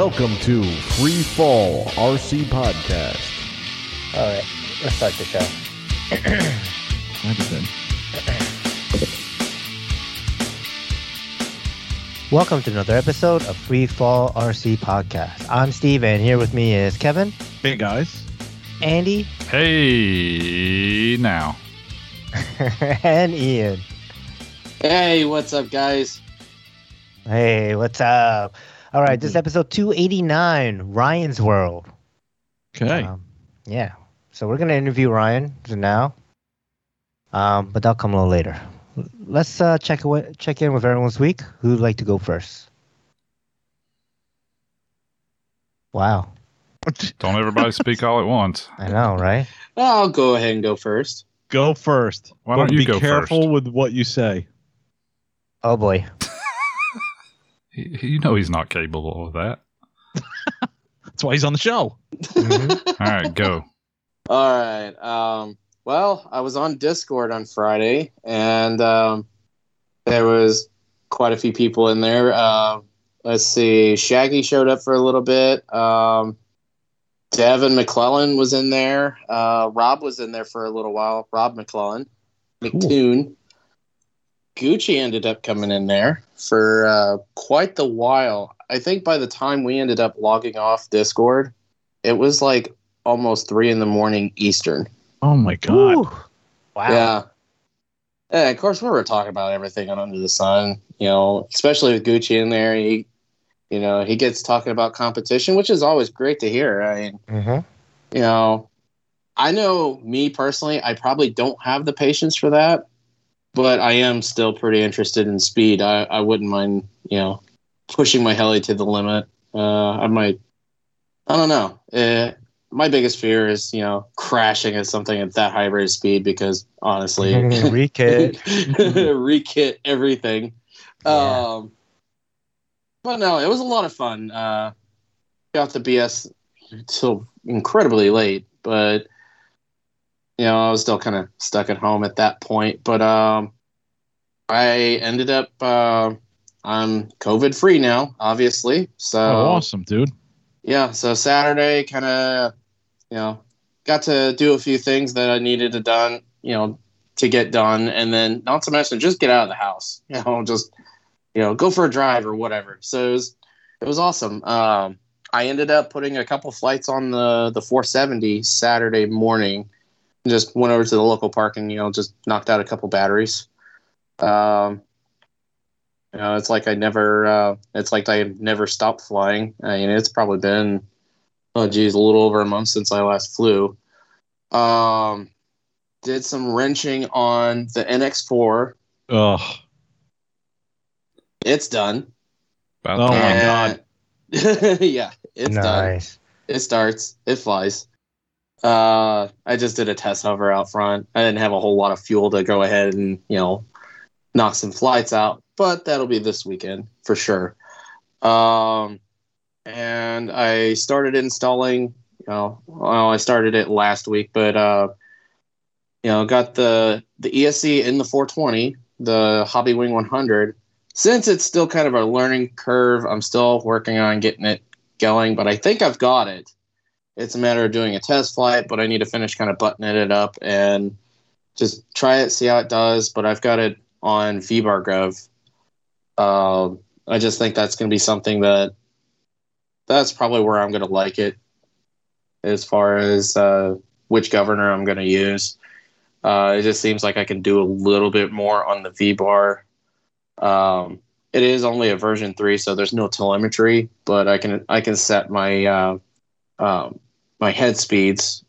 Welcome to Free Fall RC Podcast. All right, let's start the show. Welcome to another episode of Free Fall RC Podcast. I'm Steve, and here with me is Kevin, Hey guys. Andy, Hey, now. and Ian. Hey, what's up, guys? Hey, what's up? All right, this episode 289, Ryan's World. Okay. Um, yeah, so we're gonna interview Ryan now, um, but that'll come a little later. Let's uh, check awa- check in with everyone's week. Who'd like to go first? Wow, Don't everybody speak all at once. I know, right? I'll go ahead and go first. go first. Why don't but you be go careful first? with what you say. Oh boy. He, he- you know he's not capable of that. That's why he's on the show. Mhm. All right, go. All right. Um, well, I was on Discord on Friday, and um, there was quite a few people in there. Uh, let's see, Shaggy showed up for a little bit. Um, Devin McClellan was in there. Uh, Rob was in there for a little while. Rob McClellan, McToon. Gucci ended up coming in there for uh, quite the while. I think by the time we ended up logging off Discord, it was like almost three in the morning Eastern. Oh my god. Woo. Wow. Yeah. And of course, we were talking about everything under the sun, you know, especially with Gucci in there. He, you know, he gets talking about competition, which is always great to hear. I mean, Mhm. you know, I know me personally, I probably don't have the patience for that, but I am still pretty interested in speed. I, I wouldn't mind, you know, pushing my heli to the limit. Uh, I might, I don't know. Uh, my biggest fear is, you know, crashing at something at that high rate of speed because honestly, Rekit. rekit everything. Yeah. Um, but no, it was a lot of fun. Uh, got the BS till incredibly late, but you know, I was still kind of stuck at home at that point. But um, I ended up uh, I'm COVID free now, obviously. So Oh, awesome, dude. yeah, so Saturday kind of, you know, got to do a few things that I needed to done, you know, to get done, and then not to mention just get out of the house, you know, just you know, go for a drive or whatever. So it was it was awesome. Um, I ended up putting a couple flights on the the 470 Saturday morning. Just went over to the local park and you know just knocked out a couple batteries. Um, you know, it's like I never. Uh, it's like I never stopped flying. I mean, it's probably been, oh geez, a little over a month since I last flew. Um, did some wrenching on the NX4. Ugh. It's done. About Oh my god. Yeah, it's done. It starts. It flies. Uh, I just did a test hover out front. I didn't have a whole lot of fuel to go ahead and you know knock some flights out, but that'll be this weekend for sure. Um, and I started installing. You know, well, I started it last week, but uh, you know, got the the ESC in the 420, the Hobby Wing 100. Since it's still kind of a learning curve, I'm still working on getting it going, but I think I've got it. It's a matter of doing a test flight, but I need to finish kind of buttoning it up and just try it, see how it does. But I've got it on VBAR Gov. Um, I just think that's going to be something that that's probably where I'm going to like it as far as uh, which governor I'm going to use. Uh, it just seems like I can do a little bit more on the VBAR. Um, it is only a version three, so there's no telemetry, but I can I can set my uh, um, my head speeds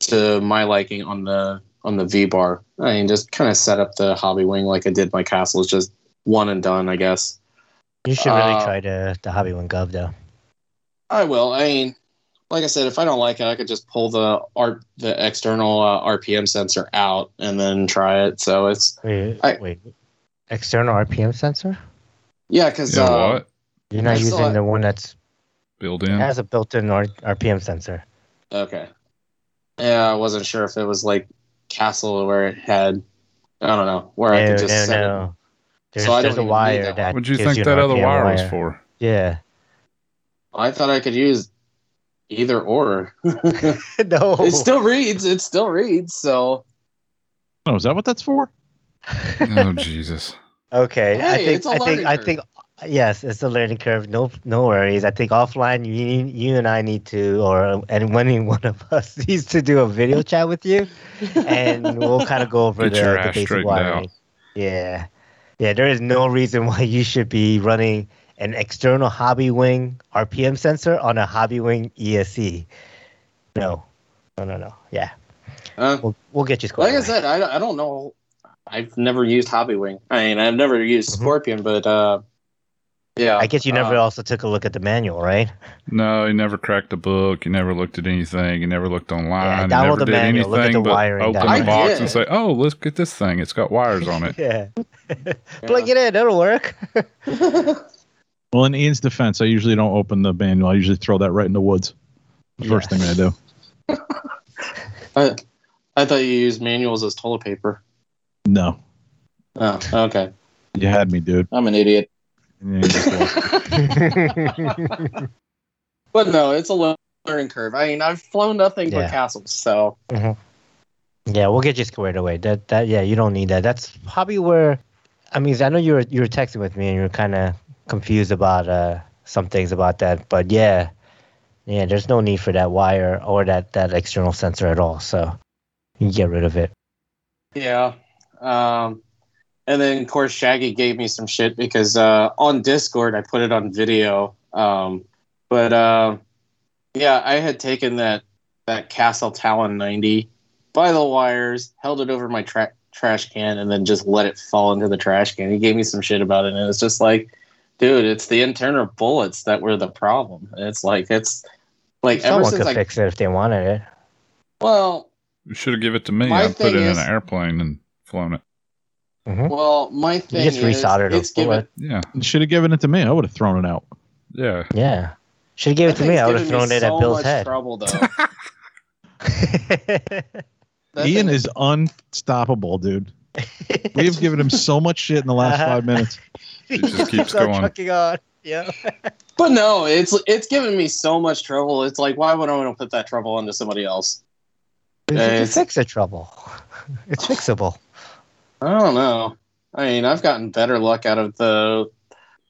to my liking on the on the V bar. I mean, just kind of set up the hobby wing like I did my castles, just one and done, I guess. You should really Uh, try to the Hobby wing Gov though. I will. I mean, like I said, if I don't like it, I could just pull the art the external uh, RPM sensor out and then try it. So it's Wait, I- wait. External RPM sensor? yeah, because Yeah, uh. You're not I using it. the one that's Build in. It has a built-in R- RPM sensor. Okay. Yeah, I wasn't sure if it was like Castle where it had, I don't know, where I could just no, set it. no. There's, So I there's don't a even wire that that. What'd you think an that other RPM wire was for? Yeah. I thought I could use either or. No. It still reads. It still reads. So Oh, is that what that's for? Oh Jesus. Okay, I think it's a I think learning I think yes, it's a learning curve. No, no worries. I think offline, you you and I need to, or and when one of us needs to do a video chat with you, and we'll kind of go over the, your the basic straightened wiring. out. Yeah, yeah. There is no reason why you should be running an external Hobby Wing RPM sensor on a Hobby Wing ESC. No, no, no, no. Yeah, uh, we'll we'll get you squared like I said, I, I don't know. I've never used Hobby Wing. I mean, I've never used Mhm. Scorpion, but uh, yeah. I guess you never uh, also took a look at the manual, right? No, he never cracked the book. He never looked at anything. He never looked online. he download never the did manual, look at the wiring open down the box did. and say, "Oh, look at this thing. It's got wires on it." Yeah. yeah. Plug it in, it'll work. Well, in Ian's defense, I usually don't open the manual. I usually throw that right in the woods. The first thing I do. I, I thought you used manuals as toilet paper. No, Oh, okay. you had me, dude. I'm an idiot. And then just walk. But no, it's a learning curve. I mean, I've flown nothing Yeah. but castles, so yeah, we'll get you squared away. That that yeah, you don't need that. That's probably where I mean, I know you were you were texting with me and you were kind of confused about uh some things about that, but yeah. Yeah, there's no need for that wire or that that external sensor at all. So you can get rid of it. yeah. Um, and then of course Shaggy gave me some shit because uh, on Discord I put it on video. Um, but uh, yeah, I had taken that that Castle Talon 90 by the wires, held it over my tra- trash can, and then just let it fall into the trash can. He gave me some shit about it, and it was just like, dude, it's the internal bullets that were the problem. And it's like it's like ever Someone since could I fix it if they wanted it. well, You should have given it to me. I put thing it is- in an airplane and flown it. Mhm. well, my thing just is, resoldered a it's given. Yeah, You should have given it to me. I would have thrown it out. yeah. Yeah. Should have given it to me. I would have thrown it at Bill's much head. Trouble though. Ian thing- is unstoppable, dude. We have given him so much shit in the last Uh-huh. five minutes. It just keeps on going. trucking on. Yeah. But no, it's it's given me so much trouble. It's like, why would I want to put that trouble into somebody else? You can it's- fix the trouble. It's fixable. I don't know. I mean, I've gotten better luck out of the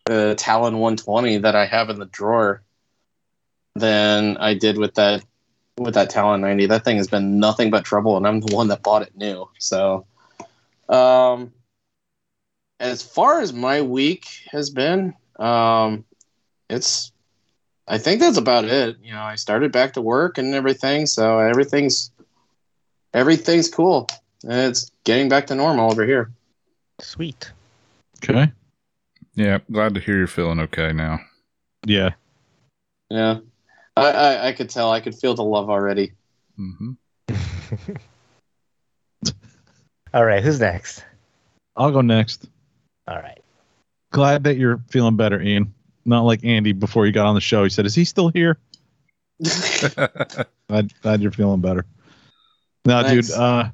the Talon 120 that I have in the drawer than I did with that with that Talon 90. That thing has been nothing but trouble, and I'm the one that bought it new. So, um, as far as my week has been, um, it's I think that's about it. You know, I started back to work and everything, so everything's everything's cool. And it's getting back to normal over here. Sweet. Okay. Yeah, glad to hear you're feeling okay now. Yeah. Yeah, I, I I could tell. I could feel the love already. hmm All right, who's next? I'll go next. All right. Glad that you're feeling better, Ian. Not like Andy before you got on the show. He said, "Is he still here?" Glad, glad you're feeling better. No, Thanks. dude. Uh,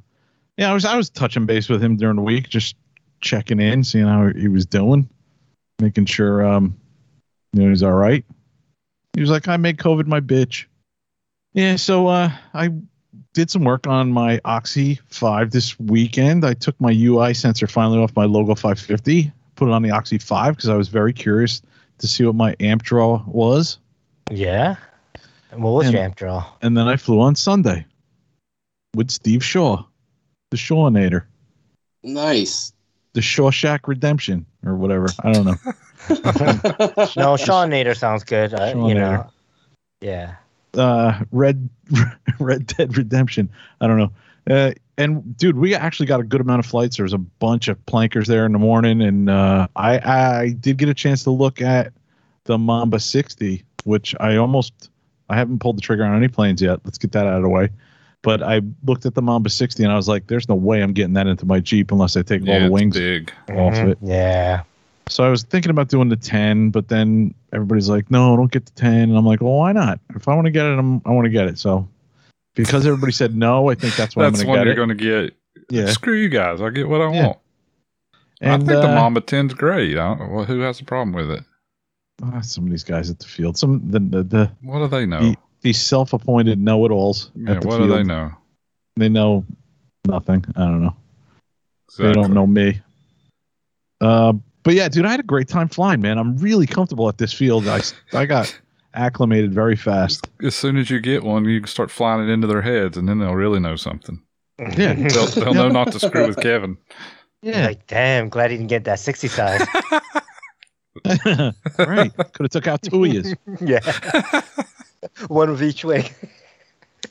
yeah, I was I was touching base with him during the week, just checking in, seeing how he was doing, making sure um, you know, he's all right. He was like, "I made COVID my bitch." Yeah, so uh, I did some work on my Oxy 5 this weekend. I took my UI sensor finally off my Logo 550, put it on the Oxy 5 because I was very curious to see what my amp draw was. Yeah. What was And- your amp draw? And then I flew on Sunday with Steve Shaw, the Shawinator, nice. the Shawshack Redemption, or whatever. I don't know. No, Sean Nader sounds good. Uh, you know. Yeah. uh red red dead redemption i don't know uh and dude we actually got a good amount of flights there was a bunch of plankers there in the morning and uh i i did get a chance to look at the mamba 60 which i almost i haven't pulled the trigger on any planes yet let's get that out of the way but i looked at the mamba 60 and i was like there's no way i'm getting that into my jeep unless i take all the wings big. off of Mhm. it Yeah. so I was thinking about doing the 10, but then everybody's like, no, don't get the 10. And I'm like, well, why not? If I want to get it, I'm, I want to get it. So because everybody said no, I think that's why That's I'm one going to you're going to get. Yeah. Screw you guys. I get what I Yeah. want. And I think the uh, Mamba 10's great. I don't, well, who has a problem with it? ah, some of these guys at the field, some the the, the What do they know? the- these self-appointed know-it-alls yeah, at the what field. do they know? They know nothing. I don't know. They don't know me. Uh, but yeah, dude, I had a great time flying, man. I'm really comfortable at this field. I I got acclimated very fast. As soon as you get one, you can start flying it into their heads, and then they'll really know something. Yeah. They'll, they'll know not to screw with Kevin. Yeah, Like, damn, glad he didn't get that 60 size. right. Could have took out two of you. yeah. One of each way.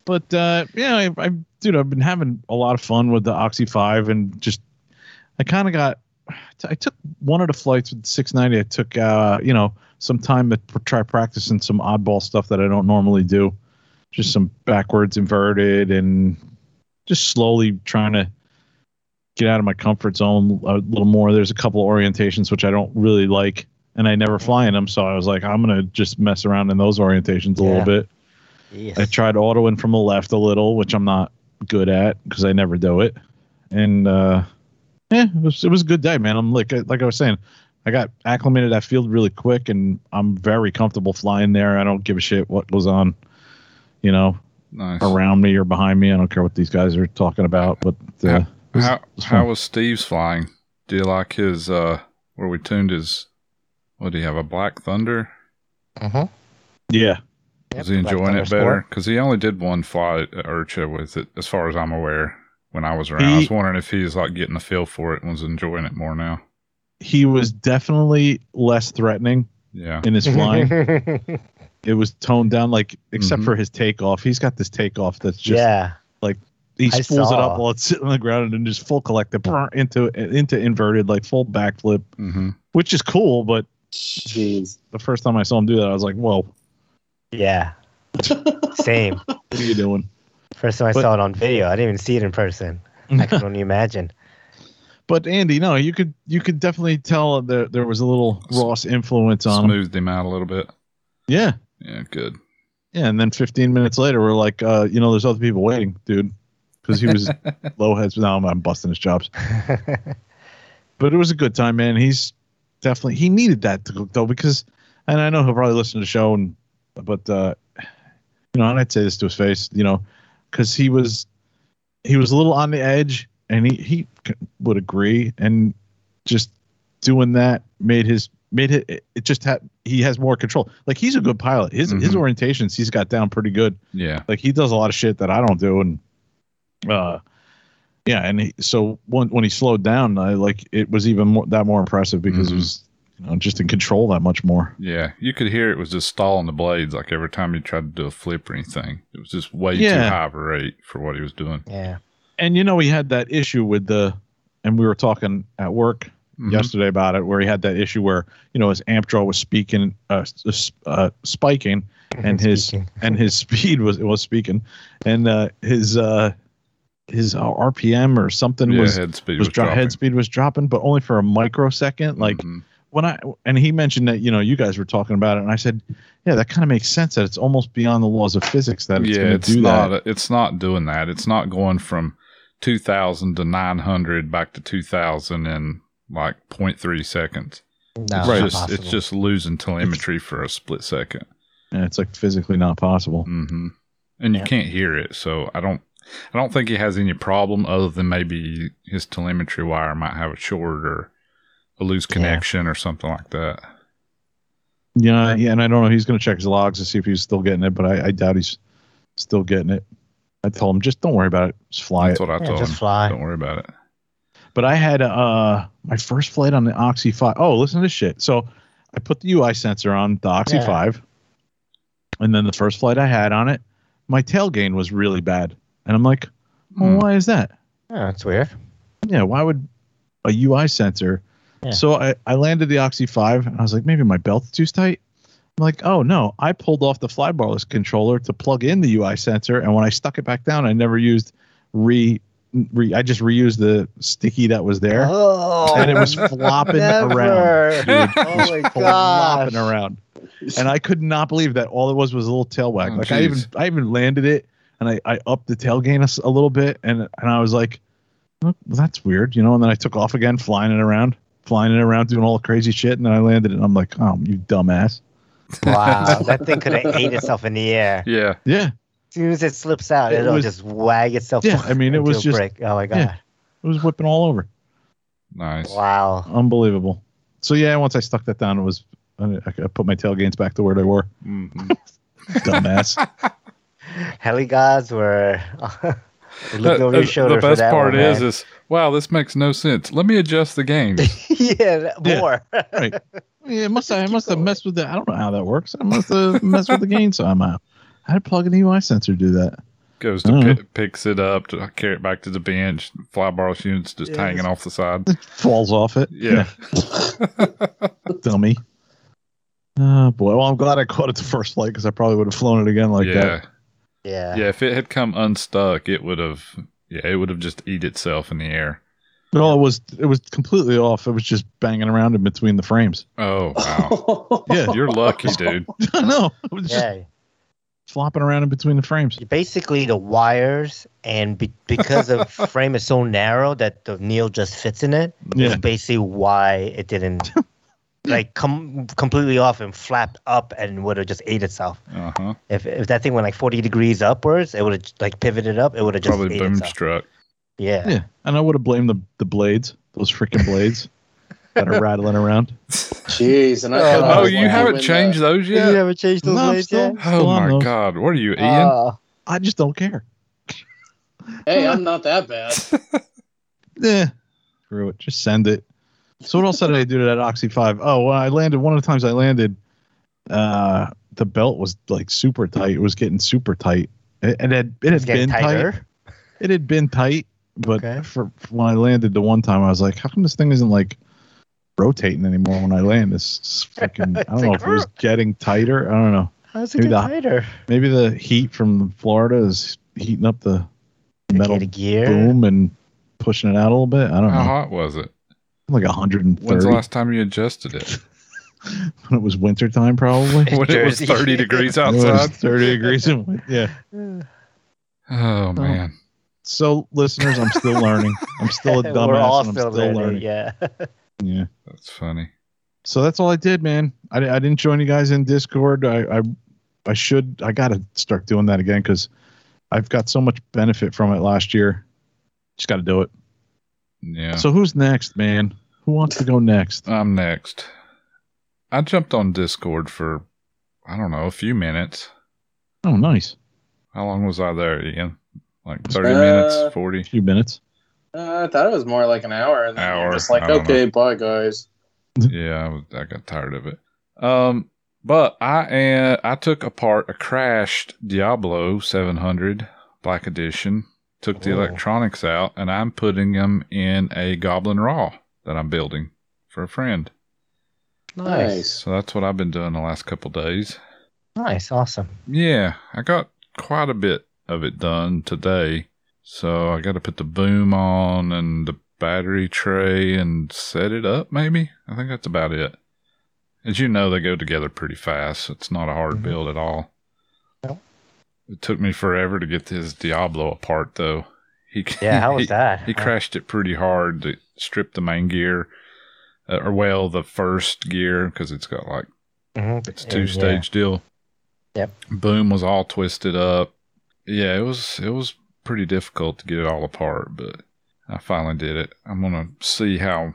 But uh, yeah, I, I, dude, I've been having a lot of fun with the Oxy Five, and just I kind of got. I took one of the flights with 690. I took, uh, you know, some time to try practicing some oddball stuff that I don't normally do, just some backwards inverted, and just slowly trying to get out of my comfort zone a little more. There's a couple orientations which I don't really like, and I never fly in them, so I was like, I'm gonna just mess around in those orientations a Yeah. little bit. Yes. I tried autoing from the left a little, which I'm not good at because I never do it. And uh, yeah, it was it was a good day, man. I'm like like I was saying, I got acclimated to that field really quick, and I'm very comfortable flying there. I don't give a shit what goes on, you know, Nice. around me or behind me. I don't care what these guys are talking about. But uh, Yeah. was- How was how was Steve's flying? Do you like his uh where we tuned his what do you have a Black Thunder? Mhm. yeah, Was he enjoying it better? Because he only did one flight at IRCHA with it, as far as I'm aware. When I was around, I was wondering if he's like getting a feel for it and was enjoying it more now. he was definitely less threatening Yeah, in his flying. it was toned down, like except Mhm. for his takeoff. He's got this takeoff that's just yeah. Like he I spools it up while it's sitting on the ground and then just full collect into into inverted like full backflip, hmm which is cool. But Jeez. the first time I saw him do that, I was like, "Whoa, Yeah. Same. what are you doing?" First time I But- saw it on video. I didn't even see it in person. I can only imagine. But Andy, no, you could you could definitely tell that there was a little Ross influence on him. smoothed him out a little bit. Yeah, Yeah, good. yeah. And then 15 minutes later, we're like, uh, you know, there's other people waiting, dude, because he was low heads. Now I'm, I'm busting his chops. but it was a good time, man. He's definitely he needed that to, though because, and I know he'll probably listen to the show, and but uh, you know, and I'd say this to his face, you know, because he was he was a little on the edge, and he he would agree, and just doing that made his made it it just had he has more control. Like he's a good pilot. His his Mhm. orientations he's got down pretty good Yeah, like he does a lot of shit that I don't do, and uh, yeah, and he, so when when he slowed down, I like it was even more that more impressive because Mhm. it was you know just in control that much more. yeah. You could hear it was just stalling the blades. Like every time he tried to do a flip or anything, it was just way too Yeah. high of a rate for what he was doing. yeah. And you know he had that issue with the, and we were talking at work Mhm. yesterday about it, where he had that issue where you know his amp draw was speaking, uh, uh spiking, and his and his speed was it was speaking, and uh, his uh his uh, RPM or something Yeah, was head speed was was, dro- dropping. head speed was dropping, but only for a microsecond. Like Mhm. when I and he mentioned that you know you guys were talking about it, and I said, yeah, that kind of makes sense. That it's almost beyond the laws of physics that it's yeah, going to it's do not. that. It's not doing that. It's not going from two thousand to nine hundred back to two thousand in like 0.3 seconds. No, It's it's Right. just it's just losing telemetry for a split second. And it's like physically not possible. hmm And you Yeah. can't hear it, so I don't. I don't think he has any problem other than maybe his telemetry wire might have a short or a loose Yeah. connection or something like that. Yeah, yeah, and I don't know. He's going to check his logs to see if he's still getting it, but I, I doubt he's still getting it. I told him just don't worry about it, just fly That's it. what I Yeah, told just him. fly. Don't worry about it. But I had uh my first flight on the Oxy Five. Oh, listen to this shit. So I put the UI sensor on the Oxy Yeah. Five, and then the first flight I had on it, my tail gain was really bad, and I'm like, well, Hmm. why is that? Oh, that's weird. Yeah, why would a UI sensor? Yeah. So I, I landed the Oxy 5 and I was like, maybe my belt's too tight. I'm like, oh no, I pulled off the fly flybarless controller to plug in the UI sensor. And when I stuck it back down, I never used re, re I just reused the sticky that was there. Oh, And it was flopping around. never. Dude, Oh was my flopping gosh. around. And I could not believe that all it was was a little tail wag. Oh, like I even. I even landed it and I, I upped the tail gain a little bit and and I was like, "Oh, well, that's weird, you know. And then I took off again, flying it around. flying it around doing all the crazy shit, and then I landed it, and I'm like, oh, you dumbass. Wow, that thing could have ate itself in the air. Yeah. Yeah, As soon as it slips out, It it'll was- just wag itself. Yeah, I mean, it was a just- brick. Oh my god! yeah. it was whipping all over. Nice. Wow. Unbelievable. So yeah, once I stuck that down, it was I, I put my tailgates back to where they were. Mhm. Dumbass. Heli gods were looking over your shoulder. the for best that part one, is, man. is wow, this makes no sense. Let me adjust the game. yeah, that- Yeah. more. right. Yeah, must have, I must have messed with the. I don't know how that works. I must have messed with the gain somehow. How did plug an UI sensor do that? Goes to pi- picks it up to carry it back to the bench. Flybar units just Yes. hanging off the side. Falls off it. Yeah. dummy. Oh boy. Well, I'm glad I caught it the first flight because I probably would have flown it again like yeah. that. Yeah. Yeah. If it had come unstuck, it would have. Yeah, it would have just eat itself in the air. No, it was it was completely off. It was just banging around in between the frames. Oh wow. Yeah. You're lucky, dude. I know. It was just Yeah. flopping around in between the frames. Basically, the wires, and be- because the frame is so narrow that the Neil just fits in it, Yeah. is basically why it didn't like come completely off and flapped up and would have just ate itself. Uh huh. If if that thing went like 40 degrees upwards, it would have like pivoted up. It would have just Probably ate boom struck. Yeah. Yeah. And I would have blamed the the blades, those freaking blades that are rattling around. Jeez, and I Oh, thought I Oh, you haven't changed the- those yet. You haven't changed those No, blades still- yet? Oh Still on my those. god. What are you, Ian? Oh, I just don't care. Hey, I'm not that bad. Yeah. Screw it. Just send it. So what else did I do to that Oxy Five? Oh, when I landed, one of the times I landed, uh, the belt was like super tight. It was getting super tight. It, it had it it's had getting been tight. tighter. It had been tight, but Okay. for, for when I landed the one time, I was like, how come this thing isn't like rotating anymore when I land? This freaking. I don't know if it was getting tighter. I don't know. How's it Maybe get the- tighter? Maybe the heat from Florida is heating up the metal Get gear. boom and pushing it out a little bit. I don't How know. How hot was it? Like 130 When's the last time you adjusted it? when it was wintertime, probably. when it was 30 degrees It was outside? 30 degrees. in win- Yeah. Oh, man. So, listeners, I'm still learning. I'm still a dumbass. We're all and I'm still, still learning. learning. Yeah. Yeah. That's funny. So that's all I did, man. I, I didn't join you guys in Discord. I I, I should. I got to start doing that again because I've got so much benefit from it last year. Just got to do it. Yeah. So who's next, man? Who wants to go next? I'm next. I jumped on Discord for, I don't know, a few minutes. Oh, nice. How long was I there, Ian? Like 30 Uh, minutes? 40? A few minutes. Uh, I thought it was more like an hour, and then Hour, you're just like, I don't okay, bye, guys. yeah, I, was, I got tired of it. Um, but I uh, I took apart a crashed Diablo 700 Black Edition. Took the Oh. electronics out, and I'm putting them in a Goblin Raw that I'm building for a friend. Nice. So that's what I've been doing the last couple days. Nice. Awesome. Yeah, I got quite a bit of it done today. So I got to put the boom on and the battery tray and set it up, maybe. I think that's about it. As you know, they go together pretty fast. It's not a hard Mhm. build at all. Nope. It took me forever to get this Diablo apart, though. He, Yeah. How he, was that? He crashed it pretty hard to strip the main gear, uh, or well, the first gear, because it's got like Mhm. it's Yeah, two stage deal. Yep. Boom was all twisted up. Yeah, it was it was pretty difficult to get it all apart, but I finally did it. I'm gonna see how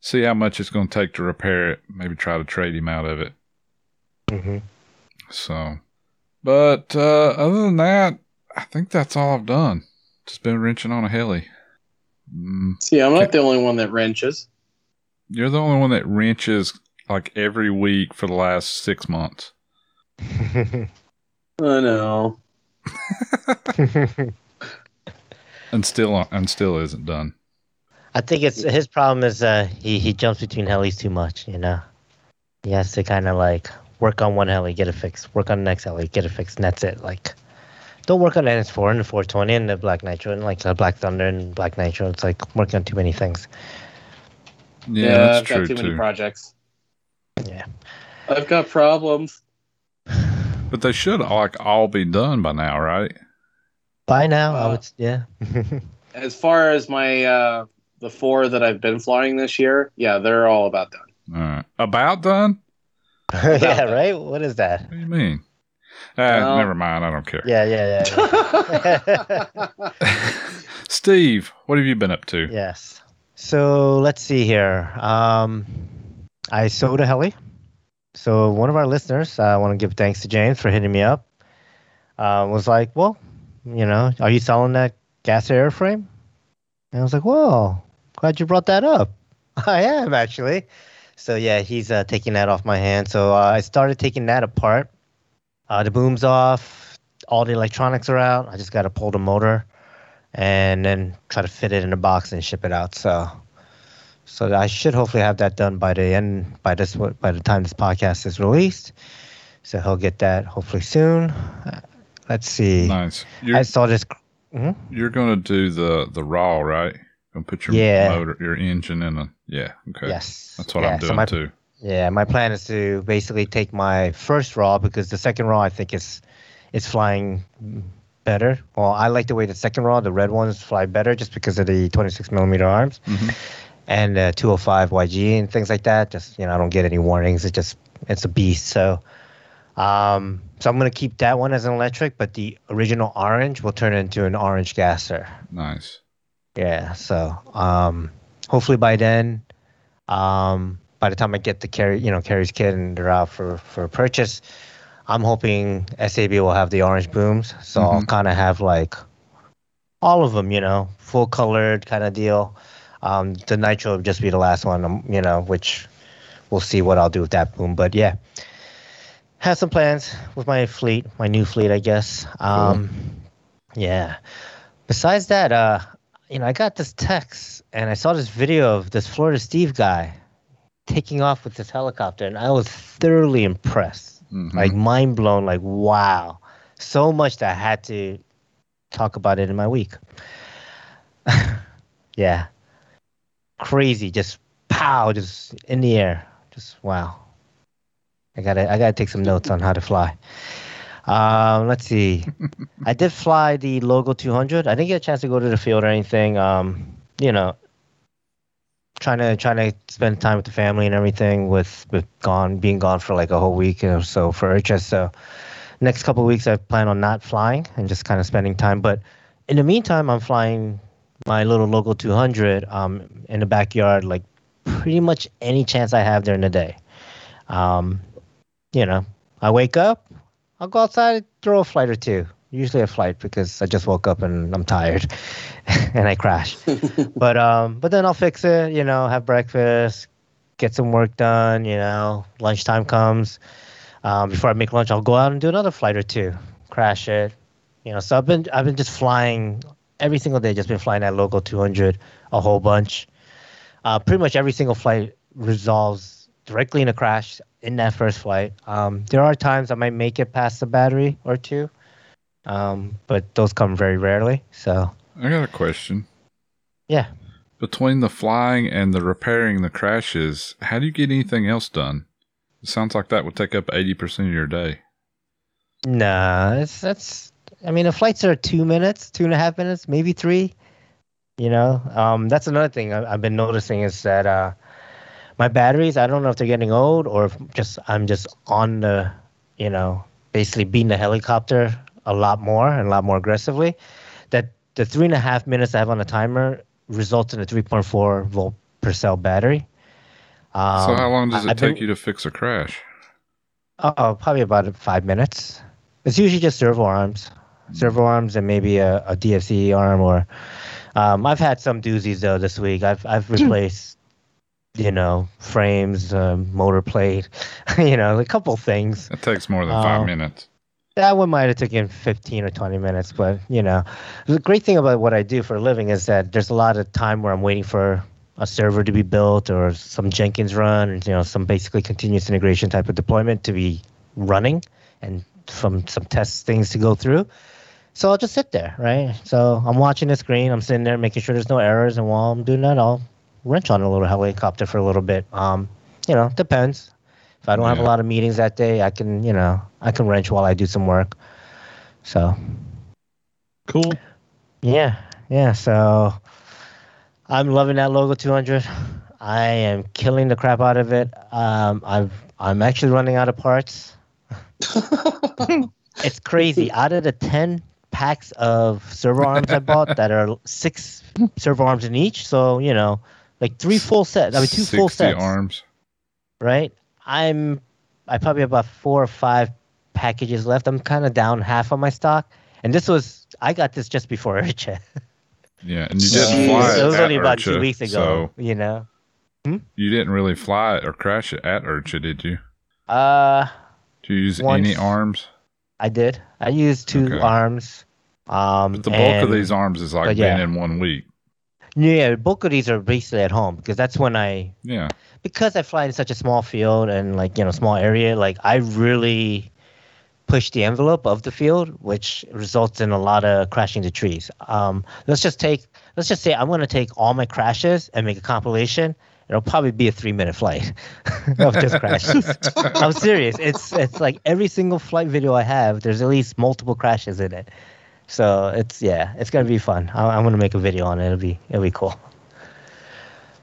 see how much it's gonna take to repair it. Maybe try to trade him out of it. Yeah. Mhm. So, but uh, other than that, I think that's all I've done. Just been wrenching on a heli. Mm, See, I'm not the only one that wrenches. you're the only one that wrenches like every week for the last six months. I know. and still and still isn't done. I think it's his problem is uh he he jumps between helis too much. You know, he has to kind of like work on one heli, get it fixed. Work on the next heli, get it fixed, and that's it. Like, don't work on the NS4 and the 420 and the Black Nitro and like the Black Thunder and Black Nitro. It's like working on too many things. Yeah, that's I've true got too many projects. Yeah. I've got problems. But they should like all be done by now, right? By now, I Uh, would yeah. As far as my uh, the four that I've been flying this year, yeah, they're all about done. All right. About done? yeah, that. right. What is that? What do you mean? Uh, Well- never mind. I don't care. Yeah, yeah, yeah. yeah. Steve, what have you been up to? yes. So let's see here. Um, I sold a heli. So one of our listeners, I want to give thanks to James for hitting me up. Uh, was like, well, you know, are you selling that gas airframe? And I was like, well, glad you brought that up. I am actually. So yeah, he's uh, taking that off my hand. So uh, I started taking that apart. Uh, the boom's off. All the electronics are out. I just got to pull the motor, and then try to fit it in a box and ship it out. So, so I should hopefully have that done by the end by this by the time this podcast is released. So he'll get that hopefully soon. Uh, let's see. Nice. You're, I saw this. Mhm. you're going to do the, the raw, right? To put your Yeah. motor, your engine in a. Yeah. Okay. Yes. That's what Yeah, I'm so doing my- too. Yeah, my plan is to basically take my first raw because the second raw I think is is flying better. Well, I like the way the second raw, the red ones, fly better just because of the 26 millimeter arms Mhm. and uh, 205 YG and things like that. Just you know, I don't get any warnings. It just it's a beast. So, um, so I'm gonna keep that one as an electric, but the original orange will turn into an orange gasser. Nice. Yeah. So um, hopefully by then, um, by the time I get the carry, you know, Carrie's kit and they're out for for purchase, I'm hoping SAB will have the orange booms. So I'll kind of have like all of them, you know, full colored kind of deal. Um, the nitro will just be the last one, um, you know, which we'll see what I'll do with that boom. But yeah, have some plans with my fleet, my new fleet, I guess. Um, yeah. Besides that, uh, you know, I got this text and I saw this video of this Florida Steve guy taking off with this helicopter, and I was thoroughly impressed, Mhm. like mind blown, like wow, so much that I had to talk about it in my week. yeah, crazy, just pow, just in the air, just wow. I gotta, I gotta take some notes on how to fly. Um, let's see. I did fly the Logo 200. I didn't get a chance to go to the field or anything. Um, you know, trying to trying to spend time with the family and everything. With with gone being gone for like a whole week or so for IRCHA. So next couple weeks, I plan on not flying and just kind of spending time. But in the meantime, I'm flying my little Logo 200 um, in the backyard, like pretty much any chance I have during the day. Um, you know, I wake up, I'll go outside, throw a flight or two. Usually a flight because I just woke up and I'm tired, and I crash. but um, but then I'll fix it. You know, have breakfast, get some work done. You know, lunchtime comes. Um, before I make lunch, I'll go out and do another flight or two, crash it. You know, so I've been I've been just flying every single day. Just been flying that Logo 200 a whole bunch. Uh, pretty much every single flight resolves directly in a crash in that first flight. Um, there are times I might make it past the battery or two, um, but those come very rarely. So I got a question. yeah, Between the flying and the repairing the crashes, how do you get anything else done? It sounds like that would take up 80% of your day. nah, it's that's. I mean, the flights are two minutes, two and a half minutes, maybe three. You know, um, that's another thing I, I've been noticing is that uh, my batteries. I don't know if they're getting old or if just I'm just on the, you know, basically being the helicopter a lot more and a lot more aggressively. That the three and a half minutes I have on the timer results in a 3.4 volt per cell battery. Um, so how long does it I've take been- you to fix a crash? Oh, probably about five minutes. It's usually just servo arms, servo arms, and maybe a, a DFC arm. Or um, I've had some doozies though this week. I've I've replaced, you know, frames, um, motor plate, you know, a couple things. It takes more than five Oh. minutes. That one might have taken 15 or 20 minutes, but you know, the great thing about what I do for a living is that there's a lot of time where I'm waiting for a server to be built or some Jenkins run, and you know, some basically continuous integration type of deployment to be running, and from some test things to go through. So I'll just sit there, right? So I'm watching the screen, I'm sitting there making sure there's no errors, and while I'm doing that, I'll wrench on a little helicopter for a little bit. Um, you know, depends. If I don't have a lot of meetings that day, I can, you know, I can wrench while I do some work. So Cool. yeah, yeah. So I'm loving that logo 200. I am killing the crap out of it. Um, I've I'm actually running out of parts. It's crazy. out of the 10 packs of servo arms I bought, that are six servo arms in each, so you know, like three full sets. I mean, two full 60 sets. arms. right? I'm I probably have about four or five packages left. I'm kind of down half on my stock, and this was I got this just before IRCHA. Yeah, and you didn't fly it was at only about two weeks ago. You know, So you didn't really fly it or crash it at IRCHA, did you? uh, Did you use Once. any arms? I did. I used two Okay. arms. Um, But the bulk of these arms is like yeah. being in one week. Yeah, bulk of these are basically at home because that's when I Yeah. because I fly in such a small field and like you know small area, like I really push the envelope of the field, which results in a lot of crashing the trees. Um, let's just take let's just say I'm going to take all my crashes and make a compilation. It'll probably be a three minute flight of just crashes. I'm serious. It's it's like every single flight video I have, there's at least multiple crashes in it. So it's yeah, it's gonna be fun. I, I'm gonna make a video on it. It'll be it'll be cool.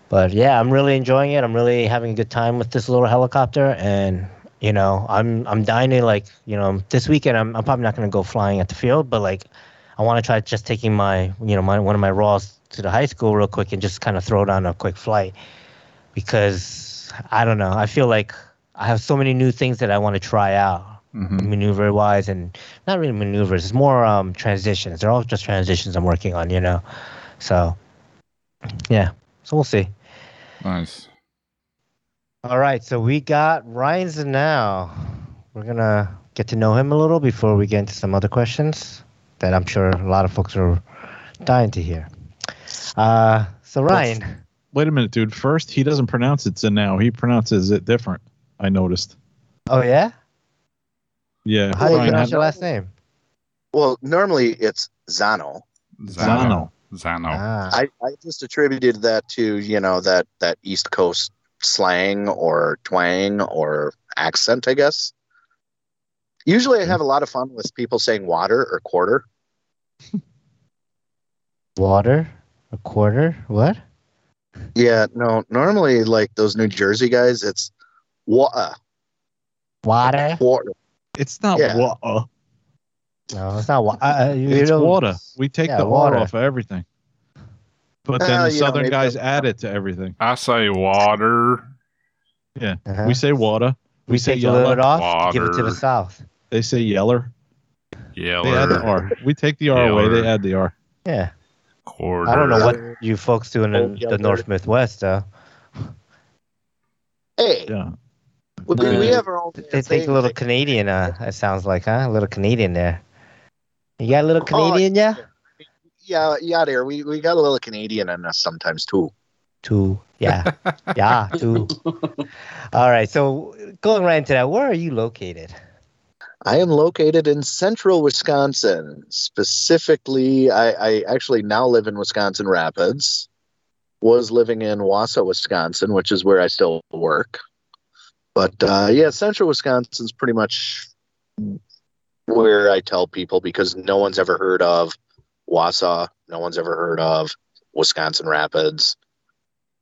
But yeah, I'm really enjoying it. I'm really having a good time with this little helicopter, and you know, I'm I'm dying to like you know this weekend. I'm I'm probably not gonna go flying at the field, but like I want to try just taking my you know my one of my raws to the high school real quick and just kind of throw down a quick flight because I don't know. I feel like I have so many new things that I want to try out hmm maneuver wise and not really maneuvers it's more um transitions they're all just transitions i'm working on you know so yeah so we'll see Nice. all right so we got ryan's now we're gonna get to know him a little before we get into some other questions that i'm sure a lot of folks are dying to hear uh so ryan Wait a minute, dude. First, he doesn't pronounce it now. He pronounces it different. I noticed. oh yeah Yeah. how do you Ryan, pronounce how- your last name Well, normally it's Zano. Zano. Zano. ah, I, I just attributed that to you know that that East Coast slang or twang or accent, I guess. Usually, I have a lot of fun with people saying water or quarter. water a quarter what Yeah, no, normally like those New Jersey guys, it's water, water water. It's not Yeah. water. no it's not water uh, It's don't- water. We take yeah, the water. water off of everything. But then Well, the you know, southern guys add it to everything. I say water. Uh-huh. We say water. We, we say take a little yeller. bit off, give it to the south. They say yeller. Yeller. They add the R. We take the R away. They add the R. Yeah, Quarter. I don't know what you folks do in the, the North Midwest though. Hey, Yeah. We, we- we have our own. They take a little thing. Canadian. Uh, it sounds like, huh? A little Canadian there. You got a little Oh, Canadian, yeah? Yeah, yeah, there. We we got a little Canadian in us sometimes too. Too, yeah, yeah, two. All right, so going right into that, where are you located? I am located in central Wisconsin. Specifically, I, I actually now live in Wisconsin Rapids. Was living in Wausau, Wisconsin, which is where I still work. But uh, yeah, central Wisconsin's pretty much where I tell people because no one's ever heard of Wausau. No one's ever heard of Wisconsin Rapids.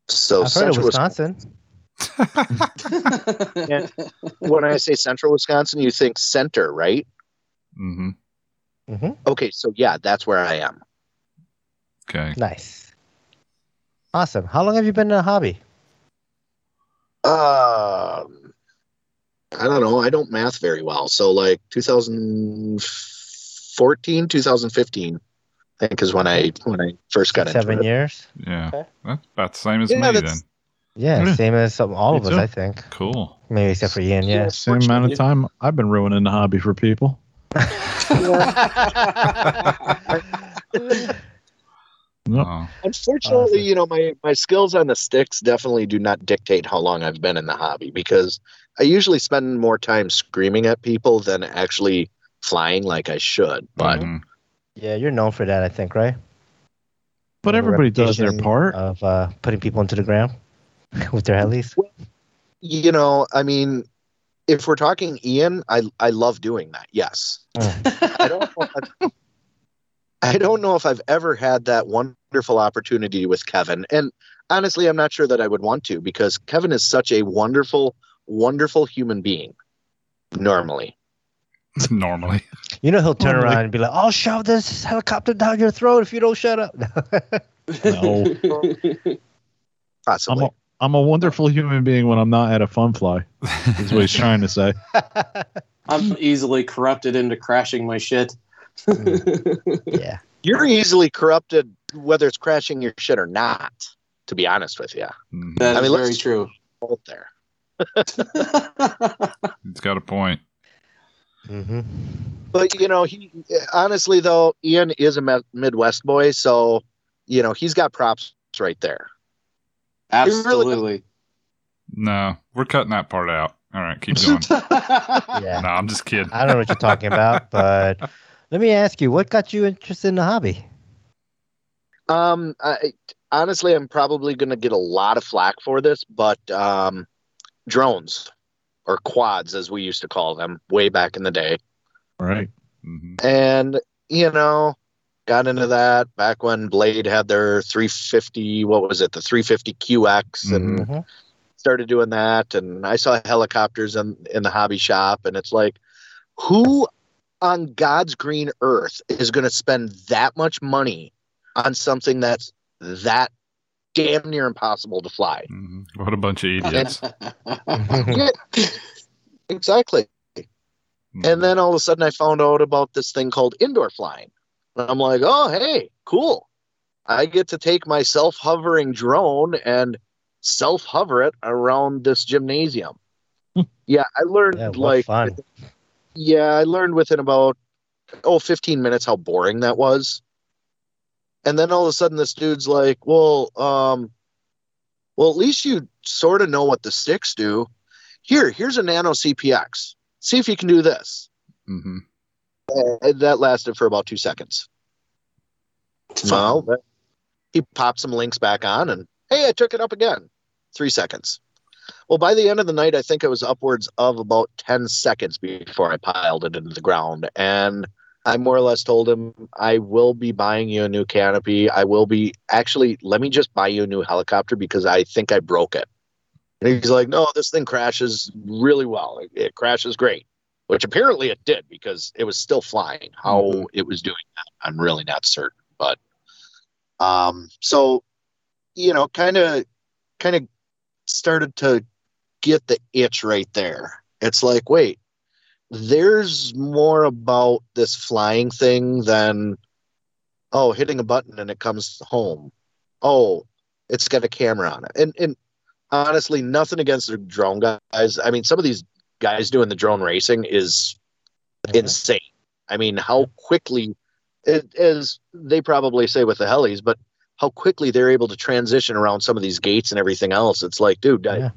So I've heard of central Wisconsin. Yeah. when I say central Wisconsin, you think center, right? hmm Okay, so yeah, that's where I am. Okay. Nice, awesome. How long have you been in a hobby? Um, I don't know. I don't math very well. So like 2014, 2015, I think is when I when I first got Seven into it. years. Yeah. Okay. That's about the same as Yeah, me then. Yeah, Yeah. same as all of us. I think. Cool. Maybe except for Ian. Yeah. Same amount of time I've been ruining the hobby for people. Nope. Oh, Unfortunately, Awesome. you know, my my skills on the sticks definitely do not dictate how long I've been in the hobby because I usually spend more time screaming at people than actually flying like I should. But mhm. Yeah, you're known for that, I think, right? But You have a everybody does their part. of uh, putting people into the ground with their helis. you know, I mean, if we're talking Ian, I I love doing that. Yes. I don't. I don't know if I've ever had that wonderful opportunity with Kevin. And honestly, I'm not sure that I would want to because Kevin is such a wonderful, wonderful human being normally. Normally. You know he'll turn Oh, around and be like, "I'll shove this helicopter down your throat if you don't shut up." No. Possibly. I'm a, I'm a wonderful human being when I'm not at a fun fly. Is what he's trying to say. I'm easily corrupted into crashing my shit. yeah. You're easily corrupted whether it's crashing your shit or not, to be honest with you. Mhm. That is I mean, very true. Both there. He's got a point. hmm But you know, he honestly though, Ian is a Midwest boy, so you know he's got props right there. Absolutely. No, we're cutting that part out. All right, keep going. Yeah. no, I'm just kidding. I don't know what you're talking about, but let me ask you, what got you interested in the hobby? Um, I, honestly, I'm probably going to get a lot of flack for this, but um, drones or quads, as we used to call them, way back in the day, Right. hmm and you know, got into that back when Blade had their 350. What was it? The 350 QX, and Mhm. started doing that and I saw helicopters in, in the hobby shop and it's like who on God's green earth is going to spend that much money on something that's that damn near impossible to fly. hmm What a bunch of idiots. Yeah, exactly. And then all of a sudden I found out about this thing called indoor flying. And I'm like, "Oh, hey, cool. I get to take my self-hovering drone and self-hover it around this gymnasium." yeah, I learned Yeah, like fun. yeah, I learned within about oh 15 minutes how boring that was. And then all of a sudden this dude's like, "Well, um well at least you sort of know what the sticks do. Here, here's a Nano CPX. See if you can do this." hmm And that lasted for about 2 seconds. That- he popped some links back on and hey, I took it up again. 3 seconds. Well, by the end of the night, I think it was upwards of about 10 seconds before I piled it into the ground. And I more or less told him, I will be buying you a new canopy. I will be actually, let me just buy you a new helicopter because I think I broke it. And he's like, no, this thing crashes really well. It, it crashes great, which apparently it did because it was still flying. How Mhm. it was doing that, I'm really not certain. But um, so, you know, kind of, kind of started to get the itch right there. It's like, wait, there's more about this flying thing than, oh, hitting a button and it comes home. Oh, it's got a camera on it. And and honestly, nothing against the drone guys. I mean, some of these guys doing the drone racing is insane. I mean, how quickly, it, as they probably say with the helis, but how quickly they're able to transition around some of these gates and everything else. It's like, dude, I- Yeah.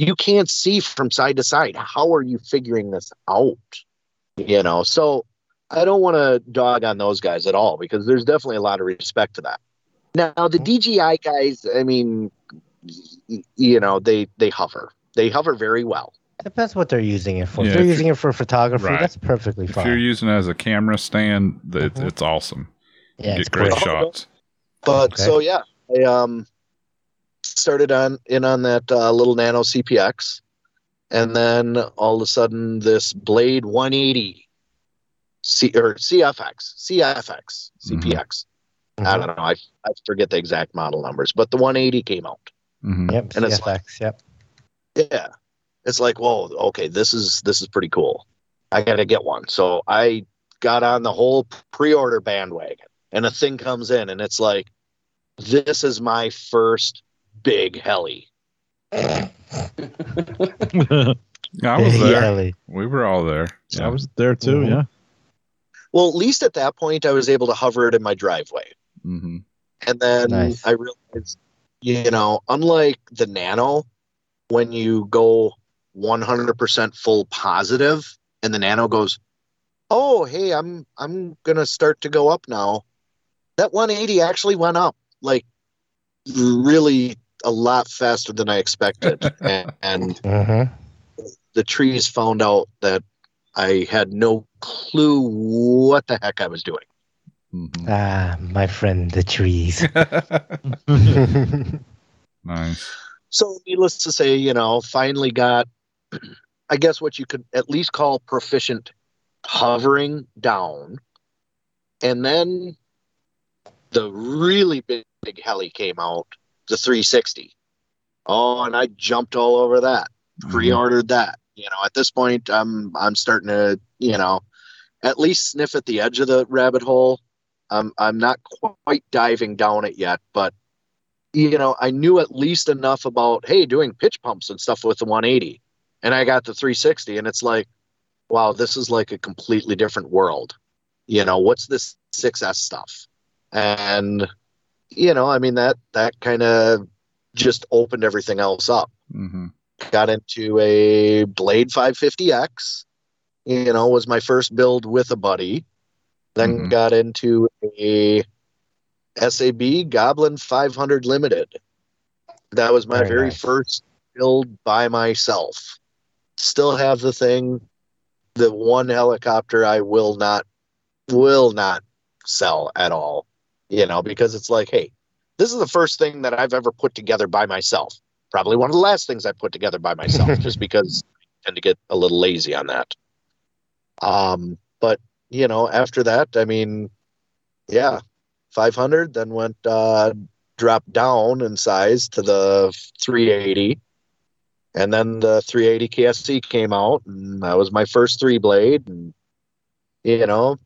You can't see from side to side. How are you figuring this out? You know, so I don't want to dog on those guys at all because there's definitely a lot of respect to that. Now, the DJI guys, I mean, you know, they they hover. They hover very well. Depends what they're using it for. Yeah, if they're if using it for photography, Right. that's perfectly fine. If you're using it as a camera stand, th- Mhm. it's awesome. yeah, Get it's great great. shots. But Okay. so yeah, I um started on in on that uh, little Nano CPX, and then all of a sudden this Blade 180 C or CFX CFX CPX. I Mhm. don't know. I I forget the exact model numbers, but the 180 came out. hmm Yep, And it's CFX. Yep. Yeah, it's like whoa, okay, this is this is pretty cool. I got to get one. So I got on the whole pre-order bandwagon, and a thing comes in, and it's like, this is my first big heli. I was there. Heli. We were all there. I was there too. Mhm. Yeah. Well, at least at that point, I was able to hover it in my driveway. hmm And then Nice. I realized, you know, unlike the Nano, when you go 100% full positive and the Nano goes, "Oh, hey, I'm I'm going to start to go up now." That 180 actually went up like really a lot faster than I expected. and, and Mhm. the trees found out that I had no clue what the heck I was doing. Mhm. Ah, my friend, the trees. nice. So, needless to say, you know, finally got, I guess, what you could at least call proficient hovering down. And then the really big, big heli came out, the 360. Oh, and I jumped all over that, mm-hmm. pre-ordered that. You know, at this point, I'm I'm starting to, you know, at least sniff at the edge of the rabbit hole. I'm I'm not quite diving down it yet, but you know, I knew at least enough about, hey, doing pitch pumps and stuff with the 180. And I got the 360, and it's like, wow, this is like a completely different world. You know, what's this 6S stuff? And, you know, I mean, that, that kind of just opened everything else up. hmm Got into a Blade 550X, you know, was my first build with a buddy. Then Mhm. got into a SAB Goblin 500 Limited. That was my Very very nice. first build by myself. Still have the thing. The one helicopter I will not will not sell at all. You know, because it's like, hey, this is the first thing that I've ever put together by myself. Probably one of the last things I put together by myself, just because I tend to get a little lazy on that. Um, but you know, after that, I mean, yeah, 500, then went uh, dropped down in size to the 380, and then the 380 KSC came out, and that was my first three blade, and you know,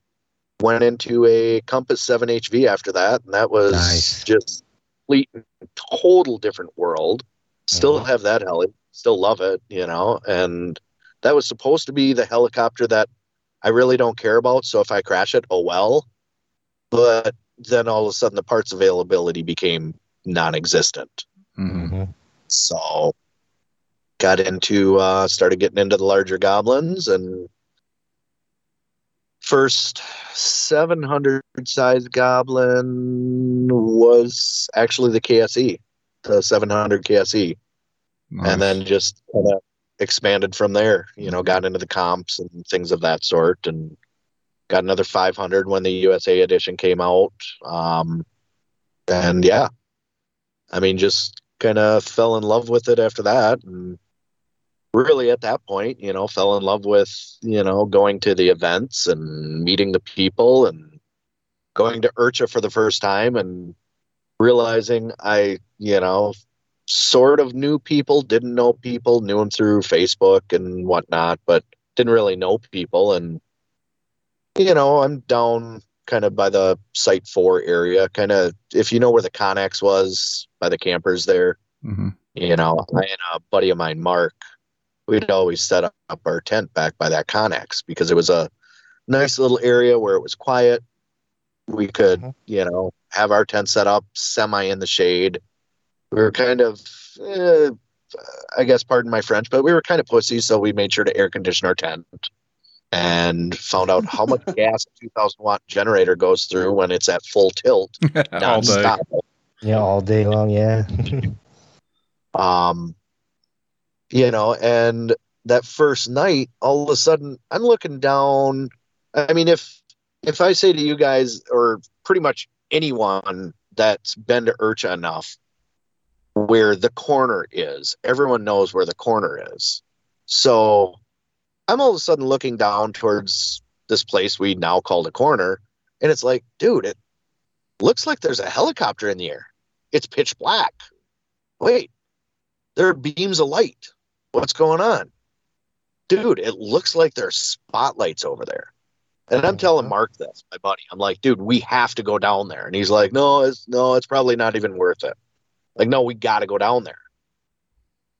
went into a Compass 7 HV after that, and that was Nice. just complete, total different world. Still Mhm. have that heli, still love it, you know, and that was supposed to be the helicopter that I really don't care about. So if I crash it, oh well. But then all of a sudden the parts availability became non-existent. hmm Mhm. So got into uh started getting into the larger goblins and first 700 size goblin was actually the KSE, the 700 KSE Nice. and then just kind of expanded from there. You know, got into the comps and things of that sort, and got another 500 when the USA edition came out. Um, and yeah, I mean, just kind of fell in love with it after that, and really at that point, you know, fell in love with you know going to the events and meeting the people and going to IRCHA for the first time and realizing I, you know, sort of knew people, didn't know people, knew them through Facebook and whatnot, but didn't really know people. And, you know, I'm down kind of by the Site 4 area, kind of, if you know where the Connex was, by the campers there, hmm you know, I and a buddy of mine, Mark, we'd always set up our tent back by that Connex because it was a nice little area where it was quiet. We could, Mhm. you know, have our tent set up semi in the shade. We were kind of, eh, I guess, pardon my French, but we were kind of pussies, so we made sure to air condition our tent and found out how much gas a 2000 watt generator goes through when it's at full tilt, All day. Yeah, all day long. Yeah. um you know and that first night all of a sudden i'm looking down. I mean if if i say to you guys or pretty much anyone that's been to IRCHA enough where the corner is everyone knows where the corner is. So i'm all of a sudden looking down towards this place we now call the corner and it's like dude it looks like there's a helicopter in the air. It's pitch black. Wait there are beams of light. What's going on? Dude, it looks like there's spotlights over there. And I'm telling Mark this, my buddy. I'm like, dude, we have to go down there. And he's like, no, it's no, it's probably not even worth it. Like, no, we got to go down there.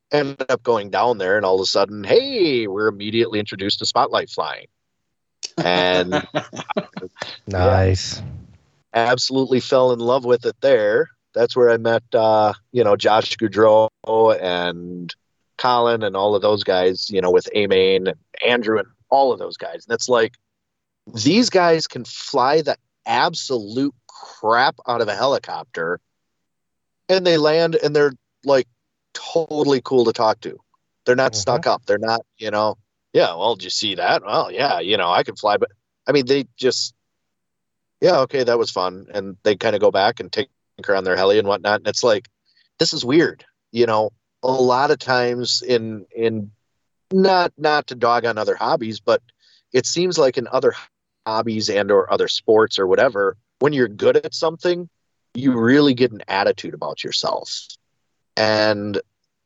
Ended up going down there, and all of a sudden, hey, we're immediately introduced to spotlight flying, and nice. absolutely fell in love with it there. That's where I met, uh, you know, Josh Goudreau and Colin and all of those guys, you know, with Amain and Andrew and all of those guys. And it's like, these guys can fly the absolute crap out of a helicopter and they land and they're like totally cool to talk to. They're not Mhm. stuck up. They're not, you know, yeah, well, did you see that? Well, yeah, you know, I can fly, but I mean, they just, yeah, okay, that was fun. And they kind of go back and take her on their heli and whatnot. And it's like, this is weird. You know, a lot of times in in not not to dog on other hobbies, but it seems like in other hobbies and or other sports or whatever, when you're good at something, you really get an attitude about yourself. And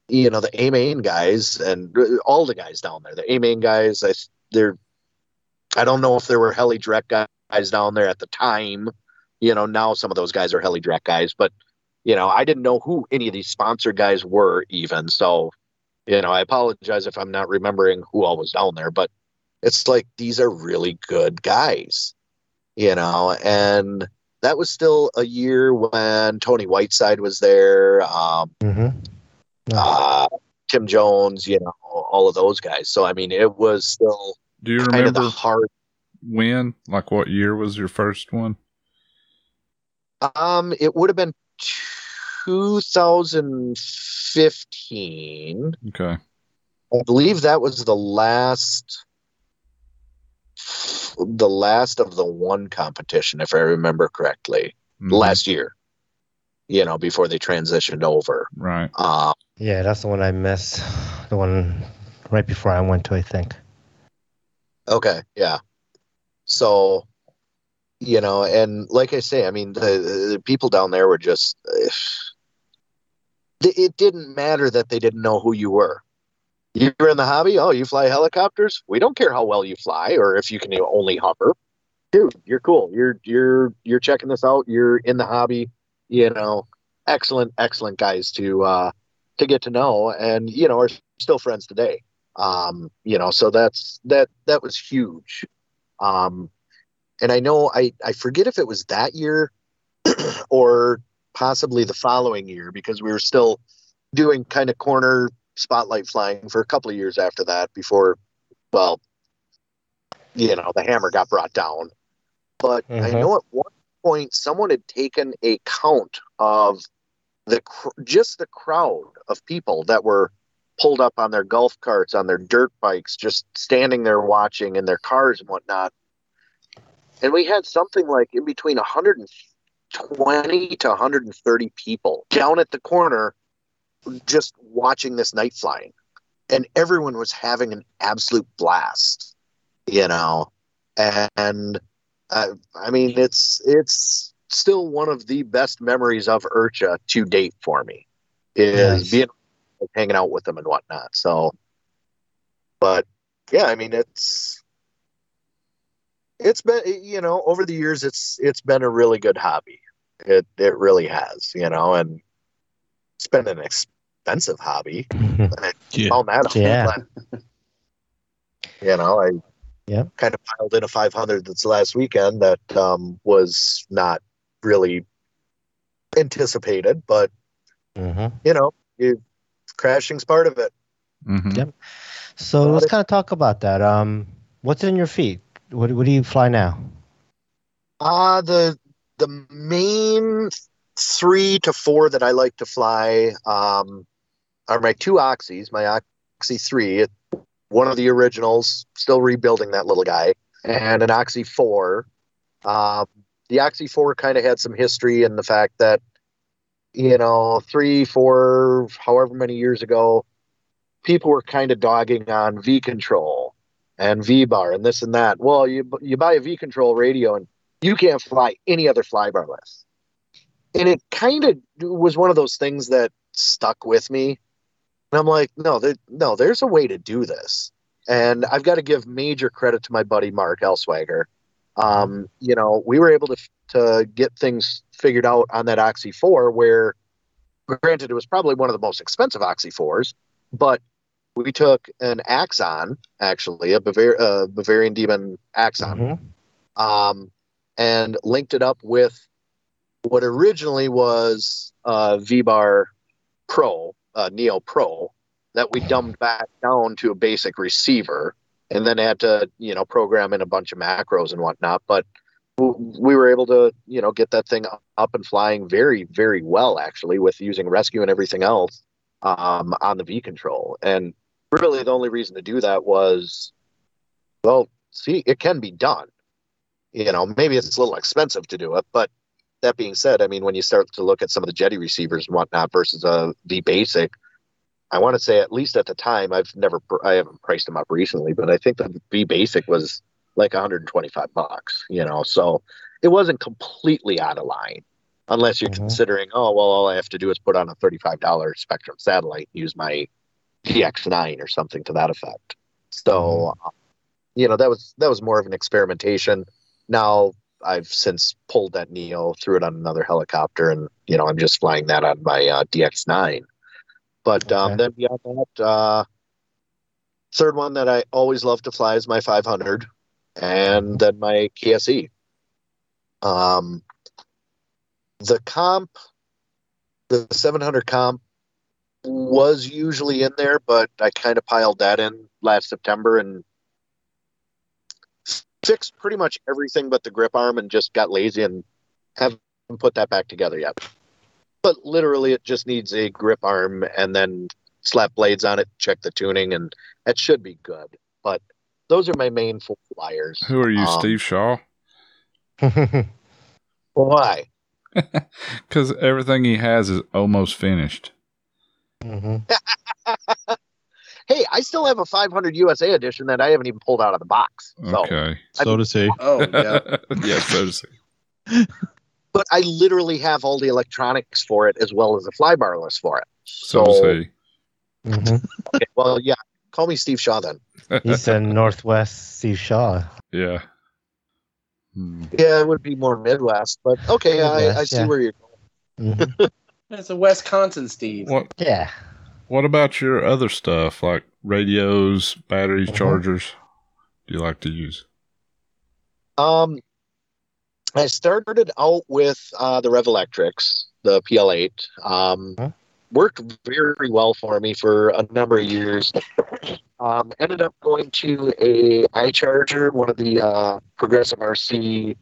you know, the A main guys and all the guys down there, the A main guys, I they're I don't know if there were heli direct guys down there at the time. You know, now some of those guys are heli direct guys, but you know, I didn't know who any of these sponsored guys were even. So, you know, I apologize if I'm not remembering who all was down there, but it's like these are really good guys, you know, and that was still a year when Tony Whiteside was there, um, Mm-hmm. uh, Tim Jones, you know, all of those guys. So, I mean, it was still Do you kind of remember the hard. when? Like what year was your first one? Um, it would have been 2015. Okay. I believe that was the last the last of the one competition, if I remember correctly, Mhm. last year. You know, before they transitioned over. Right. Um, Yeah, that's the one I missed. The one right before I went to, I think. okay, yeah. So, you know, and like I say, I mean, the, the people down there were just. It didn't matter that they didn't know who you were. You're in the hobby. Oh, you fly helicopters. We don't care how well you fly or if you can only hover. Dude, you're cool. You're you're you're checking this out. You're in the hobby. You know, excellent, excellent guys to uh, to get to know, and you know, are still friends today. Um, you know, so that's that that was huge. Um, and I know I I forget if it was that year or possibly the following year because we were still doing kind of corner spotlight flying for a couple of years after that before well you know the hammer got brought down but i Mhm. know at one point someone had taken a count of the just the crowd of people that were pulled up on their golf carts on their dirt bikes just standing there watching in their cars and whatnot and we had something like in between 120 to 130 people down at the corner just watching this night flying. And everyone was having an absolute blast you know? And uh, i mean it's it's still one of the best memories of IRCHA to date for me is Nice. being hanging out with them and whatnot. So but yeah i mean it's it's been you know over the years it's it's been a really good hobby it it really has you know and it's been an expensive hobby Yeah. found that out, Yeah. but, you know i Yeah. kind of piled in a 500 this last weekend that um, was not really anticipated but hmm you know it, crashing's part of it Mhm. Yep. So let's kind of talk about that. Um, what's in your feet? What, what do you fly now? Uh the the main three to four that I like to fly um, are my two Oxys, my Oxy three, one of the originals, still rebuilding that little guy, and an Oxy four. Um, the Oxy four kind of had some history in the fact that, you know, three, four, however many years ago, people were kind of dogging on V control and V bar and this and that. Well, you you buy a V control radio and you can't fly any other flybarless. And it kind of was one of those things that stuck with me. And I'm like, no, there, no, there's a way to do this. And I've got to give major credit to my buddy Mark Elswager. Um, you know, we were able to to get things figured out on that Oxy 4 where granted it was probably one of the most expensive Oxy 4s, but we took an Axon, actually, a Bavar- uh, Bavarian Demon Axon, Mhm. um, and linked it up with what originally was uh, VBAR Pro, uh, Neo Pro, that we dumbed back down to a basic receiver, and then had to, you know, program in a bunch of macros and whatnot. But we were able to, you know, get that thing up and flying very, very well, actually, with using rescue and everything else um, on the V control. And really, the only reason to do that was, well, see, it can be done You know, maybe it's a little expensive to do it, but that being said, I mean, when you start to look at some of the Jeti receivers and whatnot versus a V basic, I want to say at least at the time, I've never, I haven't priced them up recently, but I think the V basic was like 125 bucks. You know, so it wasn't completely out of line, unless you're Mhm. considering, oh well, all I have to do is put on a 35 dollar Spektrum satellite, use my DX9 or something to that effect. So, uh, you know, that was that was more of an experimentation. Now I've since pulled that Neo, threw it on another helicopter, and you know I'm just flying that on my uh, DX9. But um, then beyond that, uh, third one that I always love to fly is my 500, and then my KSE. Um, the comp, the 700 comp was usually in there, but I kind of piled that in last September and fixed pretty much everything but the grip arm and just got lazy and haven't put that back together yet. But literally, it just needs a grip arm and then slap blades on it, check the tuning, and that should be good. But those are my main four flyers. Who are you, Um, Steve Shaw? Why? Because everything he has is almost finished. hmm Hey, I still have a 500 USA edition that I haven't even pulled out of the box. So, Okay. So to say, Oh yeah. yeah, so to say. but I literally have all the electronics for it as well as the flybarless for it. So to say. hmm okay, well, yeah, call me Steve Shaw then. He's in Northwest Steve Shaw. Yeah. Hmm. Yeah, it would be more Midwest, but okay, I, I see yeah. where you're going. hmm That's a Wisconsin Steve. What Yeah. What about your other stuff like radios, batteries, Mhm. chargers? Do you like to use? Um, I started out with uh, the Revolectrix, the PL8. Um, Huh? Worked very well for me for a number of years. Um, ended up going to a iCharger, one of the uh, Progressive RC.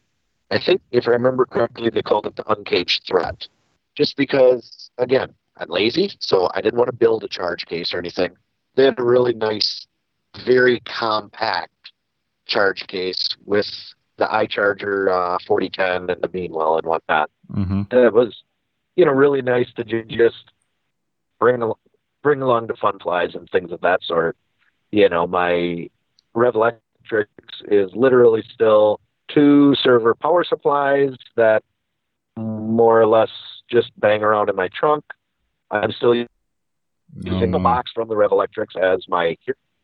I think, if I remember correctly, they called it the Uncaged Threat. Just because, again, I'm lazy, so I didn't want to build a charge case or anything. They had a really nice, very compact charge case with the iCharger uh, 4010 and the Meanwell and whatnot. Mm-hmm. And it was, you know, really nice to just bring al- bring along the fun flies and things of that sort. You know, my Revolectrix is literally still two server power supplies that more or less just bang around in my trunk. I'm still using the Um, box from the Revolectrix as my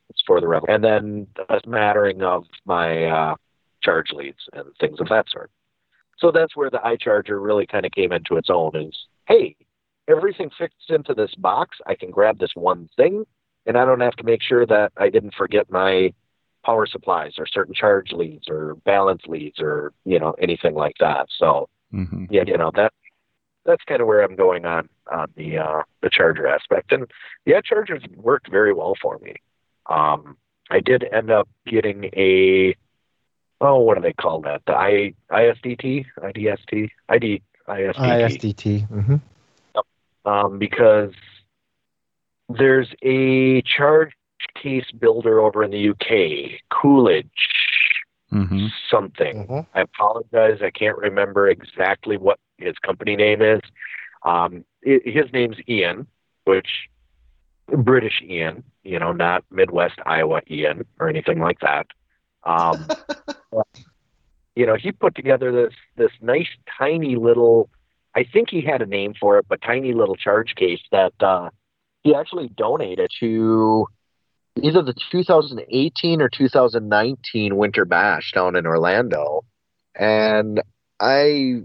it's for the Rev, and then a smattering of my uh, charge leads and things of that sort. So that's where the iCharger really kind of came into its own. Is hey, everything fits into this box. I can grab this one thing, and I don't have to make sure that I didn't forget my power supplies or certain charge leads or balance leads or you know anything like that. So mhm. yeah, you know that that's kind of where I'm going on on the uh, the charger aspect, and yeah, chargers worked very well for me. Um, I did end up getting a oh, what do they call that? The I ISDT, IDST, ID ISDT, ISDT. hmm um, because there's a charge case builder over in the UK, Coolidge Mhm. something. hmm I apologize. I can't remember exactly what his company name is. Um, i his name's Ian, which British Ian, you know, not Midwest Iowa Ian or anything like that. Um, you know, he put together this this nice tiny little. I think he had a name for it, but tiny little charge case that uh, he actually donated to either the 2018 or 2019 Winter Bash down in Orlando. And I,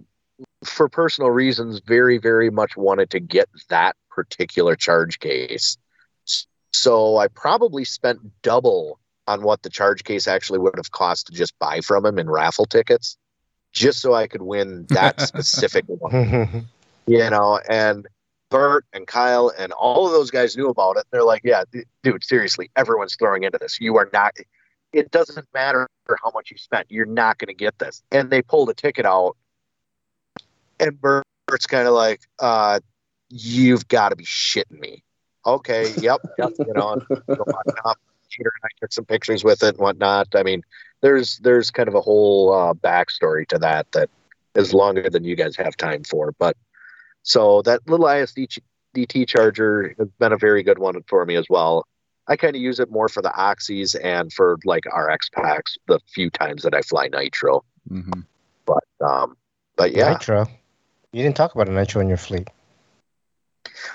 for personal reasons, very, very much wanted to get that particular charge case. So I probably spent double on what the charge case actually would have cost to just buy from him in raffle tickets, just so I could win that specific one you know, and Bert and Kyle and all of those guys knew about it. They're like, yeah, d- dude, seriously, everyone's throwing into this. You are not, it doesn't matter how much you spent. You're not going to get this. And they pulled a ticket out. And Bert's kind of like, uh, you've got to be shitting me. Okay. Yep. yep you know, Peter and I took some pictures with it and whatnot. I mean, there's there's kind of a whole uh, backstory to that that is longer than you guys have time for. But so that little ISD ch- DT charger has been a very good one for me as well. I kind of use it more for the oxys and for like RX packs the few times that I fly nitro. hmm But um, but yeah. Nitro. You didn't talk about a nitro in your fleet.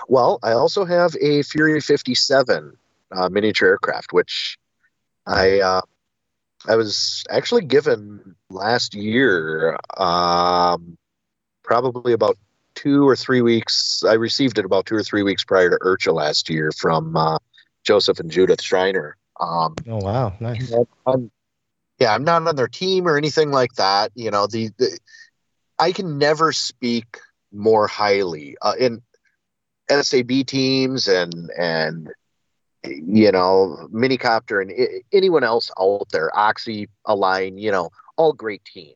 Well, I also have a Fury 57 uh, miniature aircraft, which I uh, I was actually given last year, um, probably about two or three weeks. I received it about two or three weeks prior to IRCHA last year from uh, Joseph and Judith Schreiner. Um, Oh wow, nice. I'm, yeah, I'm not on their team or anything like that. You know, the, the I can never speak more highly uh, in SAB teams and and you know Minicopter and I- anyone else out there, Oxy, Align, you know, all great teams.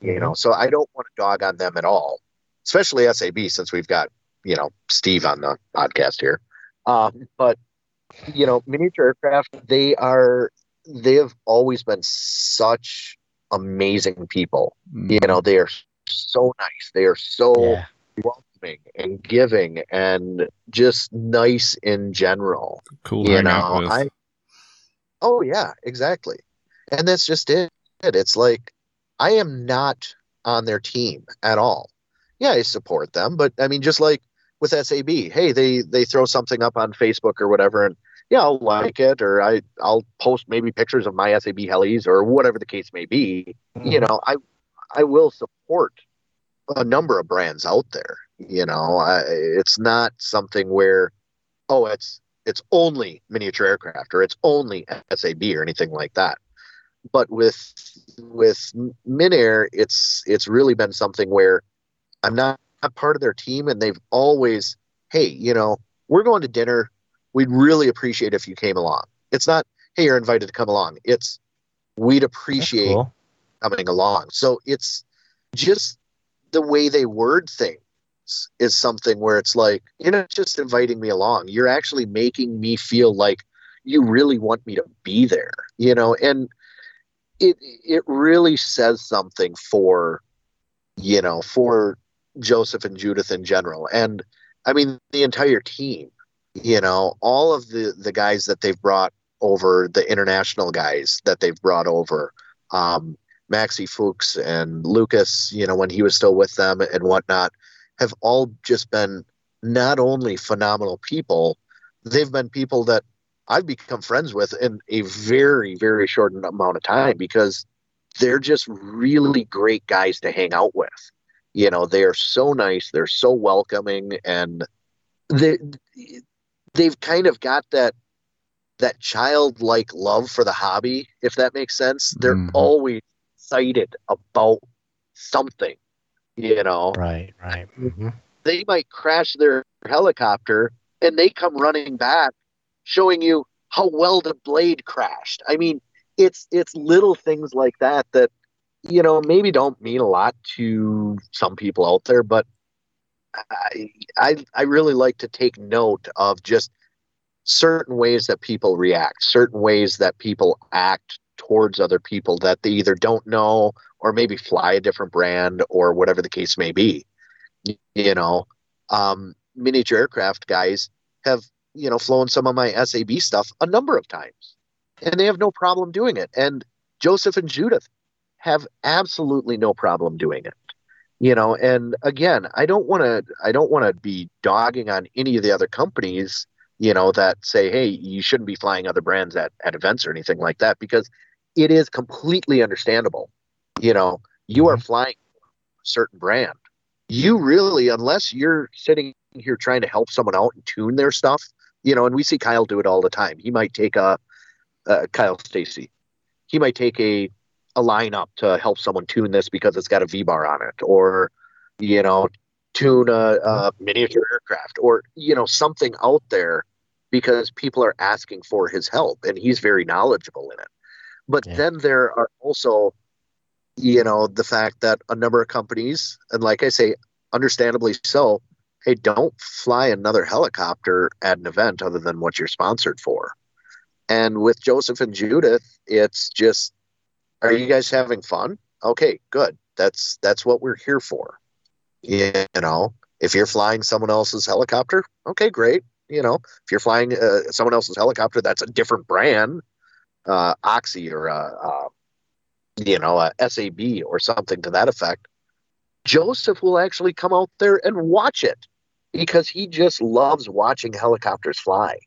You know, so I don't want to dog on them at all, especially SAB since we've got you know Steve on the podcast here. Um, but you know, miniature aircraft, they are they have always been such amazing people. You know, they are so nice. They are so Yeah. Welcoming and giving and just nice in general. cool You know. I Oh yeah, exactly. And that's just it. It's like I am not on their team at all. Yeah, I support them, but I mean just like with SAB, hey, they they throw something up on Facebook or whatever and yeah, I'll like it or I I'll post maybe pictures of my SAB helis or whatever the case may be. You know, I I will support a number of brands out there. You know, I, it's not something where oh, it's it's only miniature aircraft or it's only SAB or anything like that. But with with Minair, it's it's really been something where I'm not, not part of their team, and they've always, hey, you know, we're going to dinner. We'd really appreciate if you came along. It's not, hey, you're invited to come along. It's we'd appreciate cool. coming along. So it's just the way they word things is something where it's like, you're not just inviting me along, you're actually making me feel like you really want me to be there, you know, and it it really says something for you know, for Joseph and Judith in general. And I mean the entire team, you know, all of the the guys that they've brought over, the international guys that they've brought over, um, Maxi Fuchs and Lucas, you know, when he was still with them and whatnot, have all just been not only phenomenal people, they've been people that I've become friends with in a very, very short amount of time because they're just really great guys to hang out with. You know, they are so nice, they're so welcoming, and they they've kind of got that that childlike love for the hobby, if that makes sense. They're Mhm. always excited about something. You know, Right, right. Mhm. they might crash their helicopter and they come running back showing you how well the blade crashed. I mean, it's it's little things like that that you know maybe don't mean a lot to some people out there, but I I, I really like to take note of just certain ways that people react, certain ways that people act towards other people that they either don't know or maybe fly a different brand or whatever the case may be you know? Um, miniature aircraft guys have you know flown some of my sab stuff a number of times and they have no problem doing it. And joseph and judith have absolutely no problem doing it you know? And again i don't want to i don't want to be dogging on any of the other companies you know that say hey you shouldn't be flying other brands at, at events or anything like that because it is completely understandable you know you are flying a certain brand you really, unless you're sitting here trying to help someone out and tune their stuff, you know, and we see Kyle do it all the time. He might take a, uh, Kyle Stacy, he might take a, a lineup to help someone tune this because it's got a V bar on it, or, you know, tune a, a miniature aircraft, or, you know, something out there because people are asking for his help and he's very knowledgeable in it. But Yeah. then there are also you know the fact that a number of companies and like i say understandably so hey don't fly another helicopter at an event other than what you're sponsored for and with joseph and judith it's just are you guys having fun? Okay, good. That's that's what we're here for. You know, if you're flying someone else's helicopter, okay, great. You know, if you're flying uh, someone else's helicopter, that's a different brand, uh, Oxy or uh, uh, you know, a SAB or something to that effect. Joseph will actually come out there and watch it because he just loves watching helicopters fly.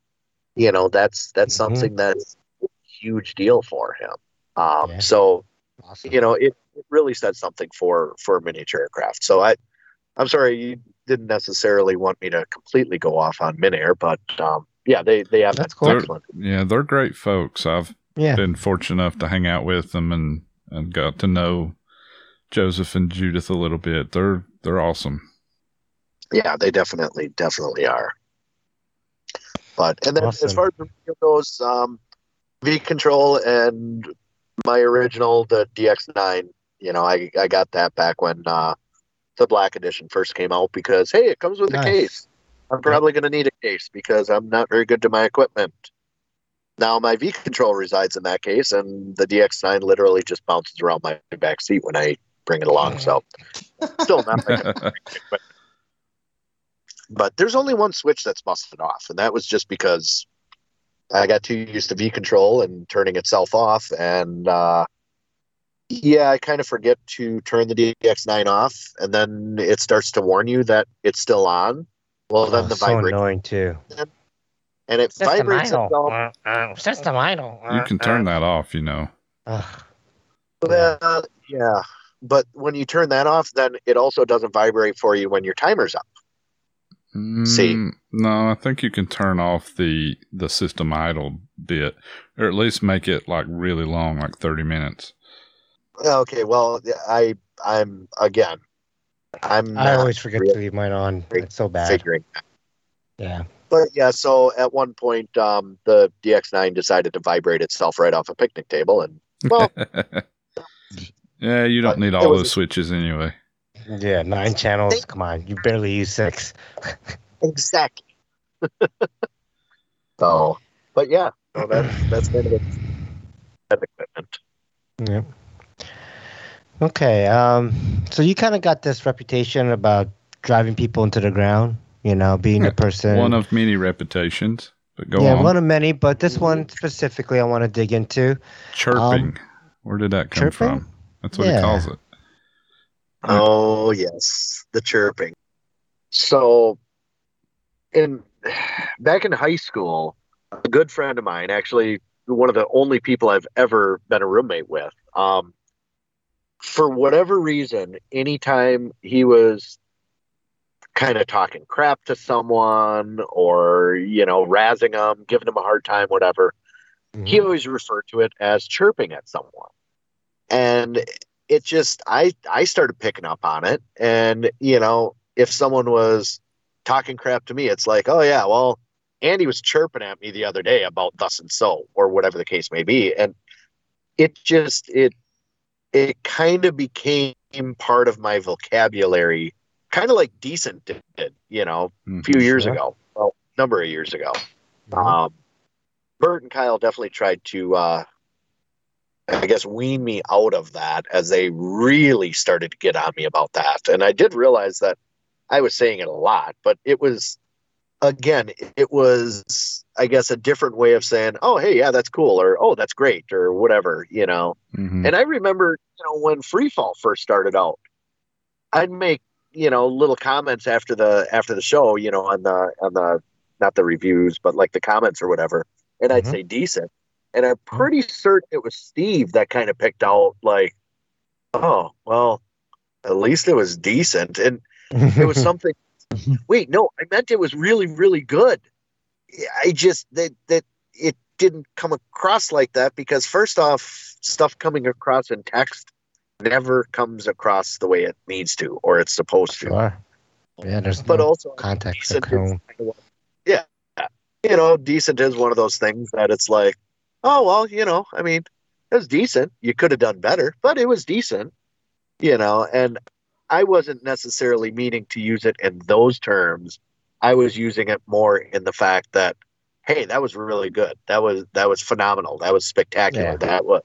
You know, that's that's Mhm. something that's a huge deal for him. Um, Yeah. So Awesome. you know, it, it really said something for for miniature aircraft. So I, I'm sorry you didn't necessarily want me to completely go off on Minair, but um, yeah, they they have That's been cool. excellent. Yeah, they're great folks. I've Yeah. been fortunate enough to hang out with them and, and got to know Joseph and Judith a little bit. They're they're awesome. Yeah, they definitely definitely are. But and then Awesome. as far as the radio goes, um, V Control and my original the DX9, you know, I I got that back when uh, the Black Edition first came out because hey, it comes with Nice. a case. I'm probably going to need a case because I'm not very good to my equipment. Now my V Control resides in that case, and the DX9 literally just bounces around my back seat when I bring it along. So still not like but there's only one switch that's busted off, and that was just because I got too used to V control and turning itself off, and uh, yeah, I kind of forget to turn the DX9 off, and then it starts to warn you that it's still on. Well, then Oh, the so vibrate annoying too. And it System vibrates idle. itself. Uh, uh, System idle. you can turn that off, you know. Ugh. Well, yeah, but when you turn that off, then it also doesn't vibrate for you when your timer's up. See. Mm, no, I think you can turn off the the system idle bit, or at least make it like really long, like thirty minutes. Okay, well, I I'm again, I'm I always forget really to leave mine on. It's so bad. figuring Yeah. But yeah, so at one point, um, the DX9 decided to vibrate itself right off a picnic table, and well, yeah, you don't need it all was the switches anyway. Yeah, nine channels. Come on, you barely use six. exactly. so, but yeah, so that's that's kind of it. That equipment. Yeah. Okay. Um. So you kind of got this reputation about driving people into the ground. You know, being Yeah, the person. One of many reputations, but go yeah, on. one of many, but this one specifically, I want to dig into. chirping. Where did that come um, chirping? from? That's what Yeah. he calls it. Oh yes, the chirping. So, in back in high school, a good friend of mine, actually one of the only people I've ever been a roommate with, um, for whatever reason, anytime he was kind of talking crap to someone or you know razzing them, giving them a hard time, whatever, he mm-hmm. always referred to it as chirping at someone. And it just i i started picking up on it. And you know if someone was talking crap to me it's like oh yeah well andy was chirping at me the other day about thus and so or whatever the case may be. And it just it it kind of became part of my vocabulary kind of like decent did you know Mhm. a few years Sure. ago well number of years ago Mhm. um, Bert and Kyle definitely tried to, uh, I guess, wean me out of that as they really started to get on me about that. And I did realize that I was saying it a lot, but it was, again, it was, I guess, a different way of saying, oh, hey, yeah, that's cool, or oh, that's great, or whatever, you know. Mhm. And I remember, you know, when Freefall first started out, I'd make, you know, little comments after the after the show, you know, on the on the not the reviews, but like the comments or whatever, and I'd Mhm. say decent. And I'm pretty certain it was Steve that kind of picked out like, oh, well, at least it was decent. And it was something wait, no, I meant it was really, really good. I just that that it didn't come across like that because first off, stuff coming across in text never comes across the way it needs to or it's supposed to. Sure. Yeah, there's But no also context. is kind of yeah. You know, decent is one of those things that it's like, oh well, you know, I mean, it was decent. You could have done better, but it was decent. You know, and I wasn't necessarily meaning to use it in those terms. I was using it more in the fact that, hey, that was really good. That was that was phenomenal. That was spectacular. Yeah. That was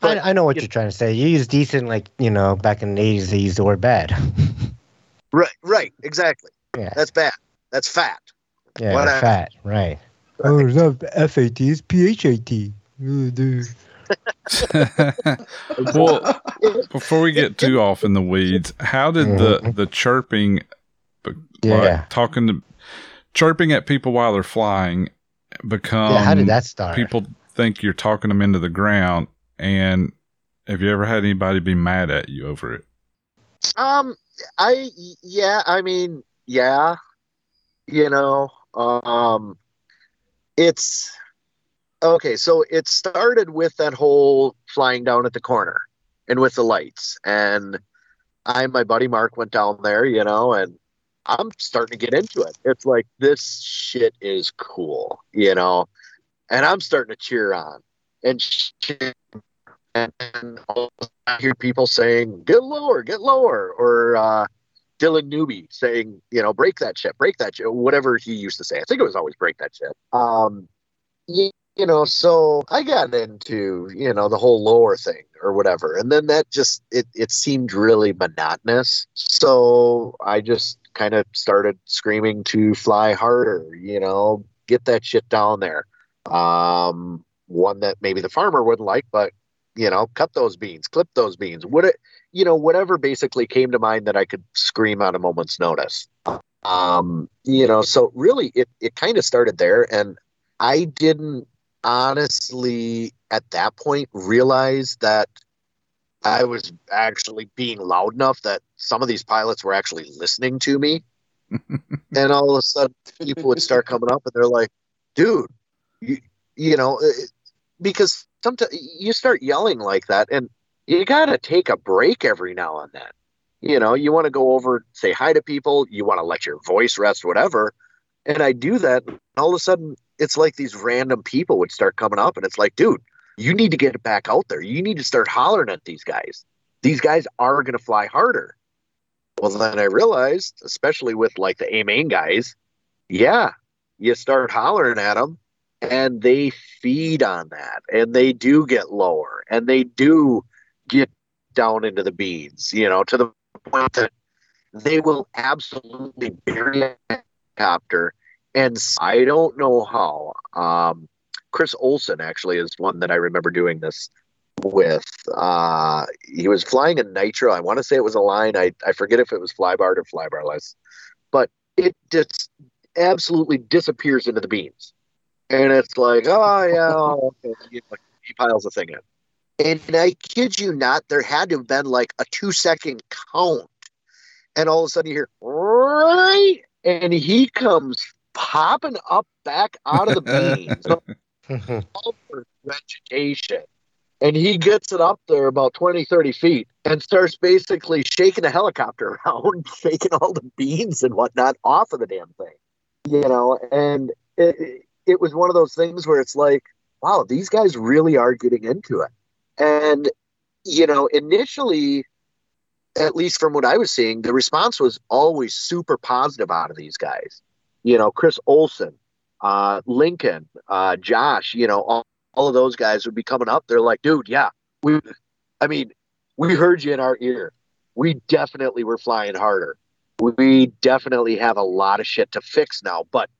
But, I, I know what you- you're trying to say. You use decent, like you know, back in the '80s, they used the word bad. Right, right, exactly. yeah, That's bad. That's fat. yeah, whatever. fat, right? Oh, it's not FAT, it's PHAT. Oh, dude. well, before we get too off in the weeds, how did the mm-hmm. the chirping, be- Yeah. like talking to chirping at people while they're flying, become yeah, how did that start? people think you're talking them into the ground? And have you ever had anybody be mad at you over it? Um, I yeah, I mean, yeah, you know, um, it's okay. So it started with that whole flying down at the corner and with the lights, and I and my buddy Mark went down there, you know, and I'm starting to get into it. It's like this shit is cool, you know, and I'm starting to cheer on and and, I hear people saying, "Get lower, get lower," or uh, Dylan Newby saying, "You know, break that shit, break that shit," whatever he used to say. I think it was always "break that shit." Um, you, you know, so I got into you know the whole lower thing or whatever, and then that just it it seemed really monotonous. So I just kind of started screaming to fly harder. You know, get that shit down there. Um, one that maybe the farmer wouldn't like, but you know, cut those beans, clip those beans, what it, you know, whatever basically came to mind that I could scream on a moment's notice. Um, you know, so really it, it kind of started there and I didn't honestly at that point realize that I was actually being loud enough that some of these pilots were actually listening to me. and all of a sudden people would start coming up and they're like, dude, you, you know, it- because sometimes you start yelling like that and you got to take a break every now and then. You know, you want to go over, say hi to people, you want to let your voice rest, whatever. And I do that. And all of a sudden, it's like these random people would start coming up, and it's like, dude, you need to get it back out there. You need to start hollering at these guys. These guys are going to fly harder. Well, then I realized, especially with like the A main guys, yeah, you start hollering at them and they feed on that and they do get lower and they do get down into the beans, you know, to the point that they will absolutely bury a helicopter. And I don't know how. Um, Chris Olson actually is one that I remember doing this with. Uh, he was flying a Nitro. I want to say it was Align. I, I forget if it was flybarred or flybarless, but it just absolutely disappears into the beans. And it's like, oh, yeah, oh, okay. You know, he piles the thing in. And I kid you not, there had to have been like a two second count. And all of a sudden you hear, right? And he comes popping up back out of the beans over vegetation. And he gets it up there about 20, 30 feet and starts basically shaking the helicopter around, shaking all the beans and whatnot off of the damn thing. You know, and it, it was one of those things where it's like, wow, these guys really are getting into it. And, you know, initially, at least from what I was seeing, the response was always super positive out of these guys. You know, Chris Olson, uh, Lincoln, uh, Josh, you know, all, all of those guys would be coming up. They're like, dude, yeah, we, I mean, we heard you in our ear. We definitely were flying harder. We definitely have a lot of shit to fix now, but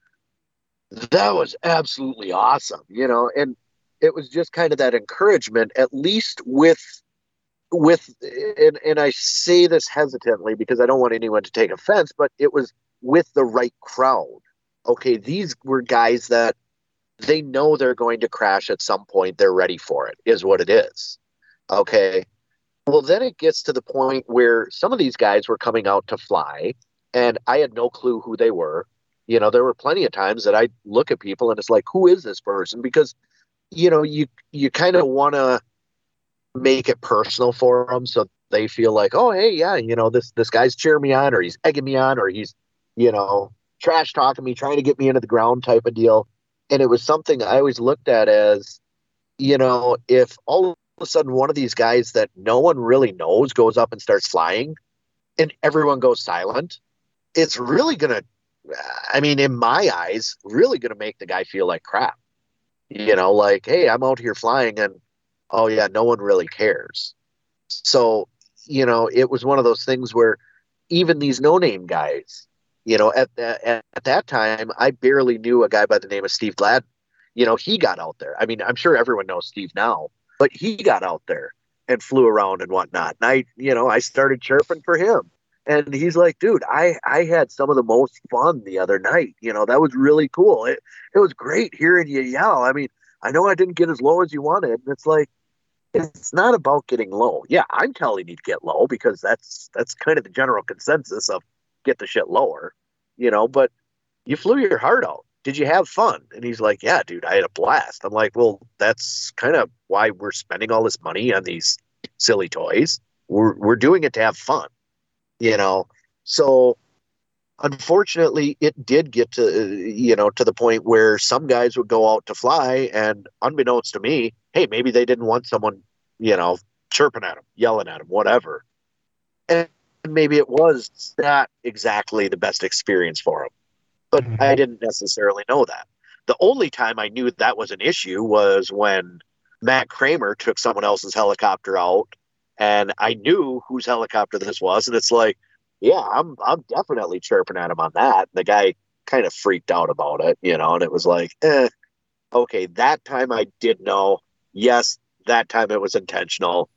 that was absolutely awesome, you know, and it was just kind of that encouragement, at least with with and, and I say this hesitantly because I don't want anyone to take offense, but it was with the right crowd. Okay, these were guys that they know they're going to crash at some point. They're ready for it, is what it is. Okay. Well, then it gets to the point where some of these guys were coming out to fly, and I had no clue who they were. You know, there were plenty of times that I look at people and it's like, who is this person? Because, you know, you you kind of want to make it personal for them so they feel like, oh, hey, yeah, you know, this this guy's cheering me on, or he's egging me on, or he's, you know, trash talking me, trying to get me into the ground type of deal. And it was something I always looked at as, you know, if all of a sudden one of these guys that no one really knows goes up and starts flying, and everyone goes silent, it's really gonna, I mean, in my eyes, really gonna make the guy feel like crap. You know, like, hey, I'm out here flying and oh yeah, no one really cares. So, you know, it was one of those things where even these no-name guys, you know, at, at at that time, I barely knew a guy by the name of Steve Glad. You know, he got out there. I mean, I'm sure everyone knows Steve now, but he got out there and flew around and whatnot. And I, you know, I started chirping for him. And he's like, dude, I, I had some of the most fun the other night. You know, that was really cool. It, it was great hearing you yell. I mean, I know I didn't get as low as you wanted. And it's like, it's not about getting low. Yeah, I'm telling you to get low because that's that's kind of the general consensus of get the shit lower, you know, but you flew your heart out. Did you have fun? And he's like, Yeah, dude, I had a blast. I'm like, Well, that's kind of why we're spending all this money on these silly toys. We're we're doing it to have fun. You know. So unfortunately it did get to you know to the point where some guys would go out to fly and unbeknownst to me hey maybe they didn't want someone you know chirping at them yelling at them whatever and maybe it was not exactly the best experience for them but Mhm. i didn't necessarily know that the only time i knew that was an issue was when matt kramer took someone else's helicopter out and i knew whose helicopter this was and it's like yeah, I'm I'm definitely chirping at him on that. The guy kind of freaked out about it, you know, and it was like, eh, okay, that time I did know. Yes, that time it was intentional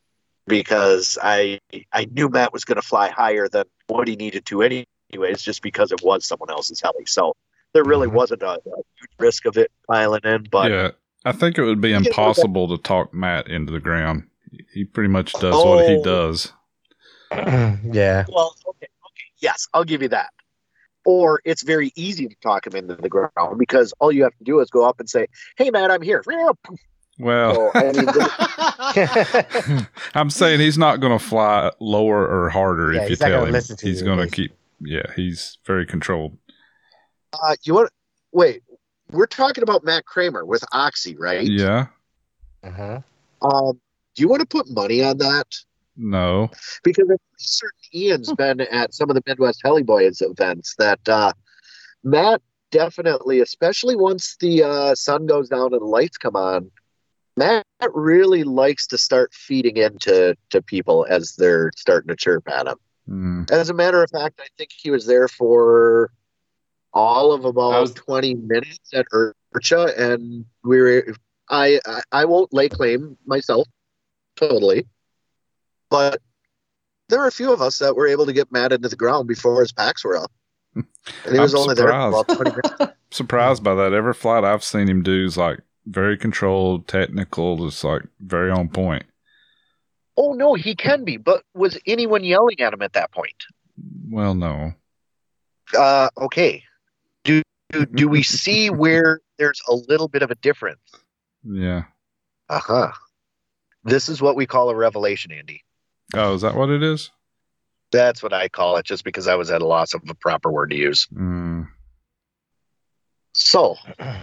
because I I knew Matt was going to fly higher than what he needed to anyways, just because it was someone else's heli. So there really Mhm. wasn't a, a huge risk of it piling in, but yeah, I think it would be You get what that- impossible to talk Matt into the ground. He pretty much does what he Oh. does. yeah. Well, okay, okay, yes, I'll give you that. Or it's very easy to talk him into the ground because all you have to do is go up and say, "Hey, man, I'm here." Well, So, I mean, I'm saying he's not going to fly lower or harder Yeah, if you tell him. to He's going to keep. Yeah, he's very controlled. uh, you want? Wait, we're talking about Matt Kramer with Oxy, right? Yeah. uh-huh. Um, do you want to put money on that? No. Because I'm certain Ian's been at some of the Midwest Heli Boys events that uh, Matt definitely, especially once the uh, sun goes down and the lights come on, Matt really likes to start feeding into to people as they're starting to chirp at him. Mm. As a matter of fact, I think he was there for all of about was- 20 minutes at IRCHA, and we were. I, I I won't lay claim myself totally, but there were a few of us that were able to get Matt into the ground before his packs were up, and he was I'm only there surprised. about Surprised by that. Every flight I've seen him do is like very controlled, technical. It's like very on point. Oh no, he can be, but was anyone yelling at him at that point? Well, no. Uh, okay. Do do, do we see where there's a little bit of a difference? Yeah. Uh huh. This is what we call a revelation, Andy. Oh, is that what it is? That's what I call it, just because I was at a loss of a proper word to use. Mm. So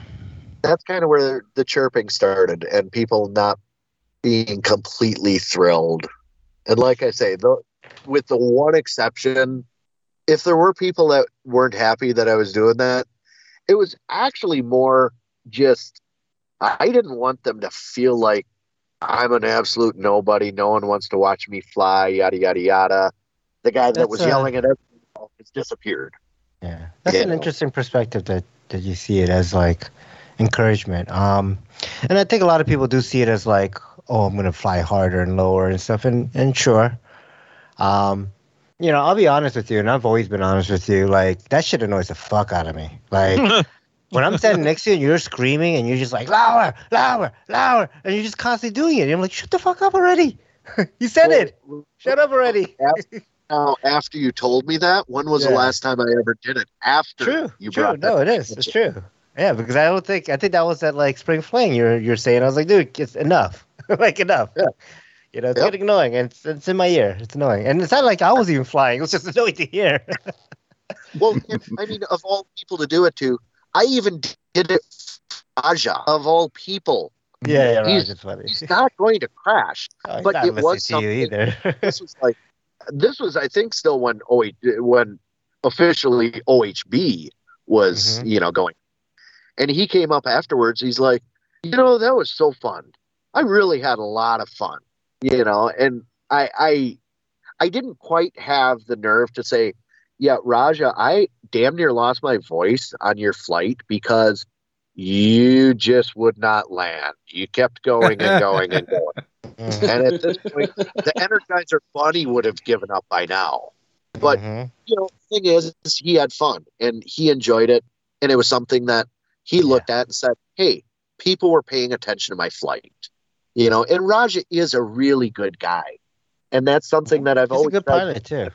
that's kind of where the chirping started, and people not being completely thrilled. And like I say, the, with the one exception, if there were people that weren't happy that I was doing that, it was actually more just I didn't want them to feel like I'm an absolute nobody. No one wants to watch me fly, yada yada yada. The guy that That's, was uh, yelling at everyone has disappeared. Yeah, that's an Yeah. interesting perspective that that you see it as like encouragement. Um, and I think a lot of people do see it as like, oh, I'm gonna fly harder and lower and stuff. And and sure, um, you know, I'll be honest with you, and I've always been honest with you. Like that shit annoys the fuck out of me. Like when I'm standing next to you and you're screaming and you're just like louder, louder, louder, and you're just constantly doing it. And I'm like, shut the fuck up already. you said it. Shut up already. Now, after you told me that, when was the last time I ever did it? After True. you true. No, it is. It's true. Yeah, because I don't think I think that was at like spring fling. You're you're saying I was like, dude, it's enough. like enough. Yeah. You know, it's Yep. getting annoying, and it's, it's in my ear. It's annoying, and it's not like I was even flying. It was just annoying to hear. Well, if, I mean, of all people to do it to, I even did it. Aja, of all people, yeah, yeah, right. He's- It's funny. he's not going to crash. Oh, but not it was you either. This was like, this was, I think, still when OH, when officially OHB was, Mhm. you know, going. And he came up afterwards. He's like, you know, that was so fun. I really had a lot of fun, you know, and I I I didn't quite have the nerve to say, yeah, Raja, I damn near lost my voice on your flight because you just would not land. You kept going and going and going. And at this point, the Energizer Bunny would have given up by now. But Mhm. you know, the thing is, is he had fun and he enjoyed it, and it was something that he looked at and said, "Hey, people were paying attention to my flight." You know, and Raja is a really good guy, and that's something that I've he's a always good pilot too.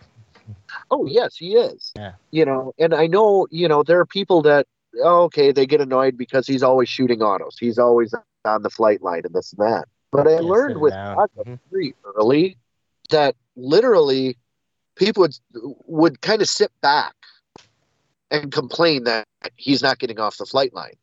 Oh yes, he is. Yeah. You know, and I know, you know, there are people that oh, okay, they get annoyed because he's always shooting autos. He's always on the flight line and this and that. But I Yeah, learned with Mhm. very early that literally people would would kind of sit back and complain that he's not getting off the flight line.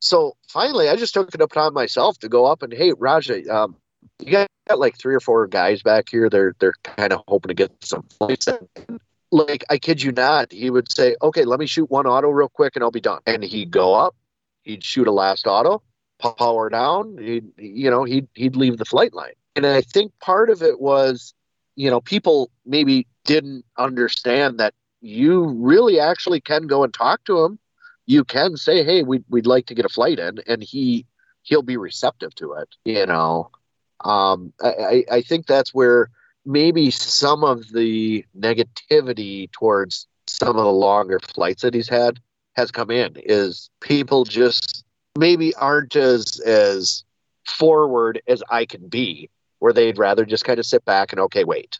So finally, I just took it upon myself to go up and hey, Raja, um, you got, like three or four guys back here. They're they're kind of hoping to get some in. Like I kid you not, he would say, "Okay, let me shoot one auto real quick, and I'll be done." And he'd go up, he'd shoot a last auto, power down. He'd you know he'd he'd leave the flight line. And I think part of it was, you know, people maybe didn't understand that you really actually can go and talk to him. You can say, "Hey, we'd we'd like to get a flight in," and he he'll be receptive to it. You know, um, I I think that's where maybe some of the negativity towards some of the longer flights that he's had has come in. Is people just maybe aren't as as forward as I can be, where they'd rather just kind of sit back and okay, wait.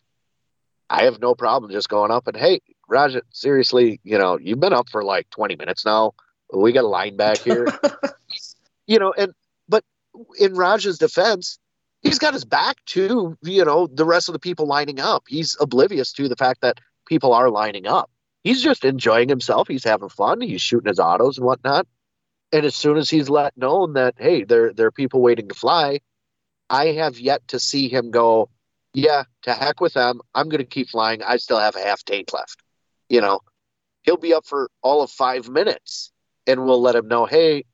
I have no problem just going up and hey, Raja, seriously, you know, you've been up for like 20 minutes now. We got a line back here. you know, and but in Raja's defense, he's got his back to, you know, the rest of the people lining up. He's oblivious to the fact that people are lining up. He's just enjoying himself. He's having fun. He's shooting his autos and whatnot. And as soon as he's let known that, hey, there there are people waiting to fly, I have yet to see him go, yeah, to heck with them. I'm going to keep flying. I still have a half tank left. You know, he'll be up for all of five minutes, and we'll let him know, hey,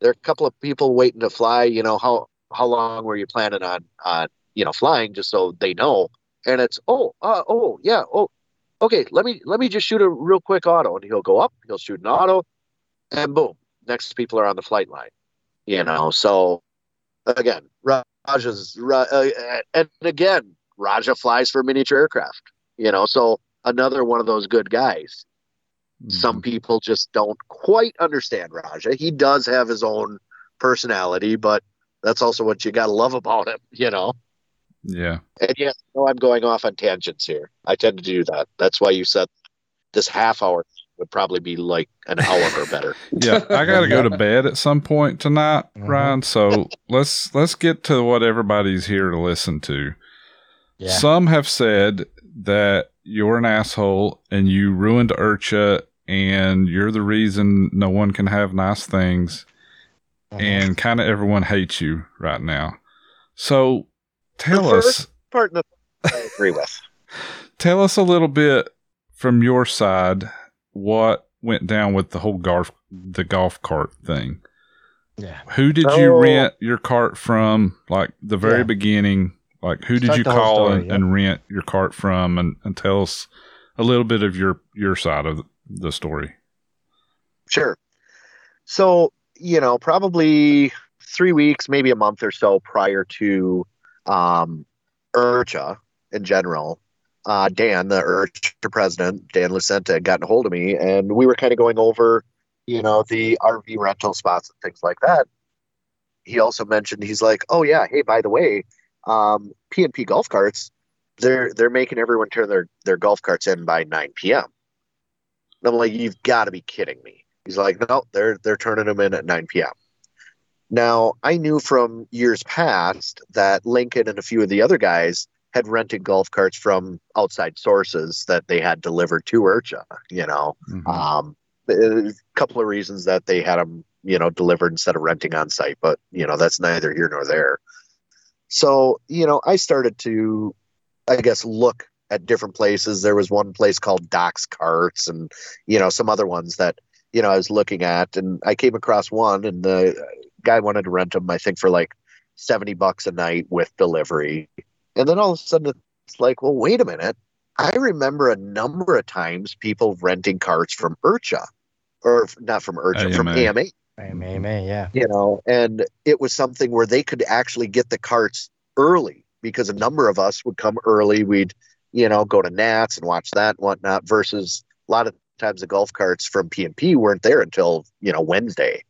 there are a couple of people waiting to fly. You know, how how long were you planning on on you know flying? Just so they know. And it's oh uh, oh yeah oh okay let me let me just shoot a real quick auto, and he'll go up. He'll shoot an auto, and boom, next people are on the flight line. You know, so again, Raja's uh, and again, Raja flies for miniature aircraft. You know, so another one of those good guys. Some people just don't quite understand Raja. He does have his own personality, but that's also what you got to love about him, you know. Yeah. And yes, no, I'm going off on tangents here. I tend to do that. That's why you said this half hour would probably be like an hour or better. Yeah, I got to go to bed at some point tonight, Mhm. Ryan. So let's let's get to what everybody's here to listen to. Yeah. Some have said that you're an asshole and you ruined IRCHA and you're the reason no one can have nice things Mhm. and kind of everyone hates you right now. So tell The us Part of the I agree with. tell us a little bit from your side what went down with the whole golf the golf cart thing. yeah. Who did you Oh. rent your cart from? Like the very Yeah. beginning. Like who did Start you call story, and, yeah. and rent your cart from? And, and tell us a little bit of your your side of the story. Sure. So, you know, probably three weeks, maybe a month or so prior to um, IRCHA in general, uh, Dan, the IRCHA president, Dan Lucenta, gotten a hold of me, and we were kind of going over, you know, the RV rental spots and things like that. He also mentioned he's like, oh yeah, hey, by the way, um, P&P golf carts, they're they're making everyone turn their their golf carts in by 9 p.m. And I'm like, you've got to be kidding me. He's like, no, they're they're turning them in at 9 p.m. Now, I knew from years past that Lincoln and a few of the other guys had rented golf carts from outside sources that they had delivered to IRCHA. You know, Mhm. um, a couple of reasons that they had them, you know, delivered instead of renting on site, but you know, that's neither here nor there. So, you know, I started to, I guess, look at different places. There was one place called Doc's Carts, and you know, some other ones that you know I was looking at, and I came across one, and the guy wanted to rent them, I think, for like 70 bucks a night with delivery. And then all of a sudden it's like, well, wait a minute. I remember a number of times people renting carts from IRCHA, or not from IRCHA, uh, from AMA. AMA, AMA, yeah. you know, and it was something where they could actually get the carts early because a number of us would come early. We'd, you know, go to Nats and watch that and whatnot. Versus a lot of times the golf carts from P&P weren't there until you know Wednesday,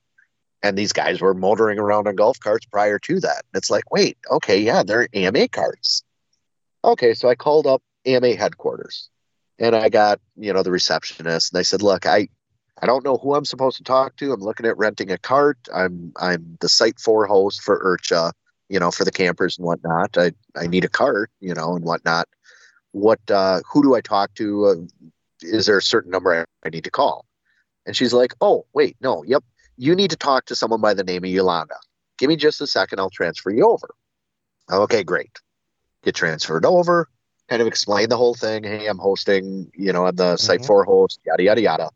and these guys were motoring around on golf carts prior to that. It's like, wait, okay, yeah, they're AMA carts. Okay, so I called up AMA headquarters, and I got you know the receptionist, and I said, look, I I don't know who I'm supposed to talk to. I'm looking at renting a cart. I'm I'm the site four host for IRCHA, you know, for the campers and whatnot. I I need a cart, you know, and whatnot. What uh, who do I talk to? Uh, is there a certain number I, need to call? And she's like, oh wait, no, yep, you need to talk to someone by the name of Yolanda. Give me just a second. I'll transfer you over. Okay, great. Get transferred over. Kind of explain the whole thing. Hey, I'm hosting. You know, I'm the site Mhm. four host. Yada yada yada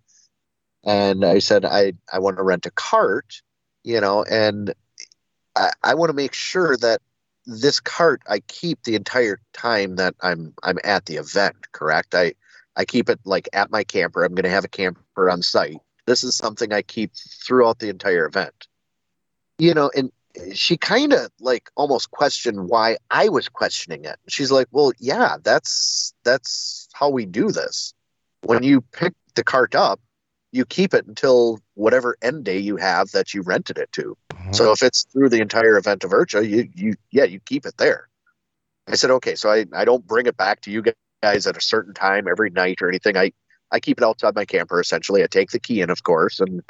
and I said I I want to rent a cart, you know, and I, I want to make sure that this cart I keep the entire time that I'm I'm at the event. Correct? I I keep it like at my camper. I'm going to have a camper on site. This is something I keep throughout the entire event. You know, and she kind of like almost questioned why I was questioning it. She's like, "Well, yeah, that's that's how we do this. When you pick the cart up, you keep it until whatever end day you have that you rented it to. Mhm. So if it's through the entire event of IRCHA, you you yeah, you keep it there. I said, okay, so I, I don't bring it back to you guys at a certain time every night or anything. I, I keep it outside my camper essentially. I take the key in, of course, and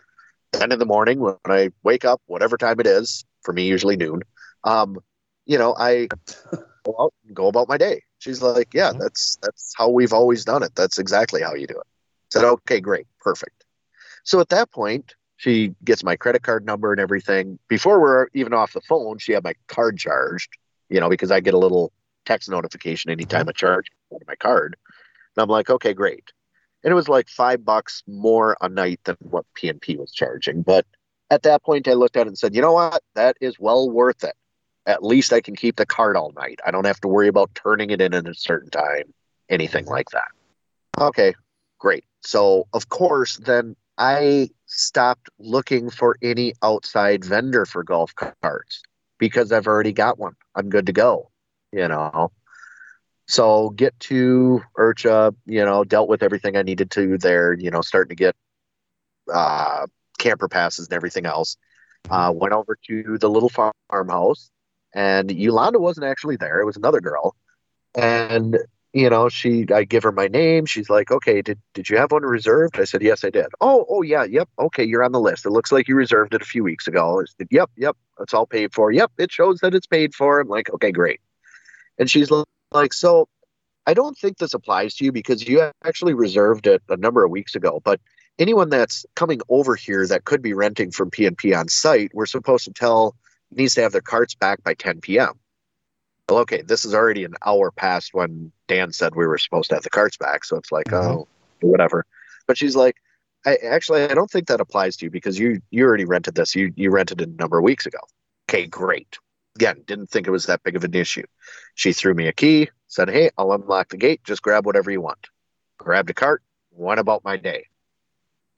then in the morning when I wake up, whatever time it is, for me usually noon, um, you know, I go out and go about my day. She's like, Yeah, that's that's how we've always done it. That's exactly how you do it. I said, Okay, great, perfect. So at that point, she gets my credit card number and everything. Before we're even off the phone, she had my card charged, you know, because I get a little text notification anytime mm-hmm. I charge my card. And I'm like, okay, great. And it was like five bucks more a night than what P&P was charging. But at that point, I looked at it and said, you know what? That is well worth it. At least I can keep the card all night. I don't have to worry about turning it in at a certain time, anything mm-hmm. like that. Okay, great. So, of course, then I stopped looking for any outside vendor for golf carts because I've already got one. I'm good to go, you know. So get to IRCHA, you know, dealt with everything I needed to there, you know, starting to get uh, camper passes and everything else. Uh, went over to the little farmhouse, and Yolanda wasn't actually there. It was another girl, and you know, she I give her my name. She's like, "Okay, did did you have one reserved?" I said, "Yes, I did." "Oh, oh yeah, yep. Okay, you're on the list. It looks like you reserved it a few weeks ago." Said, "Yep, yep. It's all paid for. Yep, it shows that it's paid for." I'm like, "Okay, great." And she's like, "So, I don't think this applies to you because you actually reserved it a number of weeks ago, but anyone that's coming over here that could be renting from P&P on site, we're supposed to tell needs to have their carts back by 10 p.m. Well, okay, this is already an hour past when Dan said we were supposed to have the carts back, so it's like, Mhm. oh, whatever. But she's like, I actually I don't think that applies to you because you you already rented this. You you rented it a number of weeks ago. Okay, great. Again, didn't think it was that big of an issue. She threw me a key, said, "Hey, I'll unlock the gate. Just grab whatever you want." Grabbed a cart, went about my day.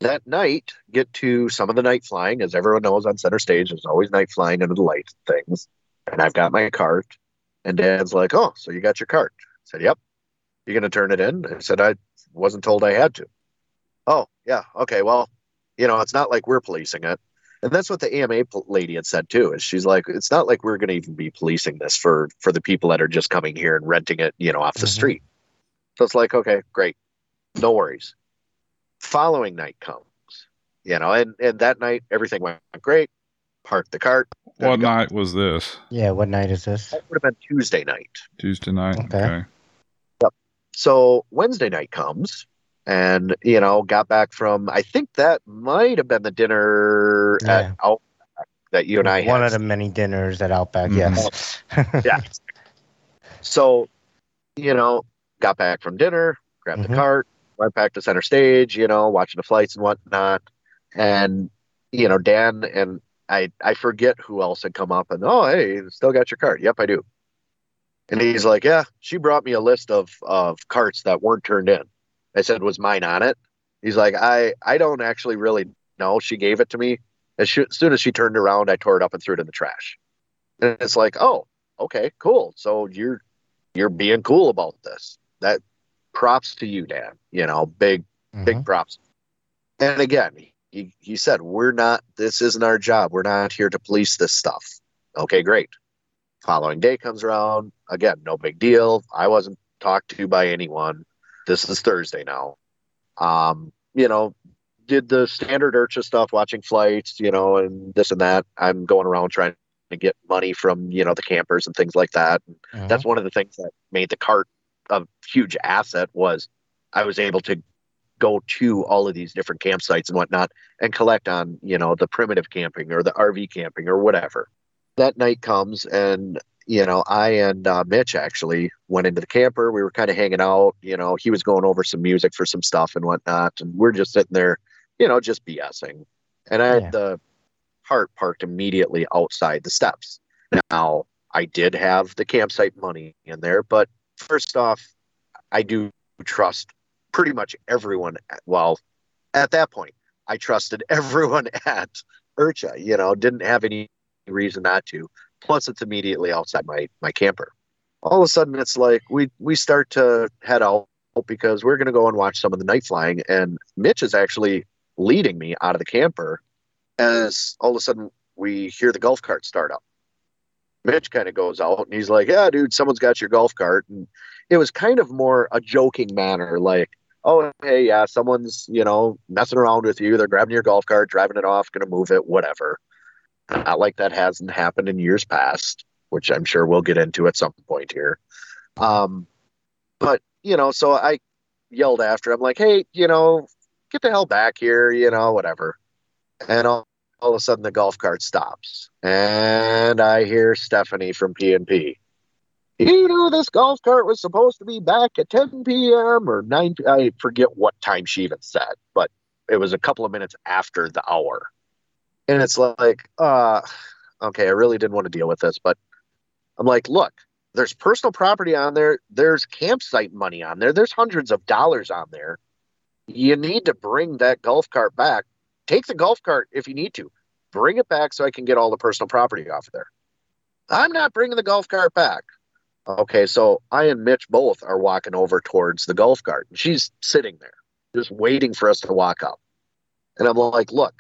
That night, get to some of the night flying, as everyone knows on center stage. There's always night flying under the lights things. And I've got my cart, and Dad's like, "Oh, so you got your cart?" I said, "Yep." You're gonna turn it in? I said, "I wasn't told I had to." Oh, yeah. Okay. Well, you know, it's not like we're policing it. And that's what the AMA lady had said too. Is she's like, it's not like we're going to even be policing this for for the people that are just coming here and renting it, you know, off the Mhm. street. So it's like, okay, great, no worries. Following night comes, you know, and and that night everything went great. Parked the cart. What go. night was this? Yeah, what night is this? That would have been Tuesday night. Tuesday night. Okay. Okay. So Wednesday night comes, and you know, got back from. I think that might have been the dinner Yeah. at Outback that you and I had. One had. of the many dinners at Outback, Mhm. yes. Yeah. So, you know, got back from dinner, grabbed the Mhm. cart, went back to center stage, you know, watching the flights and whatnot. And, you know, Dan and I I forget who else had come up and oh hey, still got your cart? Yep, I do. And he's like, yeah, she brought me a list of of carts that weren't turned in. I said, was mine on it? He's like, I I don't actually really know. She gave it to me. As, she, as soon as she turned around, I tore it up and threw it in the trash. And it's like, oh, okay, cool. So you're you're being cool about this. That props to you, Dan. You know, big big Mhm. props. And again, he, he said, We're not, this isn't our job. We're not here to police this stuff. Okay, great. Following day comes around. Again, no big deal. I wasn't talked to by anyone. This is Thursday now. Um, you know, did the standard IRCHA stuff, watching flights, you know, and this and that. I'm going around trying to get money from, you know, the campers and things like that. Mhm. That's one of the things that made the cart a huge asset was I was able to go to all of these different campsites and whatnot and collect on, you know, the primitive camping or the RV camping or whatever. That night comes and, you know, I and uh, Mitch actually went into the camper. We were kind of hanging out. You know, he was going over some music for some stuff and whatnot. And we're just sitting there, you know, just BSing. And I Yeah. had the cart parked immediately outside the steps. Now, I did have the campsite money in there, but first off, I do trust pretty much everyone. Well, at that point, I trusted everyone at IRCHA. You know, didn't have any reason not to. Plus, it's immediately outside my my camper. All of a sudden, it's like we we start to head out because we're going to go and watch some of the night flying, and Mitch is actually leading me out of the camper. As all of a sudden, we hear the golf cart start up. Mitch kind of goes out and he's like, "Yeah, dude, someone's got your golf cart." And it was kind of more a joking manner, like, "Oh, hey, yeah, someone's you know messing around with you. They're grabbing your golf cart, driving it off, gonna move it, whatever." Not like that hasn't happened in years past, which I'm sure we'll get into at some point here. Um, but you know, so I yelled after him like, "Hey, you know, get the hell back here, you know, whatever." And all, all of a sudden, the golf cart stops, and I hear Stephanie from P&P. You know, this golf cart was supposed to be back at 10 p.m. or 9. I forget what time she even said, but it was a couple of minutes after the hour. And it's like, uh, okay, I really didn't want to deal with this, but I'm like, look, there's personal property on there. There's campsite money on there. There's hundreds of dollars on there. You need to bring that golf cart back. Take the golf cart if you need to. Bring it back so I can get all the personal property off of there. I'm not bringing the golf cart back. Okay, so I and Mitch both are walking over towards the golf cart. And she's sitting there, just waiting for us to walk up. And I'm like, look,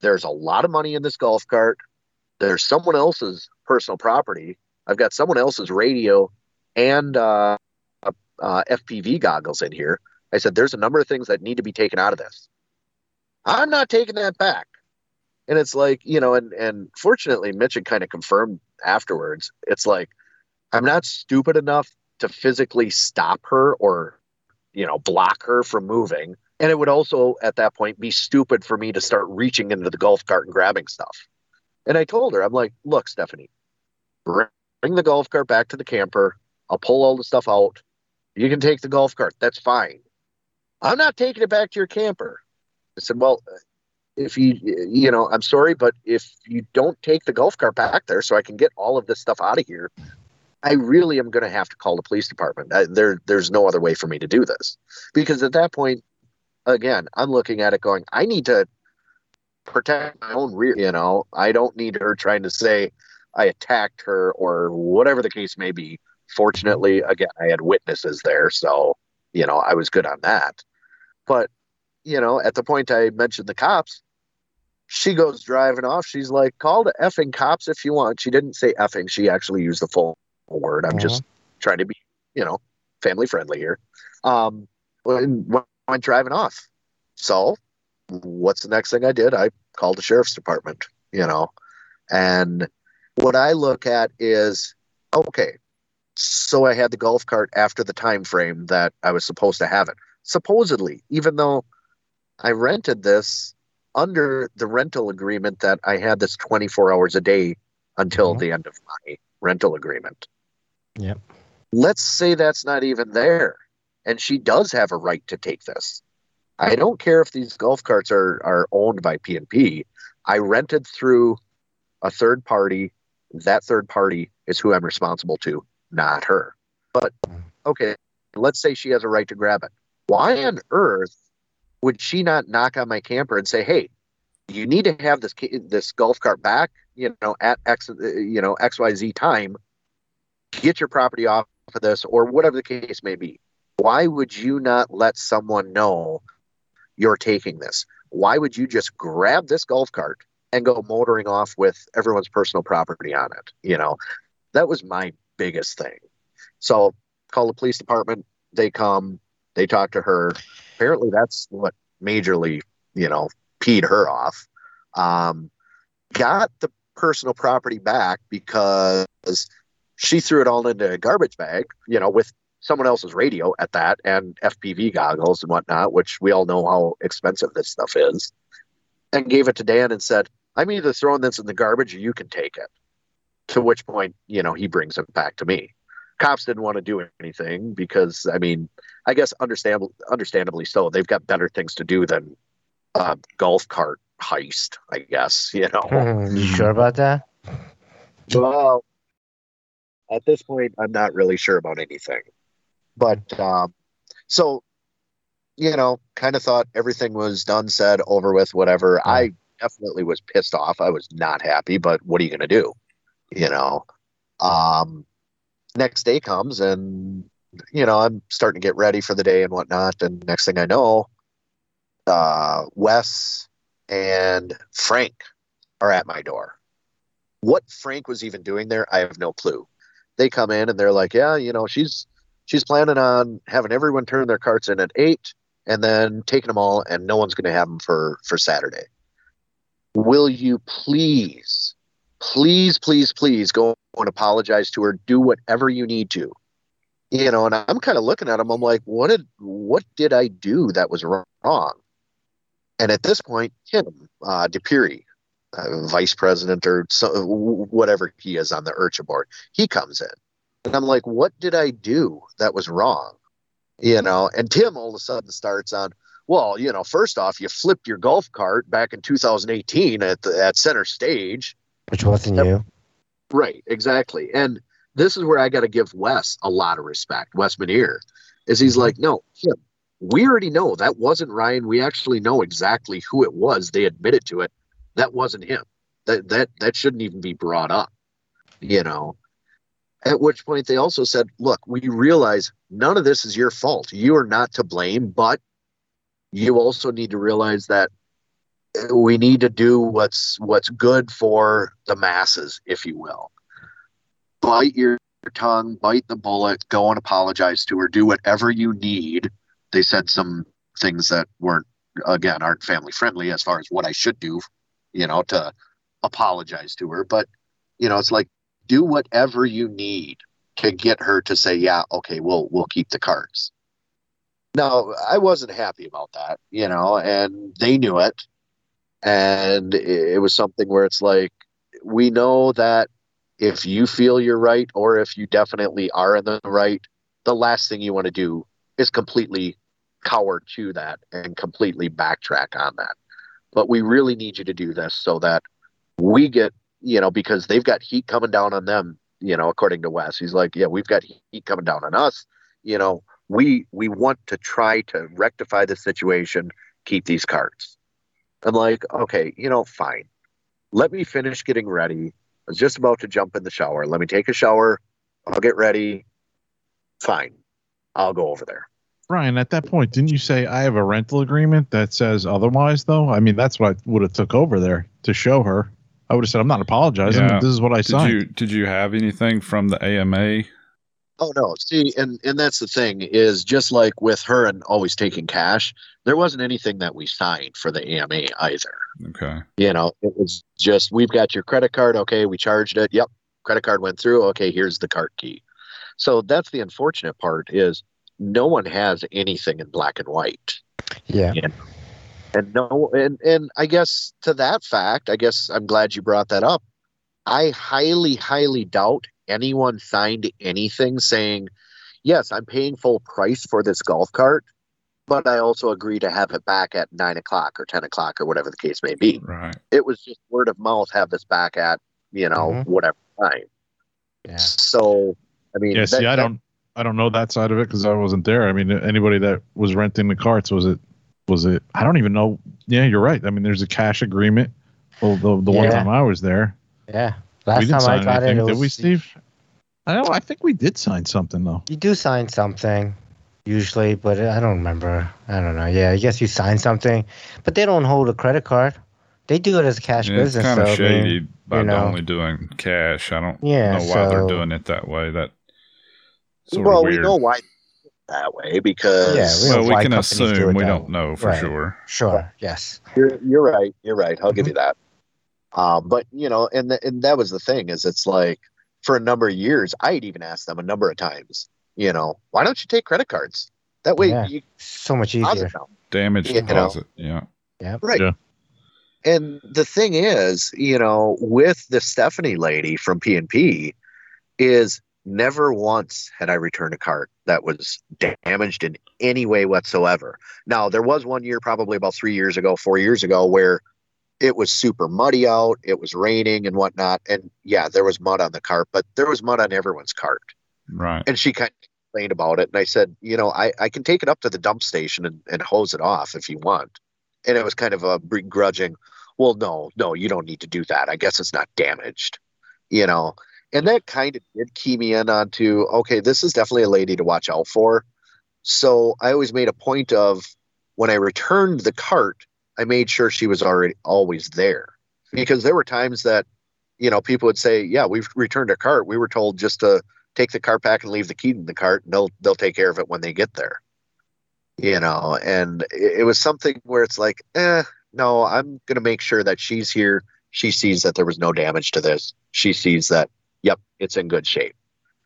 there's a lot of money in this golf cart. There's someone else's personal property. I've got someone else's radio and uh, uh, FPV goggles in here. I said, there's a number of things that need to be taken out of this. I'm not taking that back. And it's like, you know, and, and fortunately, Mitch had kind of confirmed afterwards. It's like, I'm not stupid enough to physically stop her or, you know, block her from moving. And it would also, at that point, be stupid for me to start reaching into the golf cart and grabbing stuff. And I told her, I'm like, look, Stephanie, bring the golf cart back to the camper. I'll pull all the stuff out. You can take the golf cart. That's fine. I'm not taking it back to your camper. I said, well, if you, you know, I'm sorry, but if you don't take the golf cart back there so I can get all of this stuff out of here, I really am going to have to call the police department. I, there, there's no other way for me to do this because at that point, again, I'm looking at it going, I need to protect my own rear. You know, I don't need her trying to say I attacked her or whatever the case may be. Fortunately, again, I had witnesses there, so you know I was good on that. But you know, at the point I mentioned the cops, she goes driving off. She's like, "Call the effing cops if you want." She didn't say effing. She actually used the full word. I'm just trying to be, you know, family friendly here. Um, when, when Went driving off. So, what's the next thing I did? I called the sheriff's department. You know, and what I look at is okay. So I had the golf cart after the time frame that I was supposed to have it. Supposedly, even though I rented this under the rental agreement that I had this 24 hours a day until Mhm. the end of my rental agreement. Yep. Let's say that's not even there. And she does have a right to take this. I don't care if these golf carts are, are owned by P&P. I rented through a third party. That third party is who I'm responsible to, not her. But okay, let's say she has a right to grab it. Why on earth would she not knock on my camper and say, "Hey, you need to have this this golf cart back, you know, at X, you know, X Y Z time. Get your property off of this, or whatever the case may be." Why would you not let someone know you're taking this? Why would you just grab this golf cart and go motoring off with everyone's personal property on it? You know, that was my biggest thing. So call the police department. They come. They talk to her. Apparently, that's what majorly, you know, peed her off. Um, got the personal property back because she threw it all into a garbage bag. You know, with someone else's radio at that and FPV goggles and whatnot, which we all know how expensive this stuff is, and gave it to Dan and said, I'm either throwing this in the garbage or you can take it. To which point, you know, he brings it back to me. Cops didn't want to do anything because, I mean, I guess understandably, understandably so. They've got better things to do than a golf cart heist, I guess, you know. Hmm, you sure about that? Well, at this point, I'm not really sure about anything. But um, so, you know, kind of thought everything was done, said, over with, whatever. I definitely was pissed off. I was not happy, but what are you going to do? You know, um, next day comes and, you know, I'm starting to get ready for the day and whatnot. And next thing I know, uh, Wes and Frank are at my door. What Frank was even doing there, I have no clue. They come in and they're like, "Yeah, you know, she's she's planning on having everyone turn their carts in at eight, and then taking them all, and no one's going to have them for for Saturday. Will you please, please, please, please go and apologize to her? Do whatever you need to." You know, and I'm kind of looking at him. I'm like, "What did what did I do that was wrong?" And at this point, Tim uh, DePiri, uh, vice president or so, whatever he is on the IRCHA board, he comes in. And I'm like, what did I do that was wrong? You know, and Tim all of a sudden starts on, well, you know, first off, you flipped your golf cart back in 2018 at the, at center stage. Which wasn't you. Right, exactly. And this is where I got to give Wes a lot of respect. Wes Manier is he's mm-hmm. like, no, Tim, we already know that wasn't Ryan. We actually know exactly who it was. They admitted to it. That wasn't him. That that that shouldn't even be brought up. You know. At which point they also said, "Look, we realize none of this is your fault. You are not to blame, but you also need to realize that we need to do what's what's good for the masses, if you will. Bite your tongue, bite the bullet, go and apologize to her, do whatever you need." They said some things that weren't again aren't family friendly as far as what I should do, you know, to apologize to her. But you know, it's like do whatever you need to get her to say, yeah, okay, we'll we'll keep the cards. Now, I wasn't happy about that, you know, and they knew it. And it was something where it's like, we know that if you feel you're right, or if you definitely are in the right, the last thing you want to do is completely cower to that and completely backtrack on that. But we really need you to do this so that we get, you know, because they've got heat coming down on them, you know, according to Wes. He's like, yeah, we've got heat coming down on us. You know, we we want to try to rectify the situation, keep these cards. I'm like, okay, you know, fine. Let me finish getting ready. I was just about to jump in the shower. Let me take a shower. I'll get ready. Fine. I'll go over there. Ryan, at that point, didn't you say I have a rental agreement that says otherwise? Though, I mean, that's what I would have took over there to show her. I would have said, "I'm not apologizing. Yeah. This is what I Did signed." you did you have anything from the AMA? Oh no, see, and and that's the thing is just like with her and always taking cash, there wasn't anything that we signed for the AMA either. Okay. You know, it was just we've got your credit card. Okay, we charged it. Yep, credit card went through. Okay, here's the cart key. So that's the unfortunate part is no one has anything in black and white. Yeah. And no, and and I guess to that fact, I guess I'm glad you brought that up. I highly, highly doubt anyone signed anything saying, "Yes, I'm paying full price for this golf cart, but I also agree to have it back at nine o'clock or ten o'clock or whatever the case may be. Right. It was just word of mouth. Have this back at you know Mhm. whatever time. Yeah. So I mean, Yeah, that- see, I that- don't, I don't know that side of it because I wasn't there. I mean, anybody that was renting the carts was it, was it? I don't even know. Yeah, you're right. I mean, there's a cash agreement. Well, the the one Yeah. time I was there, Yeah. we Last didn't time I sign got it, anything, it did we, was Steve? I don't. I think we did sign something though. You do sign something, usually, but I don't remember. I don't know. Yeah, I guess you sign something, but they don't hold a credit card. They do it as a cash Yeah, it's business. kind of so, I mean, shady by you know. only doing cash. I don't Yeah, know why they're doing it that way. That sort well, of we know why that way because Yeah, we well, we can companies do assume. We that don't way. know for Right. sure. Sure. Yes. You're you're right. You're right. I'll Mm-hmm. give you that. Um, but you know, and the, and that was the thing is it's like for a number of years, I'd even asked them a number of times. You know, why don't you take credit cards? That way, Yeah. you So much easier. Damage You know. deposit. Yeah. Yeah, right. Yeah. And the thing is, you know, with the Stephanie lady from P&P is never once had I returned a cart that was damaged in any way whatsoever. Now, there was one year probably about 3 years ago, 4 years ago where it was super muddy out, it was raining and whatnot, and yeah, there was mud on the cart, but there was mud on everyone's cart. Right. And she kind of complained about it. And I said, you know, I, I can take it up to the dump station and, and hose it off if you want. And it was kind of a begrudging, well, no, no, you don't need to do that. I guess it's not damaged, you know. And that kind of did key me in onto, okay, this is definitely a lady to watch out for. So I always made a point of when I returned the cart, I made sure she was already always there. Because there were times that, you know, people would say, Yeah, we've returned a cart. We were told just to take the cart back and leave the key in the cart and they'll they'll take care of it when they get there you know and it, it was something where it's like eh no i'm going to make sure that she's here she sees that there was no damage to this she sees that yep it's in good shape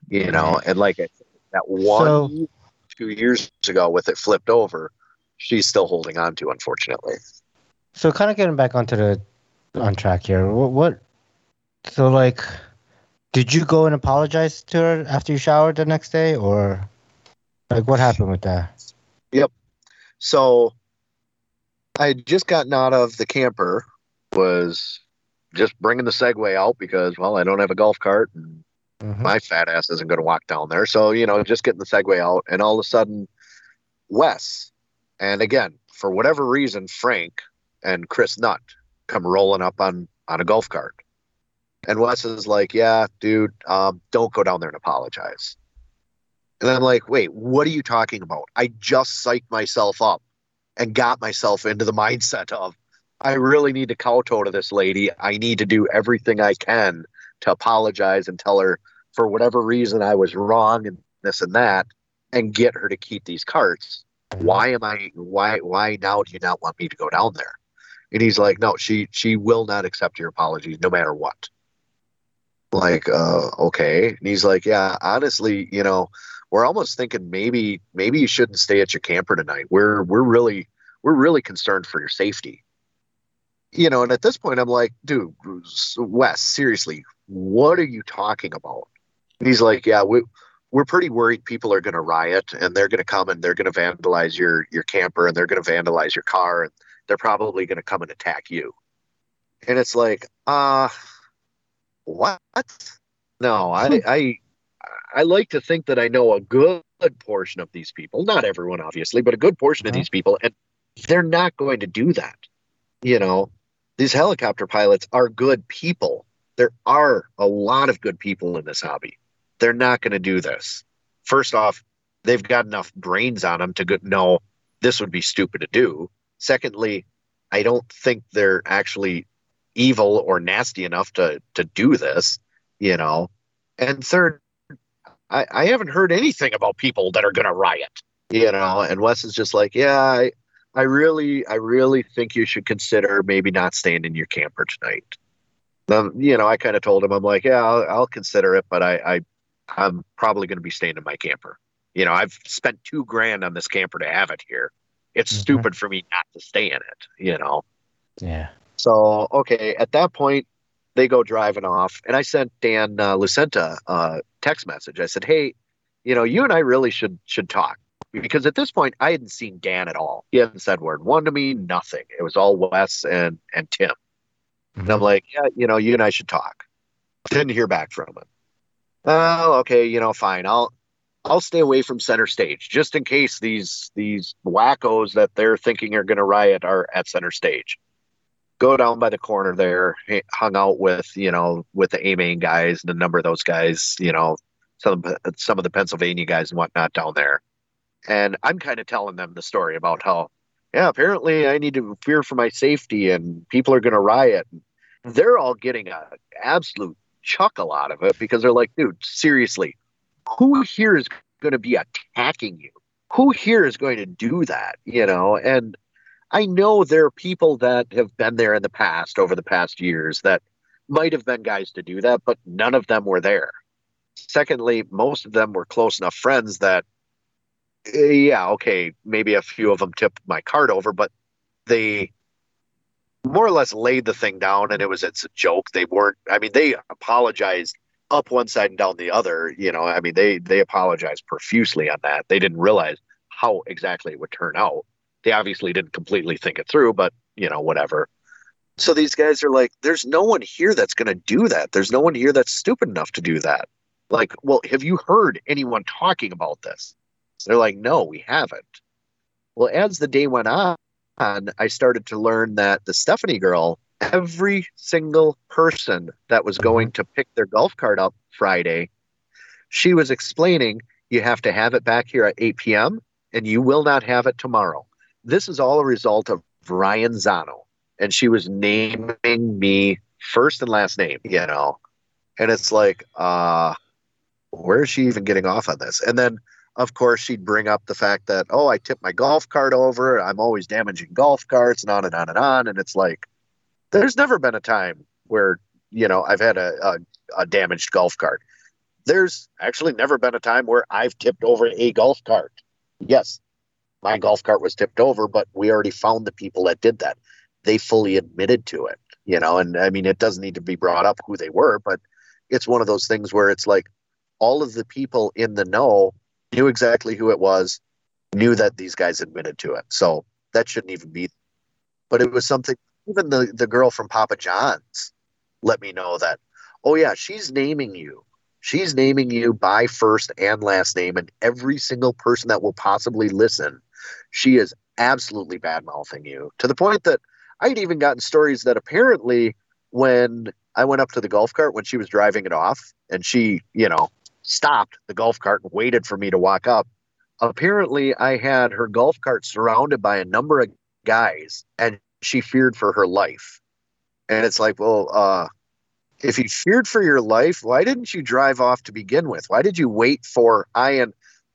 you know and like I that one So- two years ago with it flipped over she's still holding on to unfortunately So kind of getting back onto the on track here. What, what? So like, did you go and apologize to her after you showered the next day, or like what happened with that? Yep. So I had just gotten out of the camper, was just bringing the Segway out because, well, I don't have a golf cart and Mhm. my fat ass isn't going to walk down there. So, you know, just getting the Segway out. And all of a sudden, Wes, and again, for whatever reason, Frank and Chris Nutt come rolling up on, on a golf cart. And Wes is like, yeah, dude, um, don't go down there and apologize. And I'm like, wait, what are you talking about? I just psyched myself up and got myself into the mindset of, I really need to kowtow to this lady. I need to do everything I can to apologize and tell her for whatever reason I was wrong and this and that and get her to keep these carts. Why am I why why now do you not want me to go down there? And he's like, No, she she will not accept your apologies no matter what. Like, uh, okay. And he's like, Yeah, honestly, you know, we're almost thinking maybe maybe you shouldn't stay at your camper tonight. We're we're really we're really concerned for your safety. You know, and at this point I'm like, dude, Wes, seriously, what are you talking about? And he's like, Yeah, we we're pretty worried people are gonna riot and they're gonna come and they're gonna vandalize your your camper and they're gonna vandalize your car and they're probably gonna come and attack you. And it's like, uh what? No, I I I like to think that I know a good portion of these people, not everyone obviously, but a good portion of Mhm. these people and they're not going to do that. You know, these helicopter pilots are good people. There are a lot of good people in this hobby. They're not going to do this. First off, they've got enough brains on them to go, know this would be stupid to do. Secondly, I don't think they're actually evil or nasty enough to to do this, you know. And third, I, I haven't heard anything about people that are gonna riot, you know. And Wes is just like, yeah, I, I really, I really think you should consider maybe not staying in your camper tonight. Um, you know, I kind of told him, I'm like, yeah, I'll, I'll consider it, but I, I, I'm probably going to be staying in my camper. You know, I've spent two grand on this camper to have it here. It's Mhm. stupid for me not to stay in it. You know. Yeah. So okay, at that point, they go driving off, and I sent Dan uh, Lucenta a text message. I said, "Hey, you know, you and I really should should talk. Because at this point I hadn't seen Dan at all. He hadn't said word one to me, nothing. It was all Wes and and Tim. And I'm mhm. like, yeah, you know, you and I should talk. Didn't hear back from him. Well, okay, you know, fine. I'll I'll stay away from center stage just in case these these wackos that they're thinking are going to riot are at center stage. Go down by the corner there, hung out with you know with the A main guys and a number of those guys, you know, some some of the Pennsylvania guys and whatnot down there. And I'm kind of telling them the story about how, yeah, apparently I need to fear for my safety and people are going to riot. Mm-hmm. They're all getting a absolute chuckle out of it because they're like, dude, seriously, who here is going to be attacking you? Who here is going to do that? You know, and I know there are people that have been there in the past over the past years that might have been guys to do that, but none of them were there. Secondly, most of them were close enough friends that, yeah, okay, maybe a few of them tipped my card over, but they more or less laid the thing down and it was it's a joke. They weren't I mean they apologized up one side and down the other, you know, I mean they they apologized profusely on that. They didn't realize how exactly it would turn out. They obviously didn't completely think it through, but you know, whatever. So these guys are like, there's no one here that's going to do that. There's no one here that's stupid enough to do that. Like, well, have you heard anyone talking about this? They're like, no, we haven't. Well, as the day went on, I started to learn that the Stephanie girl, every single person that was going to pick their golf cart up Friday, she was explaining you have to have it back here at 8 p.m. and you will not have it tomorrow. This is all a result of Ryan Zano. And she was naming me first and last name, you know. And it's like, uh, where is she even getting off on this? And then of course, she'd bring up the fact that, oh, I tipped my golf cart over. I'm always damaging golf carts and on and on and on. And it's like, there's never been a time where, you know, I've had a, a, a damaged golf cart. There's actually never been a time where I've tipped over a golf cart. Yes, my golf cart was tipped over, but we already found the people that did that. They fully admitted to it, you know, and I mean, it doesn't need to be brought up who they were, but it's one of those things where it's like all of the people in the know knew exactly who it was, knew that these guys admitted to it. So that shouldn't even be. But it was something. Even the the girl from Papa John's let me know that. Oh yeah, she's naming you. She's naming you by first and last name, and every single person that will possibly listen, she is absolutely bad mouthing you to the point that I'd even gotten stories that apparently when I went up to the golf cart when she was driving it off, and she, you know, stopped the golf cart and waited for me to walk up. Apparently, I had her golf cart surrounded by a number of guys, and she feared for her life. And it's like, well, uh, if you feared for your life, why didn't you drive off to begin with? Why did you wait for I and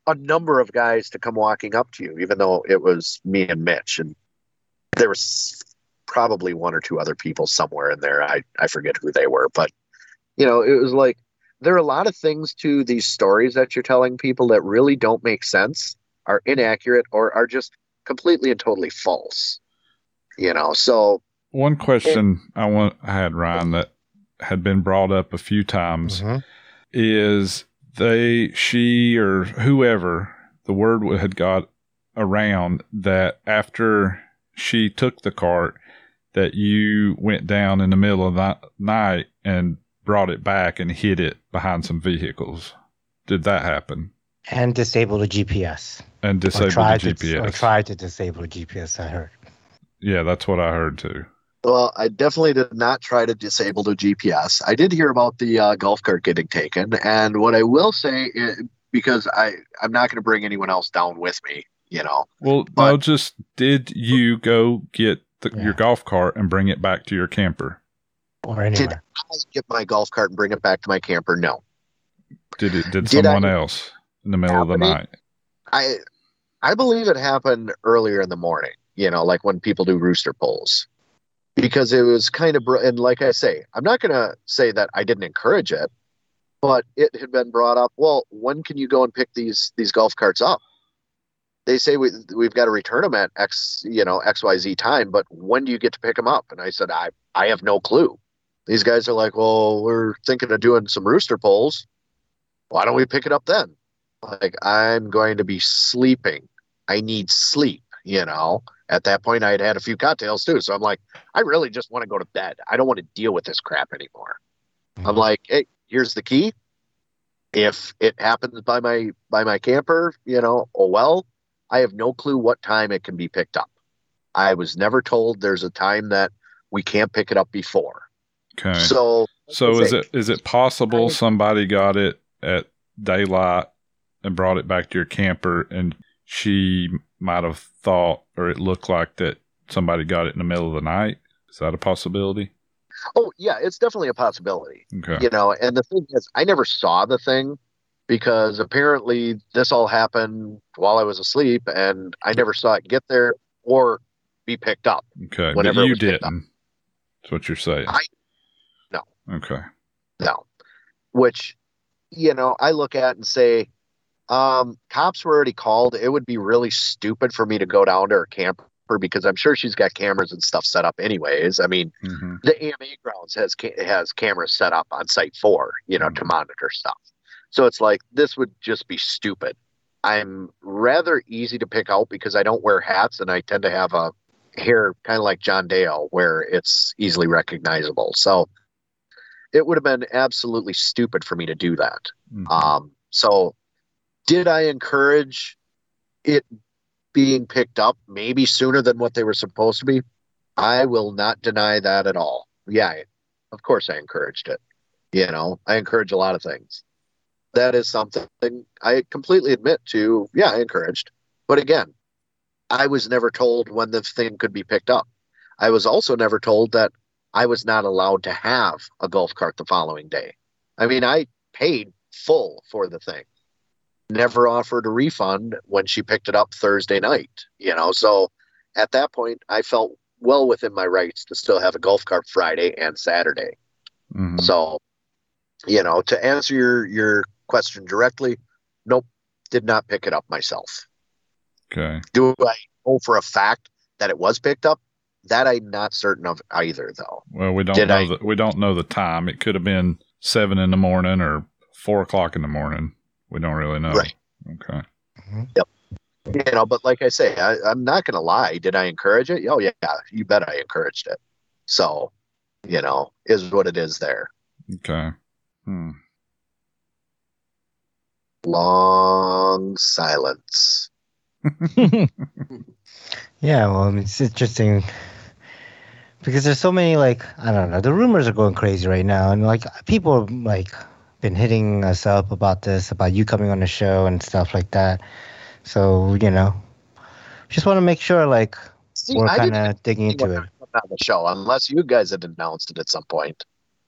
a number of guys to come walking up to you, even though it was me and Mitch? And there was probably one or two other people somewhere in there. I, I forget who they were, but you know, it was like there are a lot of things to these stories that you're telling people that really don't make sense, are inaccurate, or are just completely and totally false. You know, so One question I want I had Ryan that had been brought up a few times Mhm. is they she or whoever the word had got around that after she took the cart that you went down in the middle of the night and brought it back and hid it behind some vehicles. Did that happen? And disable the GPS. And Or disable try the to, or GPS. try to disable the GPS. I heard. yeah, that's what I heard too. Well, I definitely did not try to disable the GPS. I did hear about the uh, golf cart getting taken, and what I will say, is, because I I'm not going to bring anyone else down with me, you know. Well, But- no, just did you go get the, Yeah. your golf cart and bring it back to your camper? Or anywhere. I get my golf cart and bring it back to my camper. No, Did it? Did, Did someone I- else in the middle of the night? I I believe it happened earlier in the morning. You know, like when people do rooster polls, because it was kind of br- and like I say, I'm not going to say that I didn't encourage it, but it had been brought up. Well, when can you go and pick these these golf carts up? They say we we've got to return them at X you know X Y Z time, but when do you get to pick them up? And I said I I have no clue. These guys are like, well, we're thinking of doing some rooster polls. Why don't we pick it up then? like I'm going to be sleeping. I need sleep, you know. At that point I had had a few cocktails too, so I'm like I really just want to go to bed. I don't want to deal with this crap anymore. I'm mm-hmm. like, "Hey, here's the key. If it happens by my by my camper, you know, oh well, I have no clue what time it can be picked up. I was never told there's a time that we can't pick it up before. Okay. So So is it is it possible somebody got it at daylight and brought it back to your camper and she might have thought or it looked like that somebody got it in the middle of the night? Is that a possibility? oh yeah, it's definitely a possibility. Okay. you know and the thing is i never saw the thing because apparently this all happened while i was asleep and i never saw it get there or be picked up Okay. But Whenever it you didn't. That's what you're saying. I-. Okay. no which you know i look at and say um cops were already called it would be really stupid for me to go down to her camper because i'm sure she's got cameras and stuff set up anyways i mean hmm the AMA grounds has has cameras set up on site four, you know, to monitor stuff. So it's like this would just be stupid. I'm rather easy to pick out because I don't wear hats and I tend to have a hair kind of like John Dale where it's easily recognizable. So it would have been absolutely stupid for me to do that. Mm-hmm. Um, so did I encourage it being picked up maybe sooner than what they were supposed to be? I will not deny that at all. Yeah, of course I encouraged it. You know, I encourage a lot of things. That is something I completely admit to. Yeah, I encouraged. But again, I was never told when the thing could be picked up. I was also never told that I was not allowed to have a golf cart the following day. I mean, I paid full for the thing. Never offered a refund when she picked it up Thursday night, you know. So at that point, I felt well within my rights to still have a golf cart Friday and Saturday. Mhm. So, you know, to answer your your question directly, nope, did not pick it up myself. Okay. Do I know for a fact that it was picked up? That I'm not certain of either, though. Well, we don't Did know I- the we don't know the time. It could have been seven in the morning or four o'clock in the morning. We don't really know. Right. Okay. Yep. You know, but like I say, I, I'm not going to lie. Did I encourage it? Oh yeah, you bet I encouraged it. So, you know, is what it is there. Okay. Hmm. Long silence. Yeah, well, it's interesting because there's so many like I don't know. The rumors are going crazy right now, and like people have like been hitting us up about this, about you coming on the show and stuff like that. So you know, just want to make sure like See, we're kind of digging into it. come on the show unless you guys had announced it at some point.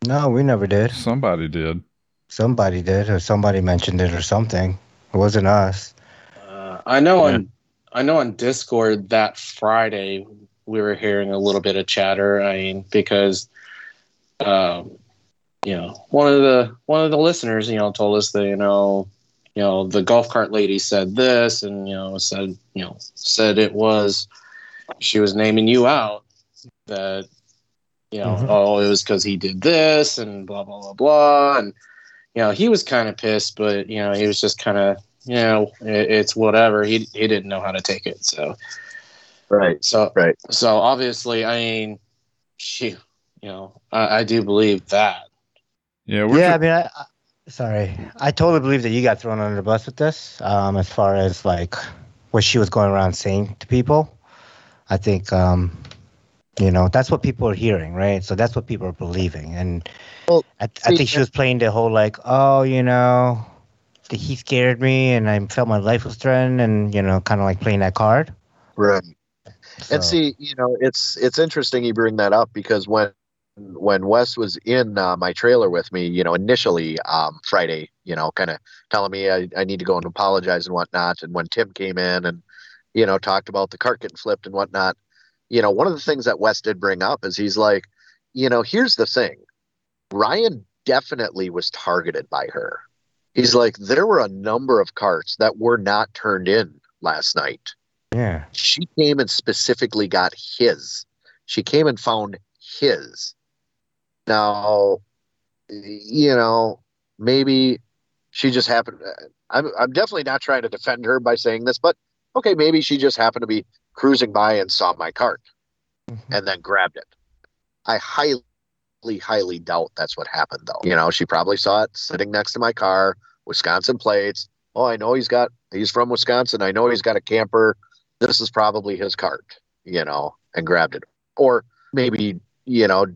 No, we never did. Somebody did. Somebody did, or somebody mentioned it, or something. It wasn't us. Uh, I know Yeah. on I know on Discord that Friday we were hearing a little bit of chatter. I mean, because um, you know one of the one of the listeners, you know, told us that you know, you know, the golf cart lady said this, and you know, said you know, said it was she was naming you out that you know, Mhm. oh, it was because he did this and blah blah blah blah, and you know, he was kind of pissed, but you know, he was just kind of you know, it, it's whatever. He he didn't know how to take it, so Right. so Right. so obviously, I mean, she, you know, I, I do believe that. Yeah. We're yeah, I mean, I, I, sorry, I totally believe that you got thrown under the bus with this. Um, as far as like what she was going around saying to people, I think, um, you know, that's what people are hearing, right? So that's what people are believing, and Well, I, I see, think she was playing the whole like, oh, you know, he scared me, and I felt my life was threatened, and you know, kind of like playing that card. Right. So, And see, you know, it's it's interesting you bring that up because when when Wes was in uh, my trailer with me, you know, initially um, Friday, you know, kind of telling me I, I need to go and apologize and whatnot, and when Tim came in and you know talked about the cart getting flipped and whatnot, you know, one of the things that Wes did bring up is he's like, you know, here's the thing, Ryan definitely was targeted by her. He's like, there were a number of carts that were not turned in last night yeah, she came and specifically got his. She came and found his. Now, you know, maybe she just happened. I'm I'm definitely not trying to defend her by saying this, but okay, maybe she just happened to be cruising by and saw my cart Mhm. and then grabbed it. I highly, highly doubt that's what happened, though. You know, she probably saw it sitting next to my car, Wisconsin plates. Oh, I know he's got, he's from Wisconsin. I know he's got a camper. This is probably his cart, you know, and grabbed it. Or maybe, you know,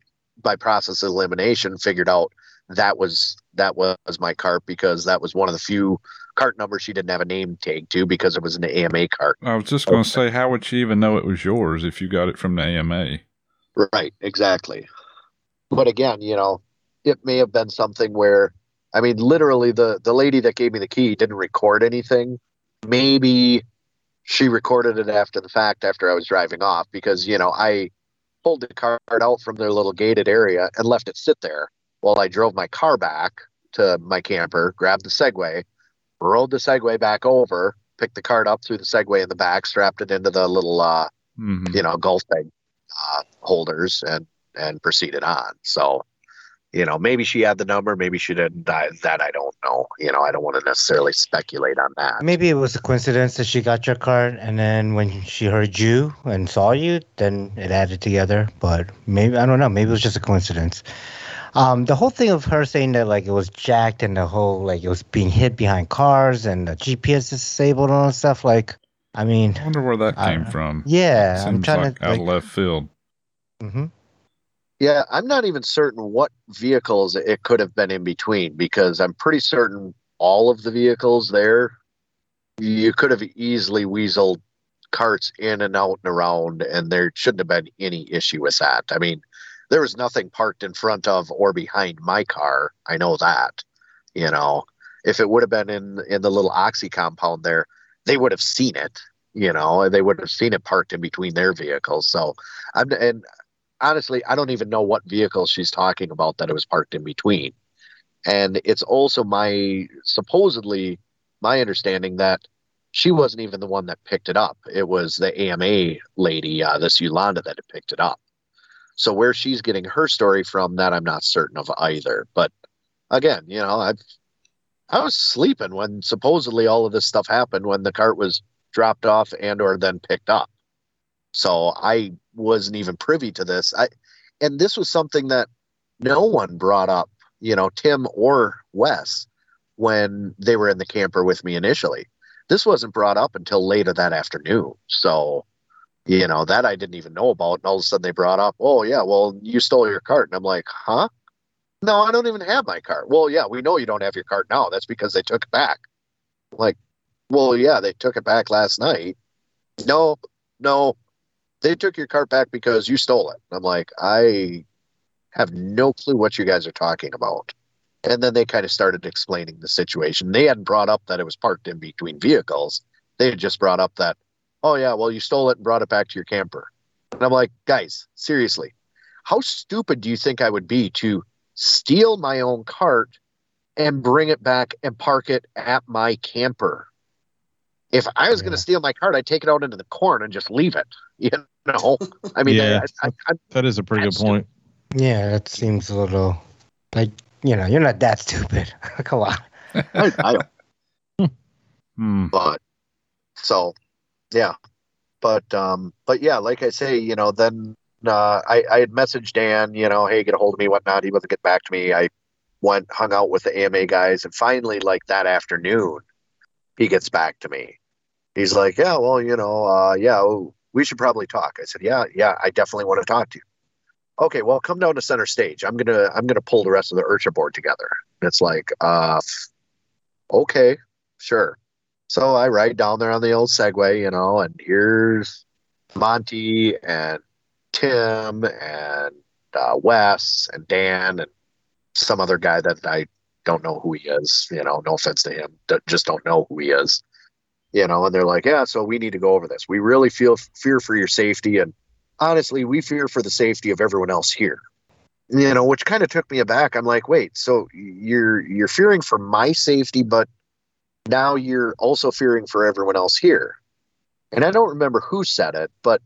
by process of elimination, figured out that was that was my cart because that was one of the few cart numbers she didn't have a name tag to because it was an AMA cart. I was just going to say, how would she even know it was yours if you got it from the AMA? Right, exactly. But again, you know, it may have been something where I mean literally the the lady that gave me the key didn't record anything. Maybe she recorded it after the fact after I was driving off because, you know, I pulled the cart out from their little gated area and left it sit there while I drove my car back to my camper, grabbed the Segway, rolled the Segway back over, picked the cart up through the Segway in the back, strapped it into the little uh hmm you know, golf bag uh, holders and and proceeded on. So, you know, maybe she had the number, maybe she didn't. I, that I don't know. You know, I don't want to necessarily speculate on that. Maybe it was a coincidence that she got your card, and then when she heard you and saw you, then it added together. But maybe I don't know. Maybe it was just a coincidence. Um, the whole thing of her saying that like it was jacked and the whole like it was being hid behind cars and the GPS is disabled and all that stuff. Like, I mean, I wonder where that I- came from. yeah, I'm Seems trying like to out like. of left field. hmm Yeah, I'm not even certain what vehicles it could have been in between because I'm pretty certain all of the vehicles there, you could have easily weaseled carts in and out and around, and there shouldn't have been any issue with that. I mean, there was nothing parked in front of or behind my car. I know that. You know, if it would have been in in the little Oxy compound there, they would have seen it. You know, they would have seen it parked in between their vehicles. So, I'm and honestly, I don't even know what vehicle she's talking about that it was parked in between. And it's also my supposedly my understanding that she wasn't even the one that picked it up. It was the AMA lady, uh, this Yolanda, that had picked it up. So where she's getting her story from, that I'm not certain of either. But again, you know, I I was sleeping when supposedly all of this stuff happened when the cart was dropped off and or then picked up. So I wasn't even privy to this. I and this was something that no one brought up, you know, Tim or Wes when they were in the camper with me initially. This wasn't brought up until later that afternoon. So, you know, that I didn't even know about. And all of a sudden they brought up, oh, yeah, well, you stole your cart. And I'm like, huh? No, I don't even have my cart. Well, yeah, we know you don't have your cart now. That's because they took it back. Like, well, yeah, they took it back last night. No, no, they took your cart back because you stole it. I'm like, I have no clue what you guys are talking about. And then they kind of started explaining the situation. They hadn't brought up that it was parked in between vehicles. They had just brought up that, oh, yeah, well, you stole it and brought it back to your camper. And I'm like, guys, seriously, how stupid do you think I would be to steal my own cart and bring it back and park it at my camper? If I was going to steal my card, I'd take it out into the corn and just leave it. You know, I mean, Yeah. I, I, I, That is a pretty good That's point. Yeah, that seems a little like you know you're not that stupid. Come on. I, I don't. Hmm. but so yeah but um but yeah like i say you know then uh i i had messaged dan you know hey get a hold of me whatnot he wasn't getting back to me i went hung out with the ama guys and finally like that afternoon he gets back to me he's like yeah well you know uh yeah we should probably talk i said yeah yeah i definitely want to talk to you okay well come down to center stage i'm gonna i'm gonna pull the rest of the IRCHA board together and it's like uh okay sure so I ride down there on the old Segway, you know, and here's Monty and Tim and uh, Wes and Dan and some other guy that I don't know who he is. You know, no offense to him, just don't know who he is. You know, and they're like, yeah, so we need to go over this. We really feel fear for your safety, and honestly, we fear for the safety of everyone else here. You know, which kind of took me aback. I'm like, wait, so you're you're fearing for my safety, but now you're also fearing for everyone else here. And I don't remember who said it, but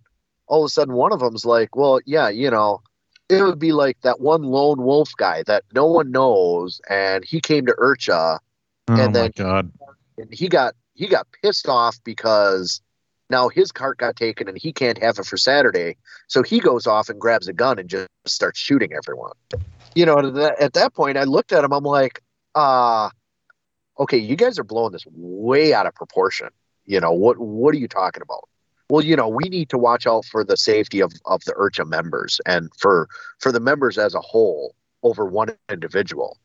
all of a sudden one of them's like, well, yeah, you know, it would be like that one lone wolf guy that no one knows, and he came to IRCHA, Oh And my then- god. and he got he got pissed off because now his cart got taken and he can't have it for Saturday. So he goes off and grabs a gun and just starts shooting everyone. You know, at that, point, I looked at him. I'm like, uh, okay, you guys are blowing this way out of proportion. You know, what what are you talking about? Well, you know, we need to watch out for the safety of, of the IRCHA members and for for the members as a whole over one individual.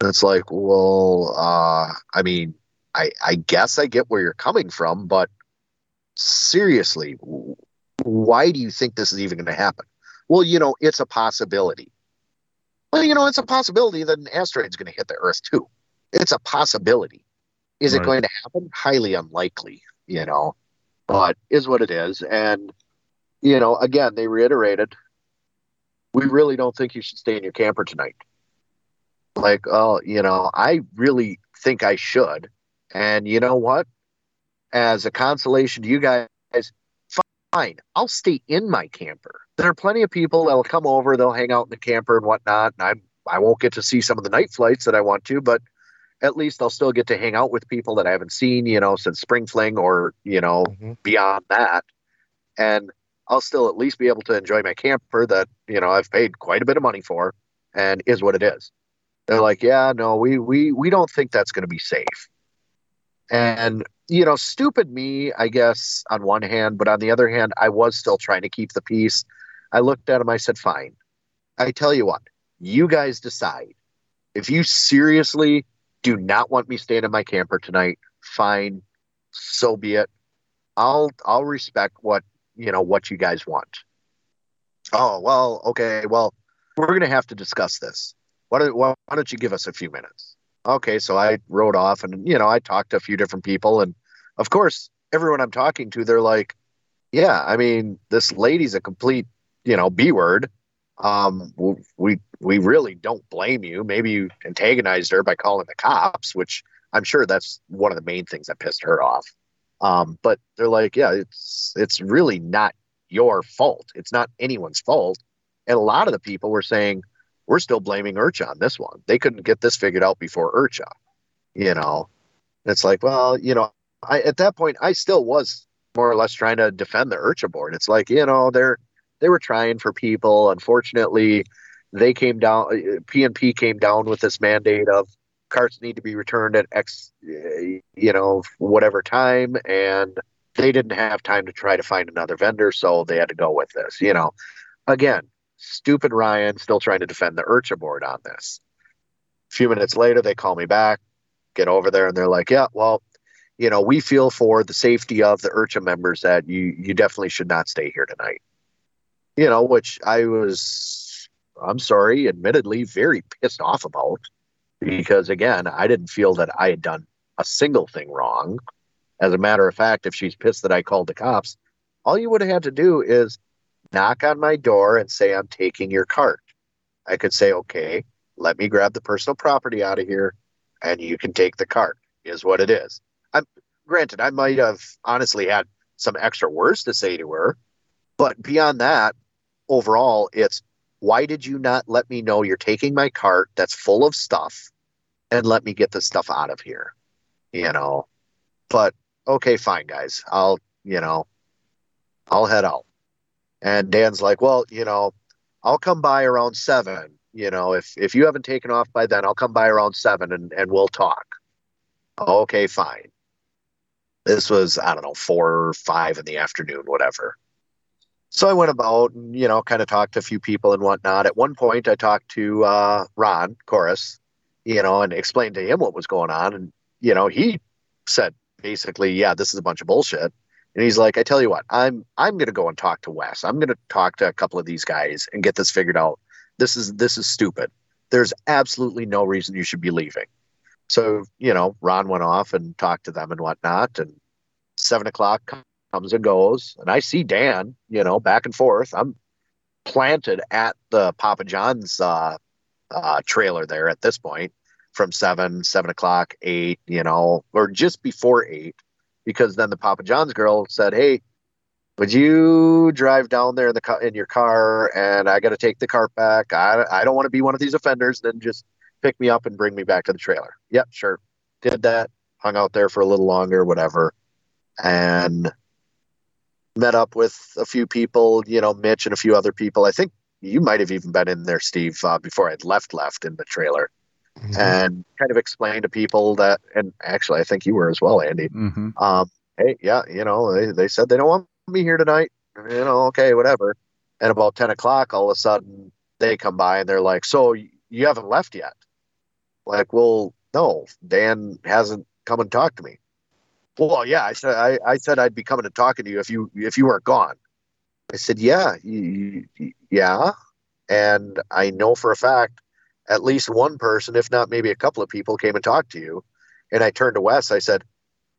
And it's like, well, uh, I mean, I, I guess I get where you're coming from, but seriously, why do you think this is even going to happen? Well, you know, it's a possibility. Well, you know, it's a possibility that an asteroid's going to hit the Earth too. It's a possibility. Is Right. it going to happen? Highly unlikely, you know, but is what it is. And, you know, again, they reiterated, we really don't think you should stay in your camper tonight. Like, oh, you know, I really think I should. And you know what? As a consolation to you guys, fine, I'll stay in my camper. There are plenty of people that'll come over, they'll hang out in the camper and whatnot. And I I won't get to see some of the night flights that I want to, but at least I'll still get to hang out with people that I haven't seen, you know, since spring fling or, you know, Mhm. beyond that. And I'll still at least be able to enjoy my camper that, you know, I've paid quite a bit of money for and is what it is. They're like, yeah, no, we we we don't think that's going to be safe. And you know, stupid me, I guess, on one hand, but on the other hand, I was still trying to keep the peace. I looked at him, I said, fine. I tell you what, you guys decide. If you seriously do not want me staying in my camper tonight, fine, so be it. I'll I'll respect what you know what you guys want. Oh well, okay, well, we're gonna have to discuss this. Why don't why don't you give us a few minutes? Okay, so I rode off and you know I talked to a few different people and of course everyone I'm talking to they're like, yeah, I mean this lady's a complete you know b word. Um, we we really don't blame you. Maybe you antagonized her by calling the cops, which I'm sure that's one of the main things that pissed her off. Um, but they're like, yeah, it's it's really not your fault. It's not anyone's fault. And a lot of the people were saying, we're still blaming IRCHA on this one. They couldn't get this figured out before IRCHA. You know, it's like, well, you know, I at that point I still was more or less trying to defend the IRCHA board. It's like, you know, they're they were trying for people. Unfortunately, they came down. P&P came down with this mandate of carts need to be returned at X, uh, you know, whatever time, and they didn't have time to try to find another vendor, so they had to go with this. You know, again, stupid Ryan still trying to defend the IRCHA board on this. A few minutes later, they call me back, get over there, and they're like, "Yeah, well, you know, we feel for the safety of the IRCHA members that you you definitely should not stay here tonight." You know, which I was, I'm sorry, admittedly, very pissed off about because again, I didn't feel that I had done a single thing wrong. As a matter of fact, if she's pissed that I called the cops, all you would have had to do is knock on my door and say, I'm taking your cart. I could say, okay, let me grab the personal property out of here and you can take the cart, is what it is. I'm granted, I might have honestly had some extra words to say to her, but beyond that, overall, it's why did you not let me know you're taking my cart that's full of stuff and let me get the stuff out of here? You know, but okay, fine, guys. I'll, you know, I'll head out. And Dan's like, well, you know, I'll come by around seven. You know, if if you haven't taken off by then, I'll come by around seven and, and we'll talk. Okay, fine. This was, I don't know, four or five in the afternoon, whatever. So I went about and, you know, kind of talked to a few people and whatnot. At one point, I talked to uh, Ron Chorus, you know, and explained to him what was going on. And, you know, he said basically, yeah, this is a bunch of bullshit. And he's like, I tell you what, I'm I'm gonna go and talk to Wes. I'm gonna talk to a couple of these guys and get this figured out. This is this is stupid. There's absolutely no reason you should be leaving. So, you know, Ron went off and talked to them and whatnot. And seven o'clock comes and goes. And I see Dan, you know, back and forth. I'm planted at the Papa John's uh, uh, trailer there at this point from seven, seven o'clock, eight, you know, or just before eight, because then the Papa John's girl said, "Hey, would you drive down there in the in your car, and I got to take the cart back. I I don't want to be one of these offenders. Then just pick me up and bring me back to the trailer." Yep, sure, did that. hung out there for a little longer, whatever, and met up with a few people, you know, Mitch and a few other people. I think you might have even been in there, Steve, uh, before I'd left left in the trailer, and kind of explain to people that, and actually, I think you were as well, Andy. Mm-hmm. Um, hey, yeah, you know, they, they said they don't want me here tonight. You know, okay, whatever. And about 10 o'clock, all of a sudden, they come by and they're like, So you haven't left yet? Like, well, no, Dan hasn't come and talked to me. Well, yeah, I said I, I said I'd be coming and talking to you if you if you weren't gone. I said, yeah, you, you- yeah, and I know for a fact at least one person, if not maybe a couple of people, came and talked to you. And I turned to Wes. I said,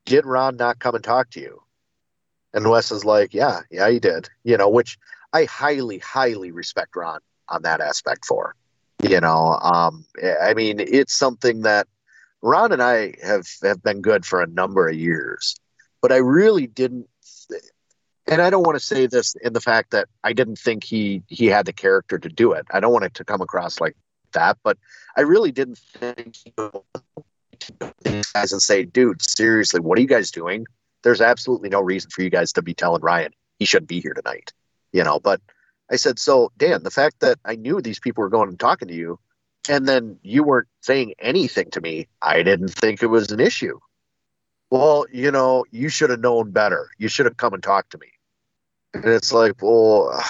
did Ron not come and talk to you? And Wes is like, yeah, yeah, he did. You know, which I highly, highly respect Ron on that aspect for. You know, um, I mean, it's something that Ron and I have have been good for a number of years, but I really didn't. And I don't want to say this in the fact that I didn't think he he had the character to do it. I don't want it to come across like that, but I really didn't think he these guys and say, "Dude, seriously, what are you guys doing?" There's absolutely no reason for you guys to be telling Ryan he shouldn't be here tonight. You know, but I said, "So, Dan, the fact that I knew these people were going and talking to you, and then you weren't saying anything to me, I didn't think it was an issue." Well, you know, you should have known better. You should have come and talked to me. And it's like, well,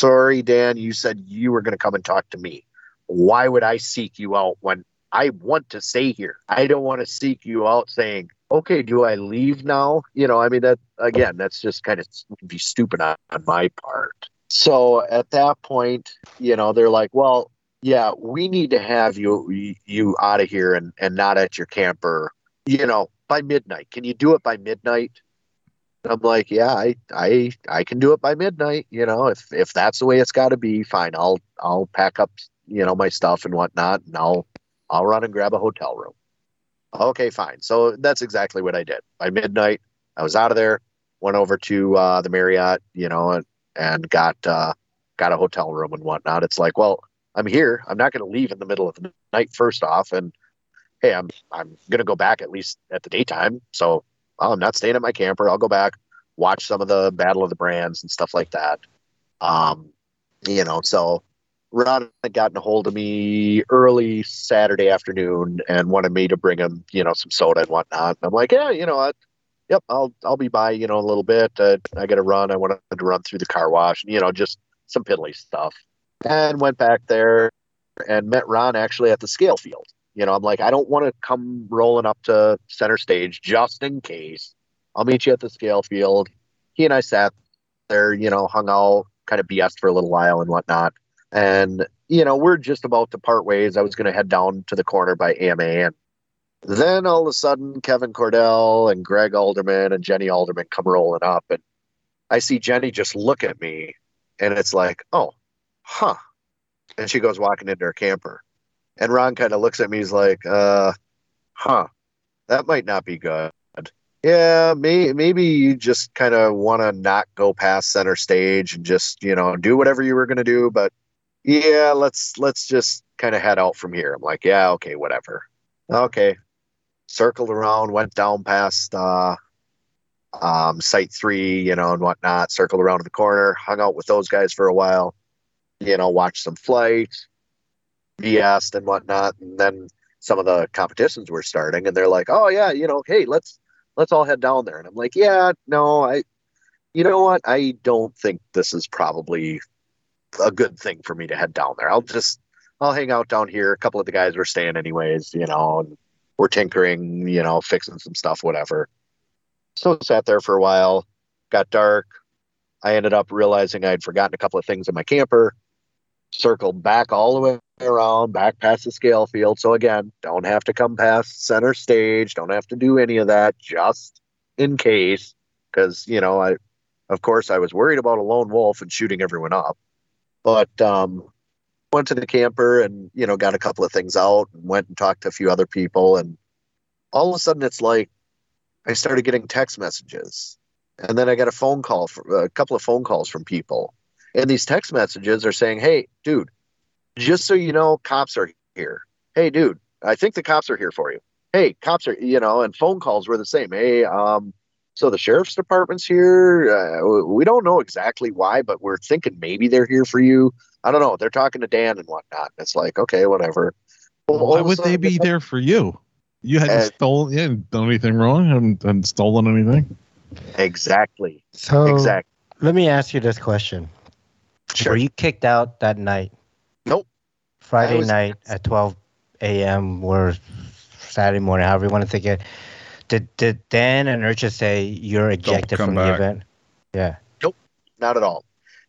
sorry, Dan, you said you were going to come and talk to me. Why would I seek you out when I want to stay here? I don't want to seek you out saying, okay, do I leave now? You know, I mean, that again, that's just kind of be stupid on, on my part. So at that point, you know, they're like, well, yeah, we need to have you you out of here and, and not at your camper, you know, by midnight. Can you do it by midnight? I'm like, yeah, I, I, I can do it by midnight. You know, if if that's the way it's got to be, fine. I'll I'll pack up, you know, my stuff and whatnot, and I'll I'll run and grab a hotel room. Okay, fine. So that's exactly what I did. By midnight, I was out of there. Went over to uh, the Marriott, you know, and, and got uh, got a hotel room and whatnot. It's like, well, I'm here. I'm not going to leave in the middle of the night. First off, and hey, I'm I'm going to go back at least at the daytime. So I'm not staying at my camper. I'll go back, watch some of the Battle of the Brands and stuff like that. Um, you know, so Ron had gotten a hold of me early Saturday afternoon and wanted me to bring him, you know, some soda and whatnot. And I'm like, yeah, you know what? Yep, I'll I'll be by, you know, a little bit. Uh, I got to run. I wanted to run through the car wash, you know, just some piddly stuff. And went back there and met Ron actually at the scale field. You know, I'm like, I don't want to come rolling up to center stage just in case. I'll meet you at the scale field. He and I sat there, you know, hung out, kind of BS for a little while and whatnot. And, you know, we're just about to part ways. I was going to head down to the corner by AMA. And then all of a sudden, Kevin Cordell and Greg Alderman and Jenny Alderman come rolling up. And I see Jenny just look at me. And it's like, oh, huh. And she goes walking into her camper. And Ron kind of looks at me. He's like, uh, huh, that might not be good. Yeah, may, maybe you just kind of want to not go past center stage and just, you know, do whatever you were going to do. But yeah, let's let's just kind of head out from here. I'm like, yeah, okay, whatever. Okay. Circled around, went down past uh, um, site three, you know, and whatnot, circled around the corner, hung out with those guys for a while, you know, watched some flights, BS'd and whatnot. And then some of the competitions were starting and they're like, oh yeah, you know, hey, let's let's all head down there. And I'm like, yeah, no, I you know what? I don't think this is probably a good thing for me to head down there. I'll just I'll hang out down here. A couple of the guys were staying anyways, you know, and we're tinkering, you know, fixing some stuff, whatever. So sat there for a while, got dark. I ended up realizing I'd forgotten a couple of things in my camper, circled back all the way around, back past the scale field. So again, don't have to come past center stage, don't have to do any of that, just in case. Because, you know, I of course I was worried about a lone wolf and shooting everyone up. But um went to the camper and, you know, got a couple of things out and went and talked to a few other people and all of a sudden it's like I started getting text messages. And then I got a phone call, from, a couple of phone calls from people. And these text messages are saying, hey, dude, just so you know, cops are here. Hey, dude, I think the cops are here for you. hey, cops are, you know, and phone calls were the same. Hey, um, so the sheriff's department's here. Uh, we don't know exactly why, but we're thinking maybe they're here for you. I don't know. They're talking to Dan and whatnot. It's like, okay, whatever. Well, Why of a would they be there for you? You hadn't Uh, stolen, you hadn't done anything wrong, hadn't, hadn't stolen anything. Exactly. So Exactly. let me ask you this question: Sure. Were you kicked out that night? Nope. Friday was- night at 12 a.m. or Saturday morning, however you want to think it. Did did Dan and IRCHA say you're ejected come from the event? Yeah. Nope, not at all.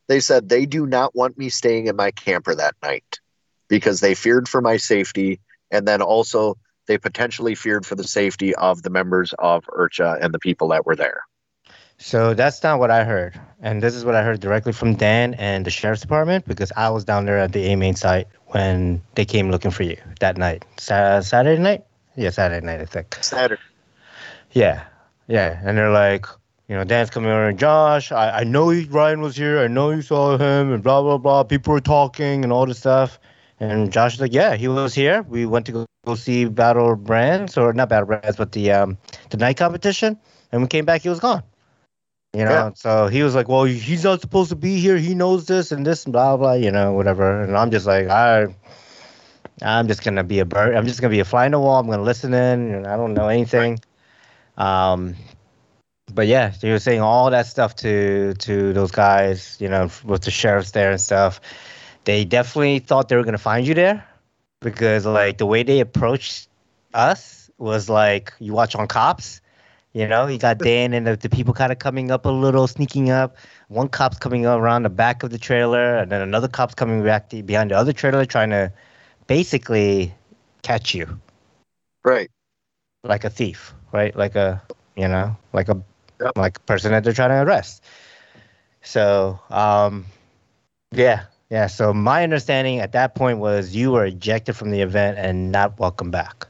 They said they do not want me staying in my camper that night because they feared for my safety. And then also, they potentially feared for the safety of the members of IRCHA and the people that were there. So that's not what I heard, and this is what I heard directly from Dan and the sheriff's department because I was down there at the A main site when they came looking for you that night. Sa- Saturday night? Yeah, Saturday night, I think. Saturday. Yeah, yeah, and they're like, you know, Dan's coming over and Josh, I, I know he, Ryan was here, I know you saw him, and blah blah blah. People were talking and all this stuff, and Josh is like, yeah, he was here. We went to go, go see Battle Brands or not Battle Brands, but the um the night competition, and we came back, he was gone. You know, Yeah. so he was like, well, he's not supposed to be here. He knows this and this and blah blah, you know, whatever. And I'm just like, I. I'm just gonna be a bird. I'm just gonna be a fly in the wall. I'm gonna listen in, and I don't know anything. Um, but yeah, he was saying all that stuff to to those guys, you know, with the sheriffs there and stuff. They definitely thought they were gonna find you there because like the way they approached us was like you watch on cops. You know, you got Dan and the, the people kind of coming up a little, sneaking up. One cop's coming around the back of the trailer, and then another cop's coming back the, behind the other trailer, trying to basically catch you Right. like a thief, right? Like a, you know, like a Yep. like a person that they're trying to arrest. So, um, yeah, yeah. So my understanding at that point was you were ejected from the event and not welcome back.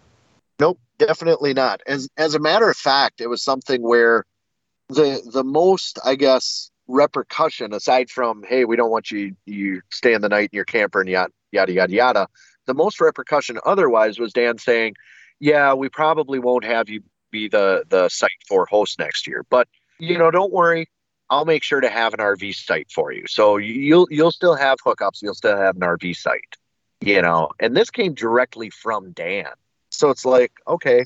Nope, definitely not. As as a matter of fact, it was something where the the most, I guess, repercussion aside from hey, we don't want you you stay in the night in your camper and yada yada yada yada. The most repercussion otherwise was Dan saying, "Yeah, we probably won't have you be the the site for host next year, but you know, don't worry." I'll make sure to have an RV site for you. So you'll you'll still have hookups. You'll still have an RV site, you know. And this came directly from Dan. So it's like, okay,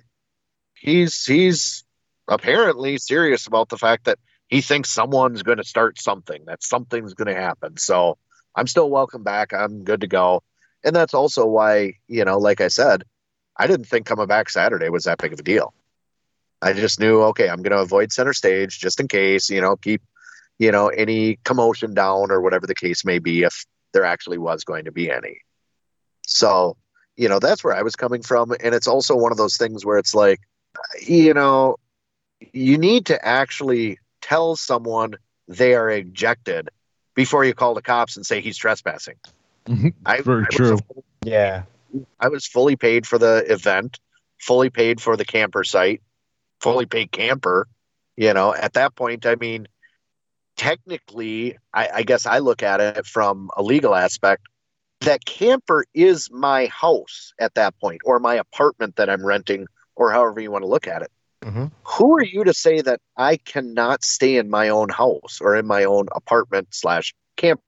he's he's apparently serious about the fact that he thinks someone's going to start something, that something's going to happen. So I'm still welcome back. I'm good to go. And that's also why, you know, like I said, I didn't think coming back Saturday was that big of a deal. I just knew, okay, I'm going to avoid center stage just in case, you know, keep, you know, any commotion down or whatever the case may be if there actually was going to be any. So, you know, that's where I was coming from. And it's also one of those things where it's like, you know, you need to actually tell someone they are ejected before you call the cops and say he's trespassing. Mhm. I, Very I was true. Yeah. I was fully paid for the event, fully paid for the camper site, fully paid camper. You know, at that point, I mean, technically, I, I guess I look at it from a legal aspect. That camper is my house at that point, or my apartment that I'm renting, or however you want to look at it. Mhm. Who are you to say that I cannot stay in my own house or in my own apartment slash camper?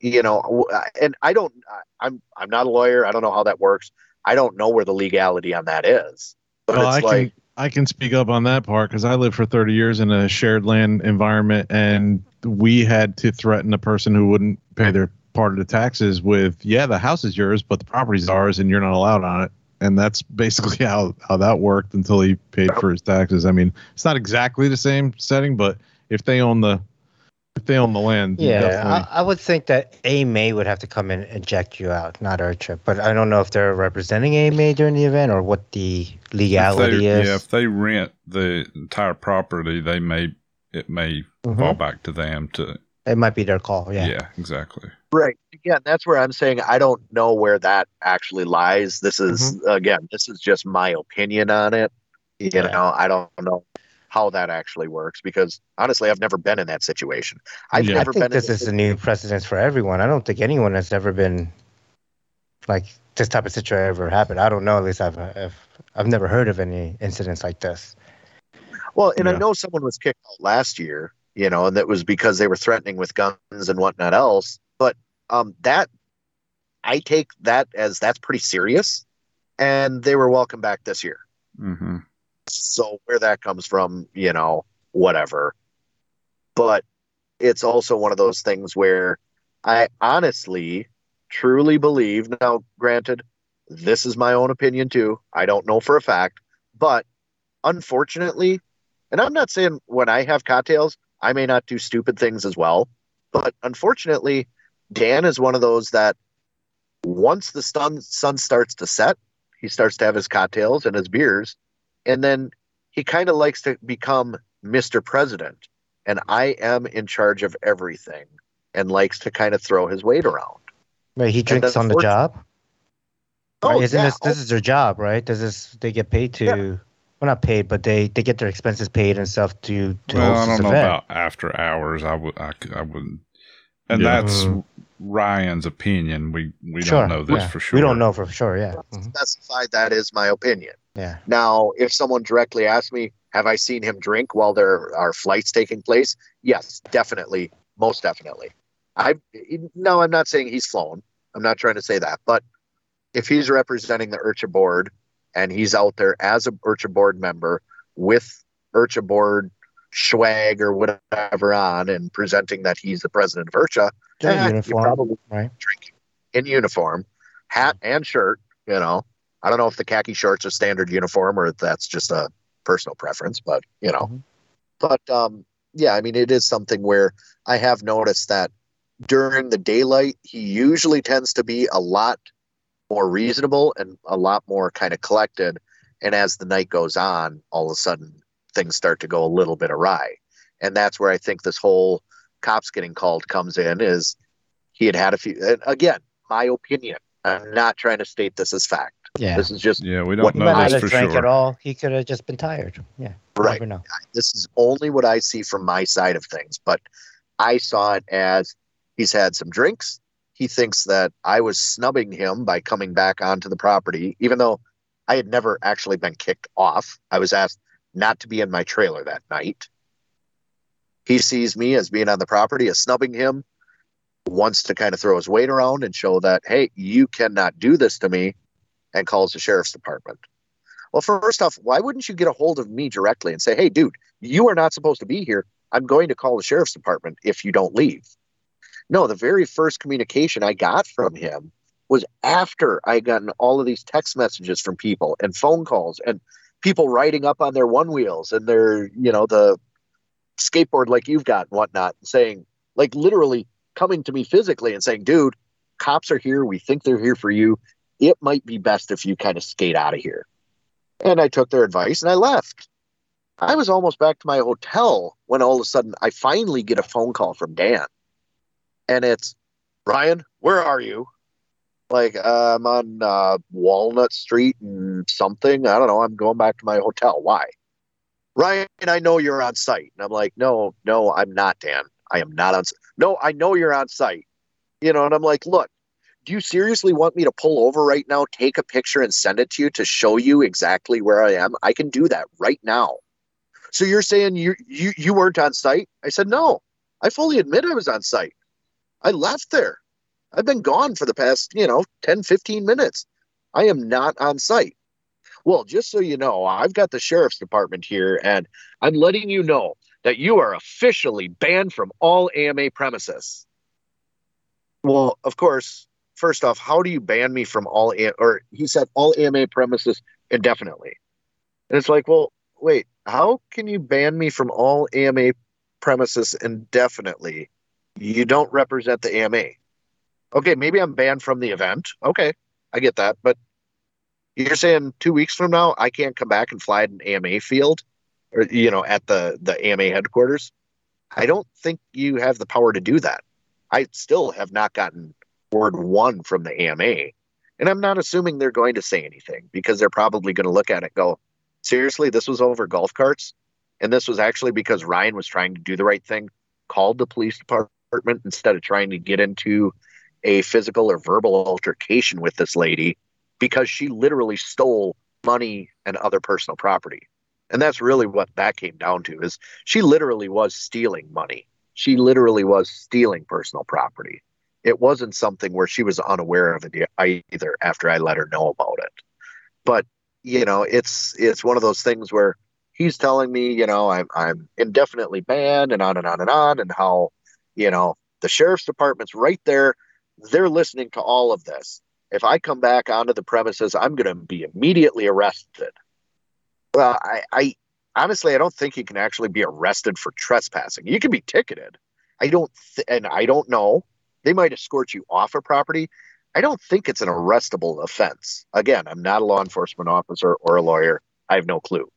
you know and i don't i'm i'm not a lawyer i don't know how that works i don't know where the legality on that is but Well, I it's can I can speak up on that part because I lived for 30 years in a shared land environment, and we had to threaten a person who wouldn't pay their part of the taxes with, "Yeah, the house is yours, but the property's ours, and you're not allowed on it." And that's basically how how that worked until he paid for his taxes. I mean, it's not exactly the same setting, but if they own the if they own the land, Yeah, definitely- I, I would think that AMA would have to come in and eject you out, not IRCHA. But I don't know if they're representing AMA during the event or what the If they, legality is. yeah, if they rent the entire property, they may it may Mhm. fall back to them to It might be their call. yeah, Yeah. exactly. Right again that's where i'm saying i don't know where that actually lies this is mm-hmm. again this is just my opinion on it you Yeah. know i don't know how that actually works because honestly i've never been in that situation i've Yeah. I never think been this is a new precedence for everyone. I don't think anyone has ever been like this type of situation ever happened. I don't know. At least I've, if I've never heard of any incidents like this. Well, and I Yeah. know someone was kicked out last year, you know, and that was because they were threatening with guns and whatnot else. Um, that I take that as that's pretty serious, and they were welcome back this year. hmm So where that comes from, you know, whatever. But it's also one of those things where I honestly, truly believe. Now, granted, this is my own opinion too. I don't know for a fact, but unfortunately, and I'm not saying when I have cocktails, I may not do stupid things as well. But unfortunately, Dan is one of those that once the sun sun starts to set, he starts to have his cocktails and his beers, and then he kind of likes to become Mr. President, and I am in charge of everything, and likes to kind of throw his weight around. Wait, he drinks on the job. Oh, right? Isn't yeah. this this is their job, right? This is they get paid to, Yeah. well, not paid, but they they get their expenses paid and stuff to to Well, I don't this know event. about after hours. I would, I, c- I wouldn't. And Yeah. that's Mm. Ryan's opinion. We we sure, don't know this yeah. for sure. We don't know for sure. Yeah, Mhm. Specified that is my opinion. yeah. Now, if someone directly asks me, have I seen him drink while there are flights taking place? Yes, definitely, most definitely. I no, I'm not saying he's flown. I'm not trying to say that, but if he's representing the IRCHA board and he's out there as a IRCHA board member with IRCHA board swag or whatever on and presenting that he's the president of IRCHA, Eh, uniform, probably right? drinking in uniform, hat and shirt. You know, I don't know if the khaki shorts are standard uniform or if that's just a personal preference, but you know, Mhm. but um, yeah, I mean, it is something where I have noticed that during the daylight, he usually tends to be a lot more reasonable and a lot more kind of collected. And as the night goes on, all of a sudden things start to go a little bit awry. And that's where I think this whole cops getting called comes in is he had had a few, and again, my opinion. I'm not trying to state this as fact. Yeah. This is just Yeah, we don't He might know not this have for drank sure. at all. He could have just been tired. Yeah. right. Never know. this is only what I see from my side of things, but I saw it as he's had some drinks. He thinks that I was snubbing him by coming back onto the property, even though I had never actually been kicked off. I was asked not to be in my trailer that night. He sees me as being on the property, as snubbing him, wants to kind of throw his weight around and show that, hey, you cannot do this to me, and calls the sheriff's department. Well, first off, why wouldn't you get a hold of me directly and say, hey, dude, you are not supposed to be here. I'm going to call the sheriff's department if you don't leave. No, the very first communication I got from him was after I had gotten all of these text messages from people and phone calls and people riding up on their one wheels and their, you know, the skateboard like you've got and whatnot, saying, like literally coming to me physically and saying, dude, cops are here. We think they're here for you. It might be best if you kind of skate out of here. And I took their advice and I left. I was almost back to my hotel when all of a sudden I finally get a phone call from Dan. And it's, Ryan, where are you? Like, uh, I'm on uh, Walnut Street and something. I don't know. I'm going back to my hotel. Why? Ryan, I know you're on site. And I'm like, no, no, I'm not, Dan. I am not on site. No, I know you're on site. You know, and I'm like, look, do you seriously want me to pull over right now, take a picture, and send it to you to show you exactly where I am? I can do that right now. So you're saying you you you weren't on site? I said no. I fully admit I was on site. I left there. I've been gone for the past, you know, 10, 15 minutes. I am not on site. Well, just so you know, I've got the sheriff's department here, and I'm letting you know that you are officially banned from all AMA premises. Well, of course, first off, how do you ban me from all, or he said all AMA premises indefinitely? And it's like, well, wait, how can you ban me from all AMA premises indefinitely? You don't represent the AMA. Okay, maybe I'm banned from the event. Okay, I get that. But you're saying two weeks from now, I can't come back and fly at an AMA field or, you know, at the, the AMA headquarters? I don't think you have the power to do that. I still have not gotten word one from the AMA. And I'm not assuming they're going to say anything because they're probably going to look at it go, seriously, this was over golf carts? And this was actually because Ryan was trying to do the right thing, called the police department instead of trying to get into a physical or verbal altercation with this lady because she literally stole money and other personal property. And that's really what that came down to is she literally was stealing money. She literally was stealing personal property. It wasn't something where she was unaware of it either after I let her know about it. But, you know, it's it's one of those things where he's telling me, you know, I'm I'm indefinitely banned and on and on and on and how, you know, the sheriff's department's right there. They're listening to all of this. If I come back onto the premises, I'm going to be immediately arrested. Well, I, I honestly, I don't think you can actually be arrested for trespassing. You can be ticketed. I don't, th- and I don't know. They might escort you off a property. I don't think it's an arrestable offense. Again, I'm not a law enforcement officer or a lawyer. I have no clue.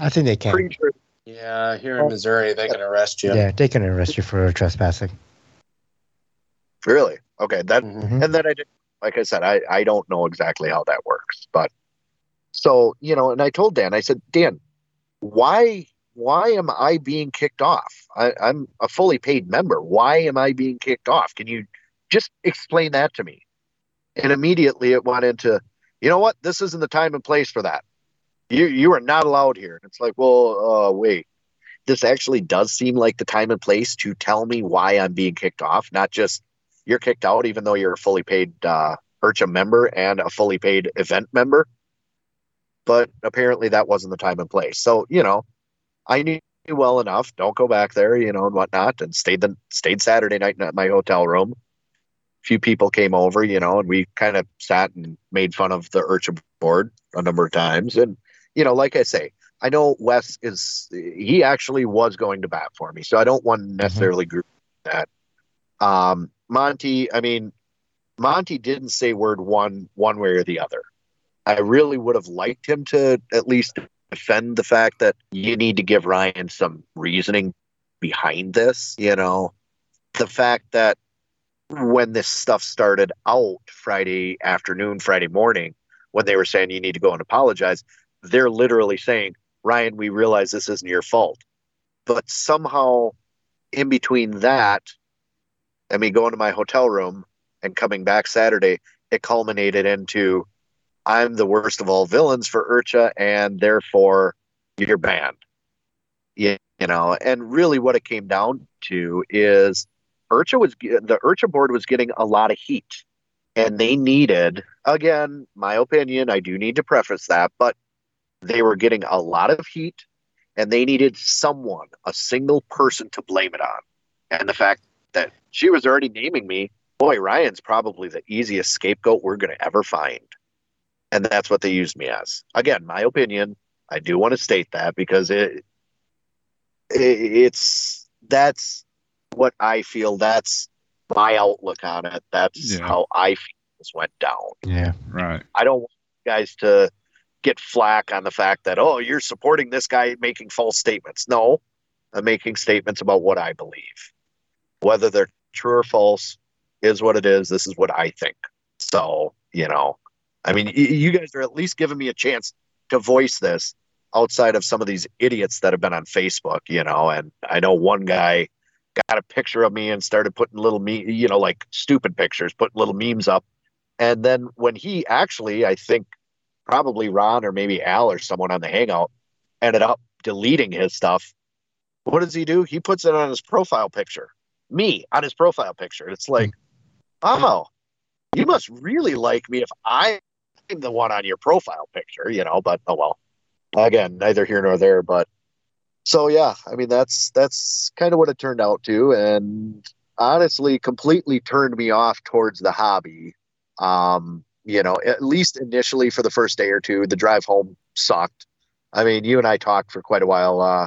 I think they can. Pretty sure. Yeah, here in Missouri, they can arrest you. Yeah, they can arrest you for trespassing. Really? Okay. That Mhm. and then I did like I said, I, I don't know exactly how that works. But so, you know, and I told Dan, I said, Dan, why why am I being kicked off? I, I'm a fully paid member. Why am I being kicked off? Can you just explain that to me? And immediately it went into, you know what, this isn't the time and place for that. You you are not allowed here. And it's like, well, uh, wait. This actually does seem like the time and place to tell me why I'm being kicked off, not just you're kicked out even though you're a fully paid uh IRCHA member and a fully paid event member. But apparently that wasn't the time and place. So, you know, I knew well enough, don't go back there, you know, and whatnot, and stayed the stayed Saturday night at my hotel room. A few people came over, you know, and we kind of sat and made fun of the IRCHA board a number of times. And, you know, like I say, I know Wes is he actually was going to bat for me. So I don't want to necessarily agree with that. Um Monty, I mean, Monty didn't say word one one way or the other. I really would have liked him to at least defend the fact that you need to give Ryan some reasoning behind this, you know. The fact that when this stuff started out Friday afternoon, Friday morning, when they were saying you need to go and apologize, they're literally saying, Ryan, we realize this isn't your fault. But somehow in between that and me going to my hotel room and coming back Saturday, it culminated into I'm the worst of all villains for IRCHA, and therefore you're banned. You, you know, and really what it came down to is IRCHA was the IRCHA board was getting a lot of heat, and they needed again, my opinion. I do need to preface that, but they were getting a lot of heat, and they needed someone, a single person, to blame it on. And the fact that she was already naming me, boy, Ryan's probably the easiest scapegoat we're going to ever find. And that's what they used me as. Again, my opinion. I do want to state that because it, it it's that's what I feel. That's my outlook on it. That's Yeah. how I feel this went down. Yeah. Right. I don't want you guys to get flack on the fact that oh you're supporting this guy making false statements. No, I'm making statements about what I believe. Whether they're true or false is what it is. This is what I think. So you know, I mean, you guys are at least giving me a chance to voice this outside of some of these idiots that have been on Facebook. You know, and I know one guy got a picture of me and started putting little me, you know, like stupid pictures, putting little memes up. And then when he actually, I think probably Ron or maybe Al or someone on the Hangout ended up deleting his stuff. What does he do? He puts it on his profile picture. Me on his profile picture. It's like, oh, you must really like me if I'm the one on your profile picture, you know, but oh well. Again, neither here nor there, but so yeah, I mean that's that's kind of what it turned out to and honestly completely turned me off towards the hobby. Um, you know, at least initially for the first day or two, the drive home sucked. I mean, you and I talked for quite a while, uh,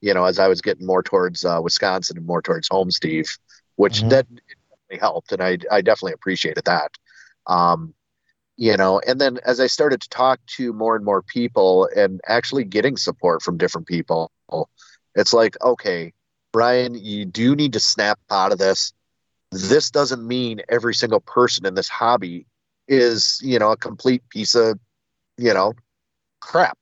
you know, as I was getting more towards uh, Wisconsin and more towards home, Steve, which Mhm. that helped. And I, I definitely appreciated that. Um, you know, and then as I started to talk to more and more people and actually getting support from different people, it's like, okay, Brian, you do need to snap out of this. This doesn't mean every single person in this hobby is, you know, a complete piece of, you know, crap.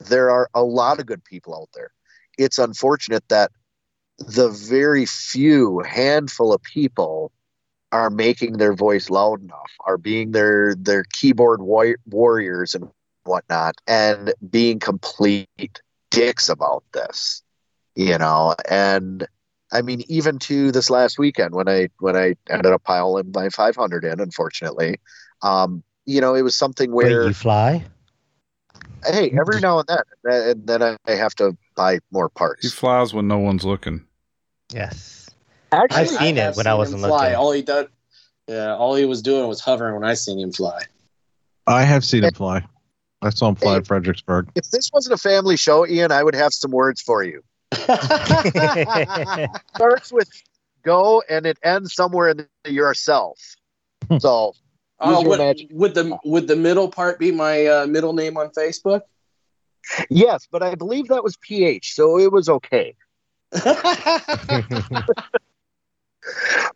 There are a lot of good people out there. It's unfortunate that the very few handful of people are making their voice loud enough, are being their their keyboard wa- warriors and whatnot, and being complete dicks about this, you know. And I mean, even to this last weekend when I when I ended up piling my 500 in, unfortunately, um, you know, it was something Wait, where you fly? hey, every now and then, and then I have to buy more parts. He flies when no one's looking. Yes. Actually, I've seen it have when I wasn't him fly. looking. All he did, yeah, all he was doing was hovering when I seen him fly. I have seen him fly. I saw him fly Hey. at Fredericksburg. if this wasn't a family show, Ian, I would have some words for you. Starts with go and it ends somewhere in the yourself. So Oh, would, would the would the middle part be my uh, middle name on Facebook? Yes, but I believe that was PH, so it was okay.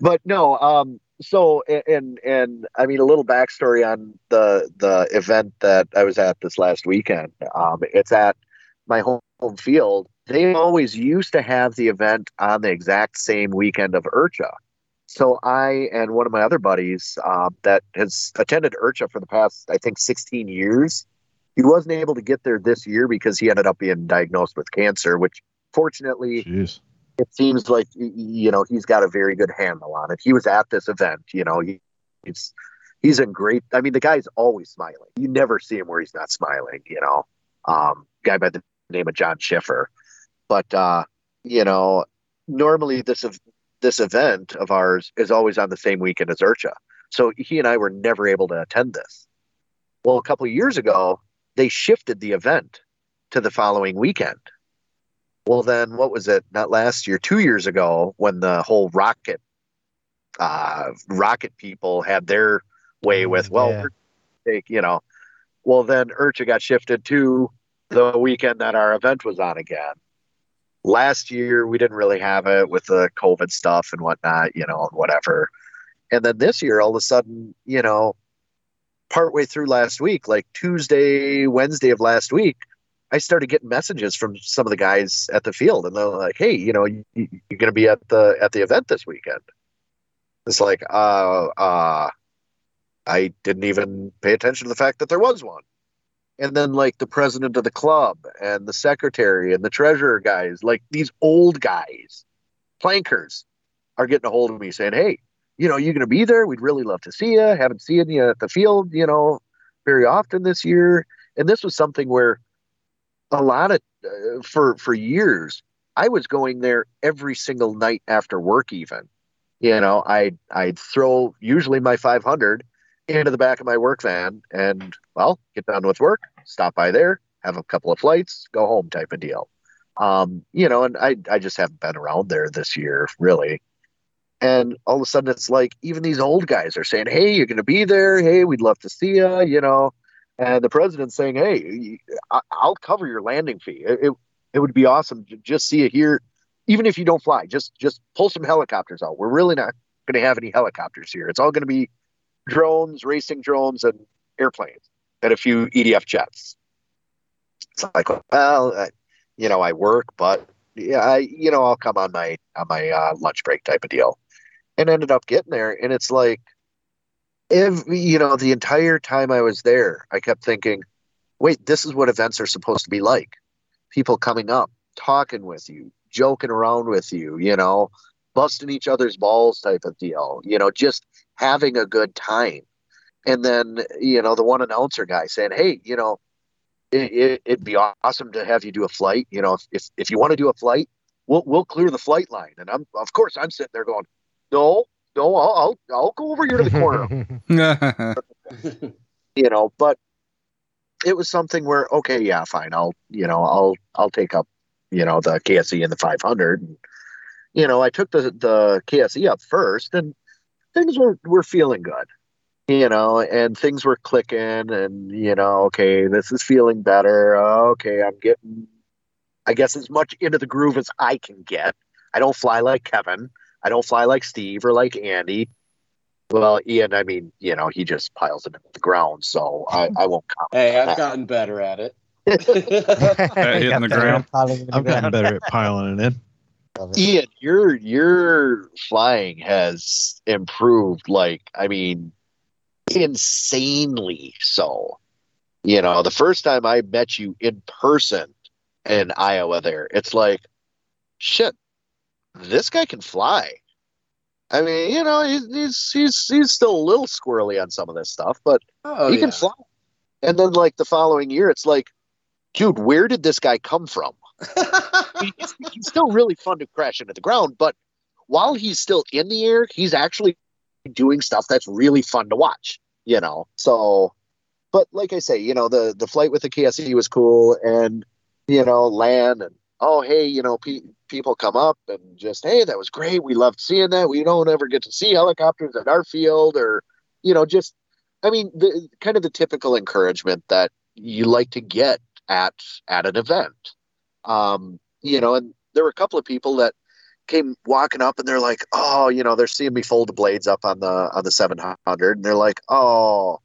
But no, um, so and and I mean a little backstory on the the event that I was at this last weekend. Um, it's at my home field. They always used to have the event on the exact same weekend of IRCHA. So I and one of my other buddies um, that has attended IRCHA for the past, I think, 16 years. He wasn't able to get there this year because he ended up being diagnosed with cancer, which fortunately Jeez. it seems like you know he's got a very good handle on it. He was at this event, you know. He, he's he's in great. I mean, the guy's always smiling. You never see him where he's not smiling. You know, um, guy by the name of John Schiffer. But uh, you know, normally this this event of ours is always on the same weekend as IRCHA. So he and I were never able to attend this. Well, a couple of years ago, they shifted the event to the following weekend. Well, then what was it? Not last year, two years ago, when the whole rocket, uh, rocket people had their way with, well, Yeah. take, you know, well, then IRCHA got shifted to the weekend that our event was on again. Last year, we didn't really have it with the COVID stuff and whatnot, you know, whatever. And then this year, all of a sudden, you know, partway through last week, like Tuesday, Wednesday of last week, I started getting messages from some of the guys at the field, and they're like, "Hey, you know, you, you're going to be at the at the event this weekend." It's like, uh, uh, I didn't even pay attention to the fact that there was one. And then, like the president of the club and the secretary and the treasurer guys, like these old guys, plankers, are getting a hold of me saying, "Hey, you know, you're going to be there? We'd really love to see you. Haven't seen you at the field, you know, very often this year." And this was something where a lot of uh, for for years I was going there every single night after work even. You know, I I'd throw usually my 500 into the back of my work van and well, get done with work, stop by there, have a couple of flights, go home type of deal. Um, you know, and I I just haven't been around there this year really. And all of a sudden it's like even these old guys are saying, "Hey, you're going to be there. Hey, we'd love to see you," you know. And the president's saying, "Hey, I'll cover your landing fee. It, it, it would be awesome to just see you here, even if you don't fly. Just just pull some helicopters out. We're really not going to have any helicopters here. It's all going to be drones, racing drones, and airplanes, and a few EDF jets." It's like, well, I, you know, I work, but yeah, I, you know, I'll come on my on my uh, lunch break type of deal, and ended up getting there, and it's like, if you know, the entire time I was there, I kept thinking, wait, this is what events are supposed to be like. People coming up, talking with you, joking around with you, you know, busting each other's balls type of deal, you know, just having a good time. And then, you know, the one announcer guy saying, hey, you know, it, it, it'd be awesome to have you do a flight. You know, if, if you want to do a flight, we'll, we'll clear the flight line. And I'm, of course, I'm sitting there going, no, no, I'll, I'll, I'll go over here to the corner. You know but it was something where okay yeah fine i'll you know i'll i'll take up you know the KSE and the 500 and, you know i took the the KSE up first and things were were feeling good you know and things were clicking and you know okay this is feeling better. Uh, okay i'm getting i guess as much into the groove as i can get. I don't fly like kevin i don't fly like steve or like andy well, Ian, I mean, you know, he just piles it into the ground, so I, I won't comment. hey, I've gotten better at it. hitting the ground. I've gotten better at piling it in. Ian, your your flying has improved like I mean insanely so. You know, the first time I met you in person in Iowa, there, it's like, shit, this guy can fly. I mean, you know, he's he's he's, he's still a little squirrely on some of this stuff, but Oh, he yeah. can fly. And then, like the following year, it's like, dude, where did this guy come from? he's, he's still really fun to crash into the ground, but while he's still in the air, he's actually doing stuff that's really fun to watch. You know, so. But like I say, you know, the the flight with the KSE was cool, and you know, land and oh hey, you know, pe- people come up and just hey, that was great. We loved seeing that. We don't ever get to see helicopters at our field, or you know, just I mean, the kind of the typical encouragement that you like to get at at an event. Um, you know, and there were a couple of people that came walking up and they're like, "Oh, you know, they're seeing me fold the blades up on the on the 700 and they're like, "Oh,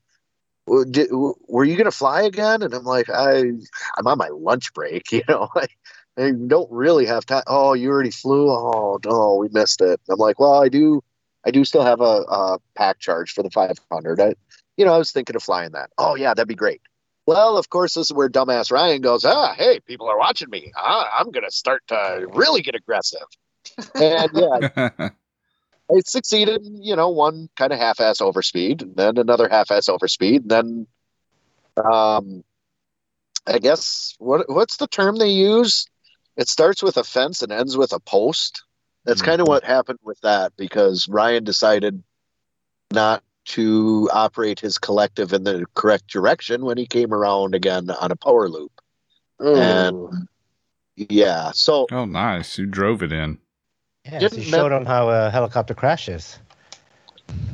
did, were you going to fly again?" And I'm like, "I I'm on my lunch break, you know. I don't really have time. Oh, you already flew? Oh, no, we missed it." I'm like, "Well, I do I do still have a, a pack charge for the 500. I, you know, I was thinking of flying that. Oh, yeah, that'd be great. Well, of course, this is where dumbass Ryan goes, ah, hey, people are watching me. Ah, I'm going to start to really get aggressive. And yeah, I succeeded you know, one kind of half ass overspeed, and then another half ass overspeed, and then um, I guess what what's the term they use? It starts with a fence and ends with a post. That's kind of mm-hmm. what happened with that because Ryan decided not to operate his collective in the correct direction when he came around again on a power loop. And yeah, so oh, nice. You drove it in. Yeah, Didn't you that- showed him how a helicopter crashes.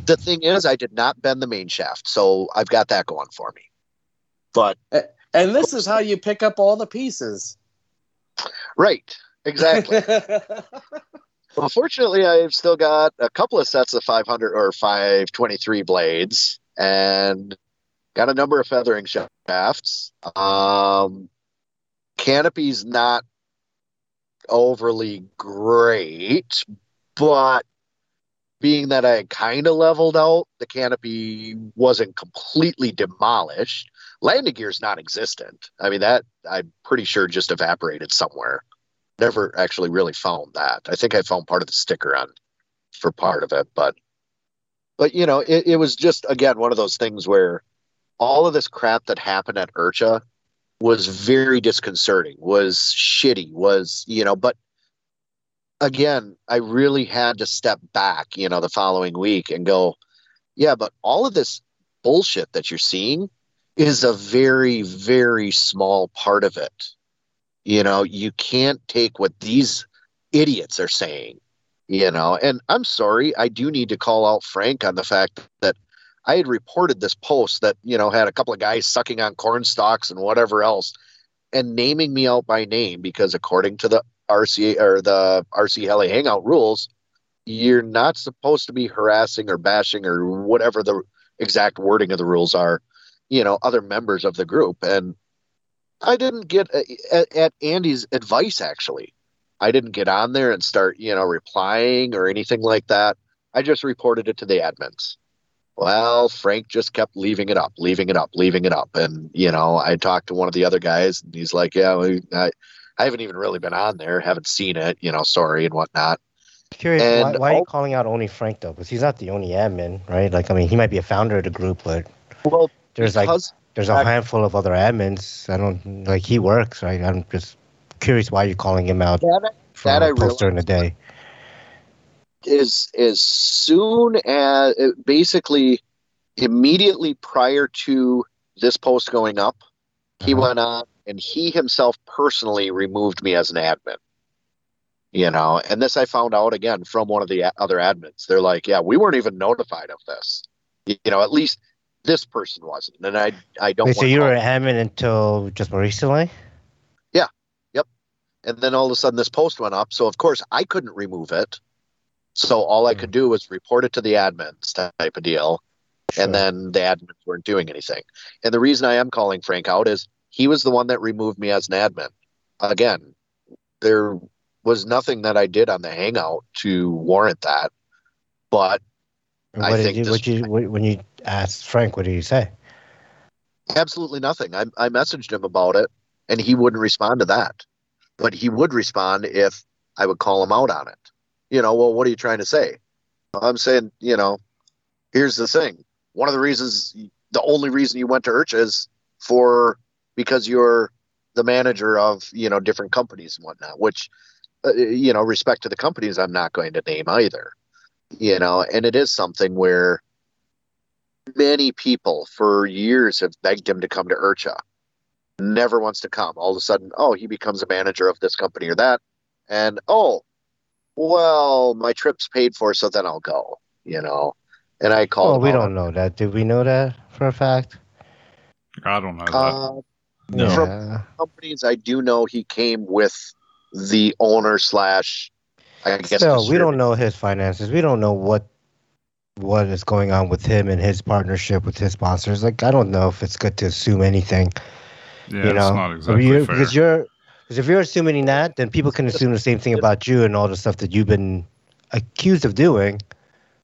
the thing is, I did not bend the main shaft, so I've got that going for me. But and this is how you pick up all the pieces. Right, exactly. well, fortunately, I've still got a couple of sets of 500 or 523 blades, and got a number of feathering shafts. Um, canopy's not overly great, but being that I kind of leveled out, the canopy wasn't completely demolished. Landing gear's non-existent. I mean that I'm pretty sure just evaporated somewhere. Never actually really found that. I think I found part of the sticker on for part of it, but but you know, it, it was just again one of those things where all of this crap that happened at IRCHA was very disconcerting, was shitty, was you know, but again, I really had to step back, you know, the following week and go, yeah, but all of this bullshit that you're seeing is a very, very small part of it. You know, you can't take what these idiots are saying, you know, and I'm sorry, I do need to call out Frank on the fact that I had reported this post that, you know, had a couple of guys sucking on corn stalks and whatever else and naming me out by name because according to the RCA or the RC Heli Hangout rules, you're not supposed to be harassing or bashing or whatever the exact wording of the rules are, you know, other members of the group. And I didn't get uh, at, at Andy's advice, actually. I didn't get on there and start, you know, replying or anything like that. I just reported it to the admins. Well, Frank just kept leaving it up, leaving it up, leaving it up. And, you know, I talked to one of the other guys and he's like, yeah, I, I haven't even really been on there, haven't seen it, you know, sorry and whatnot. Curious, why, And why are you calling out only Frank though? Because he's not the only admin, right? Like, I mean, he might be a founder of the group, but Well, there's like there's a I- handful of other admins. I don't like he works, right? I'm just curious why you're calling him out that, that I post during the day. is as soon as basically immediately prior to this post going up, he Uh-huh. went on and he himself personally removed me as an admin. You know, and this I found out again from one of the other admins. They're like, "Yeah, we weren't even notified of this." You know, at least this person wasn't, and I I don't. Wait, so you were an admin until just more recently? Yeah. Yep. And then all of a sudden this post went up so of course i couldn't remove it so all i could hmm. do was report it to the admins type of deal Sure. and then the admins weren't doing anything and the reason i am calling frank out is he was the one that removed me as an admin again there was nothing that i did on the hangout to warrant that but And I what did think you, what you when you asked Frank, what did he say? Absolutely nothing. I, I messaged him about it, and he wouldn't respond to that. But he would respond if I would call him out on it. You know, well, what are you trying to say? I'm saying, you know, here's the thing. One of the reasons, the only reason you went to Urch is for because you're the manager of you know different companies and whatnot. Which, uh, you know, respect to the companies, I'm not going to name either. You know, and it is something where many people for years have begged him to come to IRCHA. Never wants to come. All of a sudden, oh, he becomes a manager of this company or that, and oh, well, my trip's paid for, so then I'll go. You know, and I call Oh, we don't know that. Do we know that for a fact? I don't know that. Uh, No. From- Yeah. companies, I do know he came with the owner slash. I guess Still, we don't know his finances. We don't know what what is going on with him and his partnership with his sponsors. Like, I don't know if it's good to assume anything. yeah, you it's know, not exactly you're- fair. because you're because if you're assuming that, then people can assume the same thing about you and all the stuff that you've been accused of doing.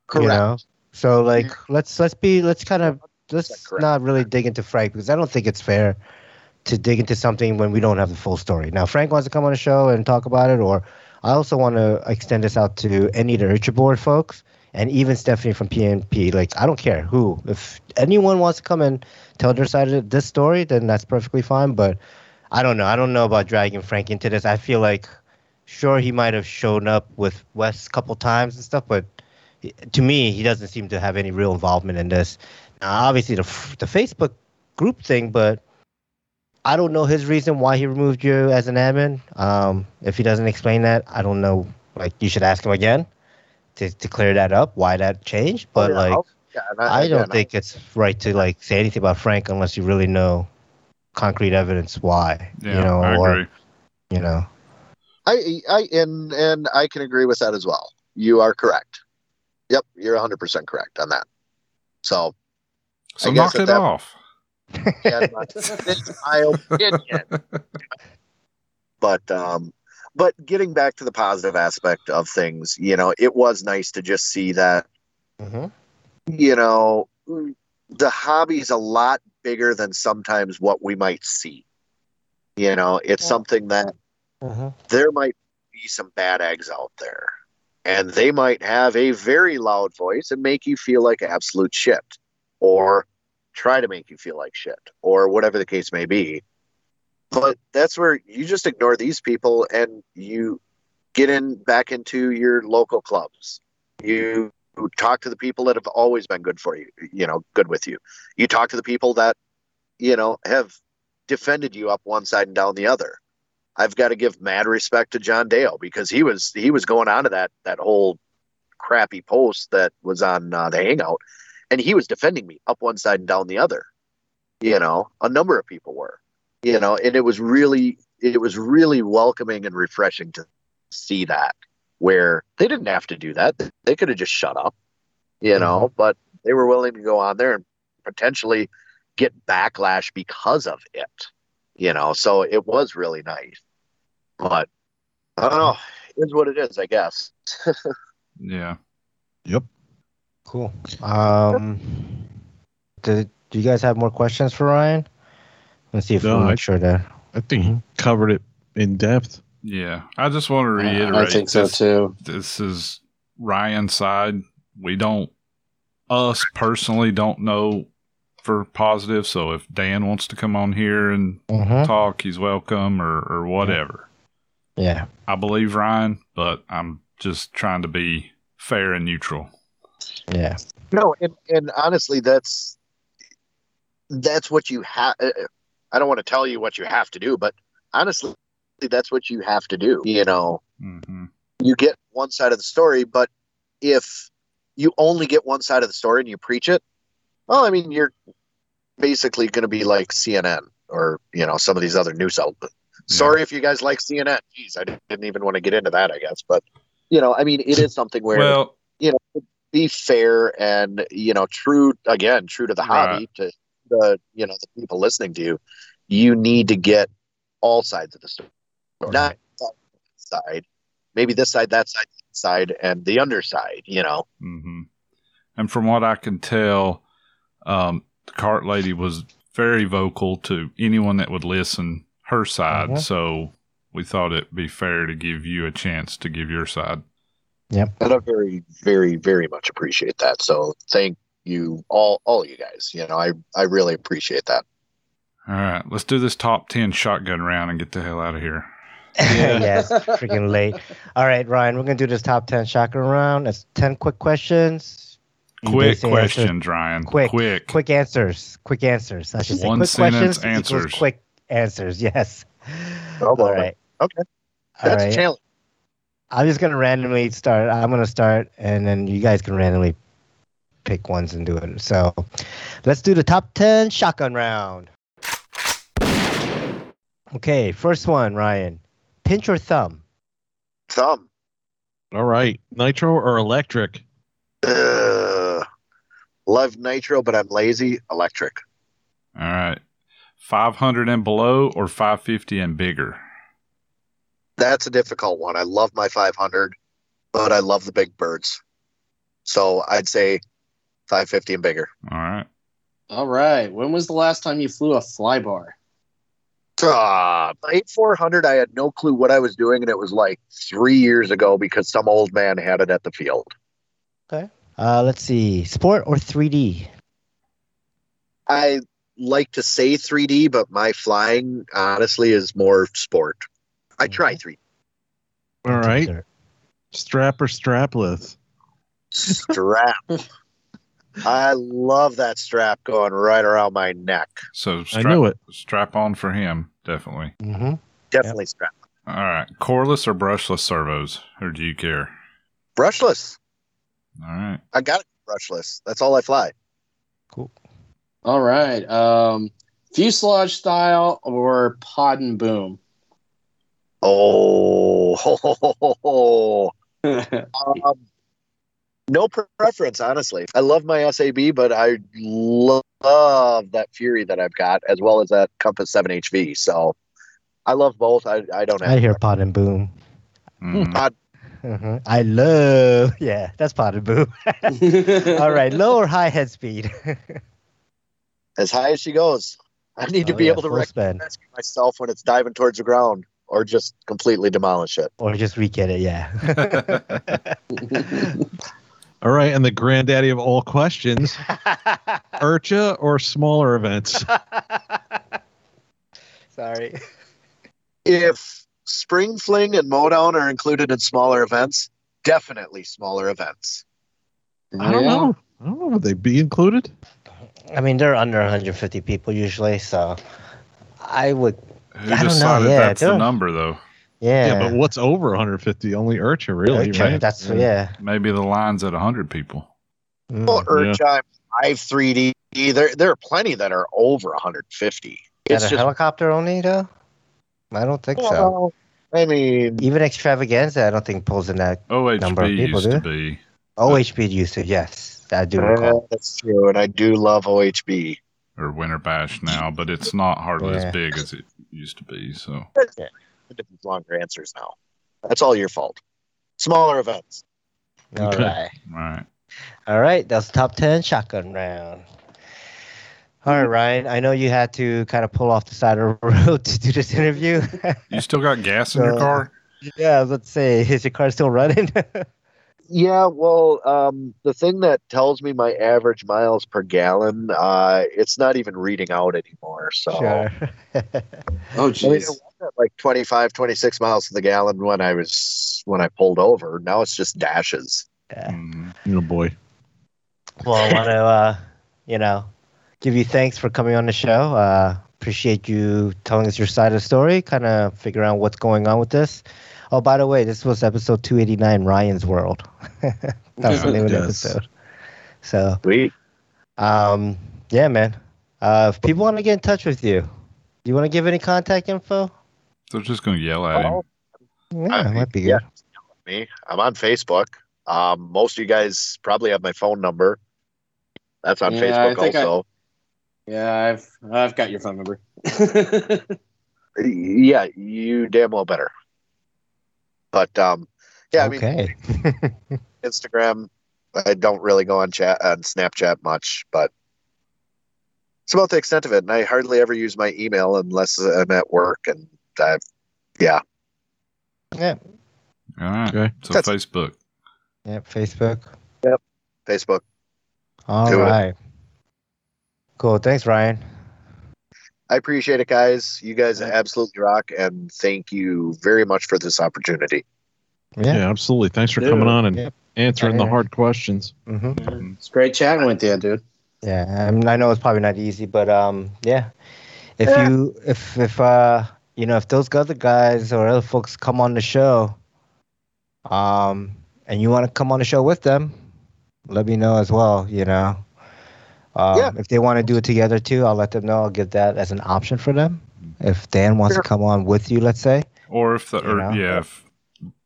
Correct. You know, so like let's let's be let's kind of let's not really dig into Frank because I don't think it's fair to dig into something when we don't have the full story. Now, Frank wants to come on the show and talk about it, or I also want to extend this out to any of the IRCHA Board folks and even Stephanie from P&P. Like, I don't care who. If anyone wants to come and tell their side of this story, then that's perfectly fine. But I don't know. I don't know about dragging Frank into this. I feel like, sure, he might have shown up with Wes a couple times and stuff, but to me, he doesn't seem to have any real involvement in this. Now, obviously, the the Facebook group thing, but I don't know his reason why he removed you as an admin. Um, if he doesn't explain that, I don't know. Like, you should ask him again to, to clear that up, why that changed. But Oh, yeah, like, I'll- yeah, and I don't think it's right to like say anything about Frank unless you really know concrete evidence why. yeah, you know, I or agree. you know. I, I, and and I can agree with that as well. You are correct. Yep, you're 100 percent correct on that. So, So I knock guess at it that- off. It's my opinion. But um, but getting back to the positive aspect of things, you know, it was nice to just see that hmm you know, the hobby's a lot bigger than sometimes what we might see. You know, it's something that hmm there might be some bad eggs out there. And they might have a very loud voice and make you feel like absolute shit, or try to make you feel like shit, or whatever the case may be. But that's where you just ignore these people and you get in back into your local clubs. You talk to the people that have always been good for you, you know, good with you. You talk to the people that, you know, have defended you up one side and down the other. I've got to give mad respect to John Dale because he was he was going on to that that whole crappy post that was on uh, the Hangout, and he was defending me up one side and down the other. You know, a number of people were. You know, and it was really it was really welcoming and refreshing to see that where they didn't have to do that. They could have just shut up. You know, mm-hmm. but they were willing to go on there and potentially get backlash because of it you know so it was really nice but i don't know it is what it is i guess Yeah. Cool. Um, do, do you guys have more questions for Ryan? Let's see if No, we I- make sure that. I think he covered it in depth. Yeah. I just want to reiterate I think so this, too. this is Ryan's side. We don't, us personally, don't know for positive. So if Dan wants to come on here and Mhm. talk, he's welcome or, or whatever. Yeah. I believe Ryan, but I'm just trying to be fair and neutral. Yeah. no and, and honestly that's that's what you have i don't want to tell you what you have to do but honestly that's what you have to do you know? Hmm you get one side of the story but if you only get one side of the story and you preach it well i mean you're basically going to be like cnn or you know some of these other news outlets. Sorry if you guys like cnn jeez i didn't even want to get into that i guess but you know i mean it is something where Well, be fair and you know true again true to the hobby to the you know the people listening to you you need to get all sides of the story not that side maybe this side that side that side and the underside you know hmm And from what I can tell, um, the cart lady was very vocal to anyone that would listen her side. Mhm. So we thought it'd be fair to give you a chance to give your side. And I very, very, very much appreciate that. So thank you all, all you guys. You know, I, I really appreciate that. All right, let's do this top 10 shotgun round and get the hell out of here. yeah, it's freaking late. All right, Ryan, we're gonna do this top ten shotgun round. It's ten quick questions. Quick basically answer- questions, Ryan. Quick, Quick. quick answers. Quick answers. I should say One quick sentence questions. answers. Quick answers. Yes. Oh, boy. All right. Okay. All That's a challenge. I'm just gonna randomly start. I'm gonna start, and then you guys can randomly pick ones and do it. So, let's do the top ten shotgun round. Okay, first one, Ryan. Pinch or thumb? Thumb. All right. Nitro or electric? Ugh. Love nitro, but I'm lazy. Electric. All right. 500 and below or 550 and bigger? That's a difficult one. I love my 500, but I love the big birds. So I'd say 550 and bigger. All right. All right. When was the last time you flew a fly bar? Ah, my 400, I had no clue what I was doing, and it was like three years ago because some old man had it at the field. Okay. Uh, let's see. Sport or 3D? I like to say 3D, but my flying honestly is more sport. I try 3D. All right. Strap or strapless? Strap. I love that strap going right around my neck. So I strap, knew it. strap on for him, definitely. Mm-hmm. Definitely strap. All right. Coreless or brushless servos? Or do you care? Brushless. All right. I got it brushless. That's all I fly. Cool. All right. Um, fuselage style or pod and boom? Oh, um, no preference, honestly. I love my SAB, but I lo- love that Fury that I've got, as well as that Compass 7 HV. So I love both. I, I don't have I hear pot and boom. Mhm. Pod- hmm I love. Yeah, that's pod and boom. All right, low or high head speed? as high as she goes. I need to Oh, be yeah, able to full rec- spin. rescue myself when it's diving towards the ground or just completely demolish it. or just re-get it. Yeah. All right. And the granddaddy of all questions IRCHA or smaller events? Sorry. If spring fling and mowdown are included in smaller events, definitely smaller events. I don't know. I don't know. Would they be included? I mean, they're under 150 people usually, so I would. Who I don't know, decided yeah, that's the they're- number, though? Yeah. Yeah, but what's over 150? Only IRCHA, really, Okay, right? That's yeah. Maybe the line's at 100 people. Mm. Well, Urchime, I've 3D. There, there are plenty that are over 150. Is It's that a just, helicopter only though? I don't think so. I mean, Even extravaganza, I don't think pulls in that. Number of OHB people, used do to be. OHB used to, yes, I do uh, recall. that's true, and I do love OHB. or Winter Bash now, but it's not hardly Yeah. as big as it used to be. So Different longer answers now. That's all your fault. Smaller events. All Okay. right, right. all right. That's the top ten shotgun round. All right, Ryan. I know you had to kind of pull off the side of the road to do this interview. You still got gas in your car? yeah, let's say, is your car still running? Yeah, well, um, the thing that tells me my average miles per gallon, uh, it's not even reading out anymore. So sure. Oh, I mean, jeez. like 25, 26 miles to the gallon when I was when I pulled over. Now it's just dashes. yeah. Mhm. Oh, boy. Well, I want to, uh, you know, give you thanks for coming on the show. Uh, appreciate you telling us your side of the story, kind of figure out what's going on with this. Oh, by the way, this was episode 289, Ryan's World. that was the name of the episode. So, Sweet. um, yeah, man. Uh, if people want to get in touch with you, do you want to give any contact info? They're just going to yell at him. Oh, Yeah, I- might be good. yeah. me. I'm on Facebook. Um, most of you guys probably have my phone number. That's on Yeah, Facebook think I- also. Yeah, I've I've got your phone number. Yeah, you damn well better. But um, yeah, I mean, okay. Instagram. I don't really go on chat on Snapchat much, but It's about the extent of it, and I hardly ever use my email unless I'm at work, and I, yeah, Yeah. All right. Okay. So That's- Facebook. Yeah. Facebook. Yep. Facebook. All Do it. Cool. Thanks, Ryan. I appreciate it, guys. You guys absolutely rock, and thank you very much for this opportunity. Yeah, Yeah. absolutely. Thanks for Dude. coming on and Yep. answering the hard questions. hmm It's great chatting with you, dude. Yeah. I, mean, I know it's probably not easy, but um, yeah. If Yeah. you, if if uh, you know, if those other guys or other folks come on the show, um, and you want to come on the show with them, let me know as well. You know. Um, Yeah. If they want to do it together too, I'll let them know. I'll give that as an option for them. If Dan wants Sure. to come on with you, let's say, Or if the, You or, know? yeah, if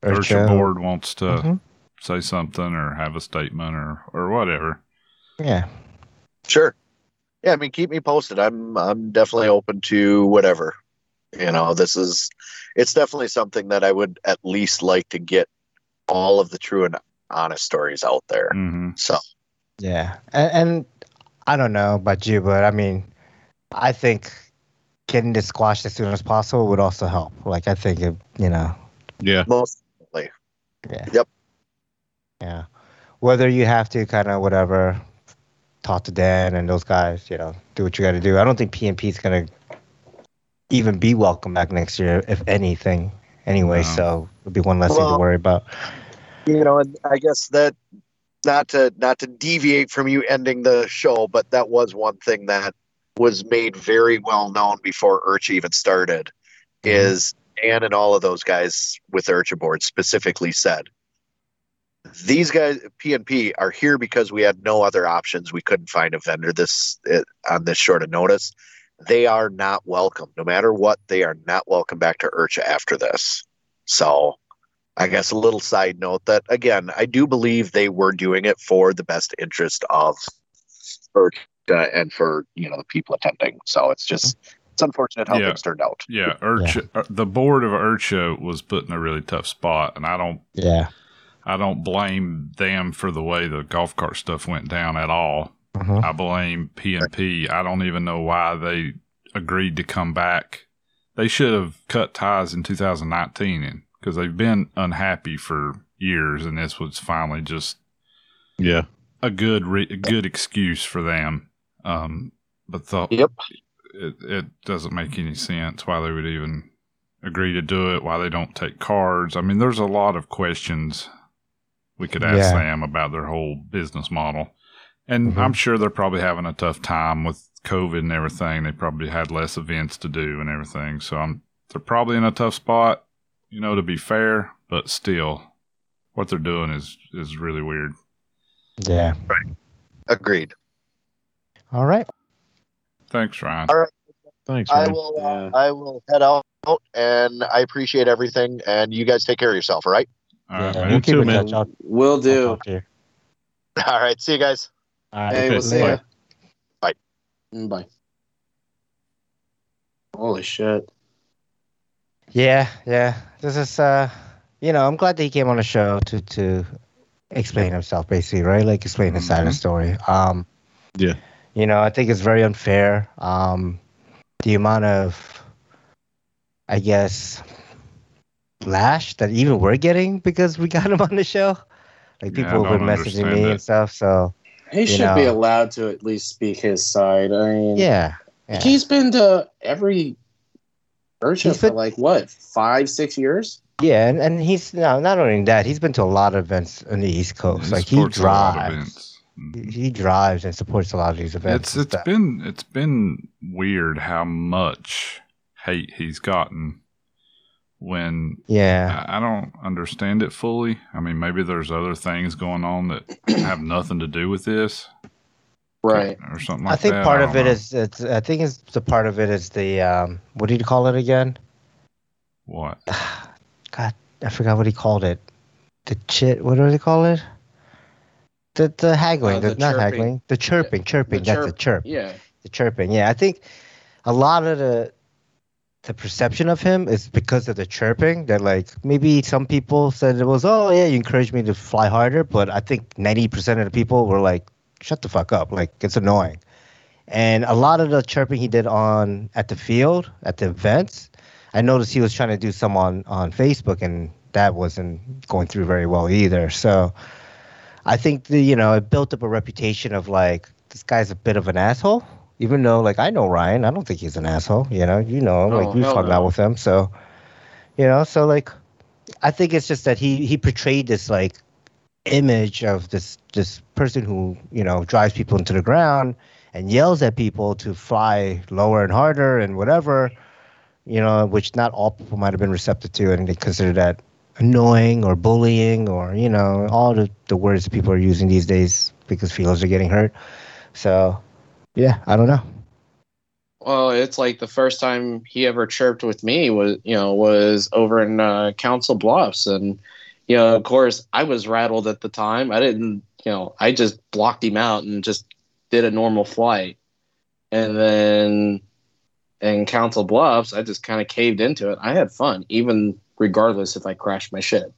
or IRCHA board wants to Mhm. say something or have a statement or, or whatever. Yeah. Sure. Yeah, I mean, keep me posted. I'm I'm definitely open to whatever. You know, this is it's definitely something that I would at least like to get all of the true and honest stories out there. hmm So Yeah, and, and I don't know about you, but I mean, I think getting this squashed as soon as possible would also help. Like, I think it, you know, Yeah. most yeah, Yep. yeah. Whether you have to kind of whatever, talk to Dan and those guys, you know, do what you got to do. I don't think P&P is gonna even be welcome back next year, if anything. Anyway, No. so it'll be one less thing to worry about. you know, and I guess that not to not to deviate from you ending the show, but that was one thing that was made very well known before Urch even started. Is Ann and all of those guys with IRCHA board specifically said these guys P&P are here because we had no other options. We couldn't find a vendor this uh, on this short of notice. They are not welcome, no matter what. They are not welcome back to IRCHA after this. So, I guess a little side note that again, I do believe they were doing it for the best interest of IRCHA and for you know the people attending. So it's just it's unfortunate how Yeah. things turned out. Yeah, IRCHA, uh, the board of IRCHA was put in a really tough spot, and I don't, Yeah. I don't blame them for the way the golf cart stuff went down at all. Mhm. I blame P&P. I don't even know why they agreed to come back. They should have cut ties in 2019 because they've been unhappy for years, and this was finally just Yeah. a good re- a good excuse for them. Um, but the, Yep. it, it doesn't make any sense why they would even agree to do it, why they don't take cards. I mean, there's a lot of questions we could ask Yeah. them about their whole business model. And Mhm. I'm sure they're probably having a tough time with COVID and everything. They probably had less events to do and everything. So I'm, they're probably in a tough spot, you know, to be fair, but still, what they're doing is, is really weird. Yeah. Right. Agreed. All right. Thanks, Ryan. All right. Thanks, I will. Uh, Yeah. I will head out, and I appreciate everything. And you guys take care of yourself. All right. All right, yeah, man. we'll keep too, in man. touch. I'll, Will do. talk to you. All right. See you guys. All right. Hey, we'll see Bye. ya. Bye. Mm, Bye. Holy shit. Yeah, yeah. This is uh you know, I'm glad that he came on the show to to explain himself basically, right? Like explain his side of the story. Um Yeah. You know, I think it's very unfair. Um the amount of I guess lash that even we're getting because we got him on the show. Like Yeah, people have been messaging me it. and stuff, so He You should be allowed to at least speak his side. I mean, yeah. yeah. he's been to every IRCHA He's for been- like what five, six years. Yeah, and, and he's no, not only that, he's been to a lot of events on the East Coast. like he supports a lot of drives. events. Mhm. He, he drives and supports a lot of these events. It's and it's stuff. been it's been weird how much hate he's gotten when yeah. I, I don't understand it fully. I mean, maybe there's other things going on that have nothing to do with this, Right. or something like I think that. part I of don't it know. is it's I think it's the part of it is the um what do you call it again? what God, I forgot what he called it. The chit what do they call it? The the haggling, Uh, the, the not chirping. haggling, the chirping, chirping. The that's the chirp- chirp. Yeah. The chirping. Yeah, I think a lot of the the perception of him is because of the chirping. That like maybe some people said it was oh yeah you encouraged me to fly harder, but I think ninety percent of the people were like shut the fuck up, like it's annoying. And a lot of the chirping he did on at the field, at the events, I noticed he was trying to do some on, on Facebook, and that wasn't going through very well either. So I think the you know it built up a reputation of like this guy's a bit of an asshole. Even though like I know Ryan, I don't think he's an asshole. You know, you know, him, Oh, like you've hung no. out with him, so you know, so like I think it's just that he he portrayed this like image of this this person who you know drives people into the ground and yells at people to fly lower and harder and whatever you know which not all people might have been receptive to and they consider that annoying or bullying or you know all the, the words people are using these days because feelings are getting hurt. So yeah i don't know. Well, it's like the first time he ever chirped with me was, you know, was over in uh, Council Bluffs, and you know, of course, I was rattled at the time. I didn't, you know, I just blocked him out and just did a normal flight, and then in Council Bluffs, I just kind of caved into it. I had fun, even regardless if I crashed my shit.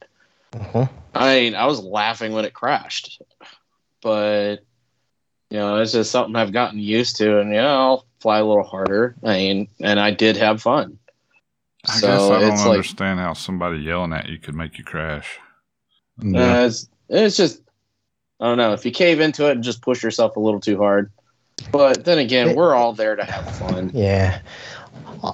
Mhm. I mean, I was laughing when it crashed, but you know, it's just something I've gotten used to, and you know, I'll fly a little harder. I mean, and I did have fun. I So guess I don't like- understand how somebody yelling at you could make you crash. Yeah. Uh, it's it's just I don't know if you cave into it and just push yourself a little too hard. But then again, It- we're all there to have fun. yeah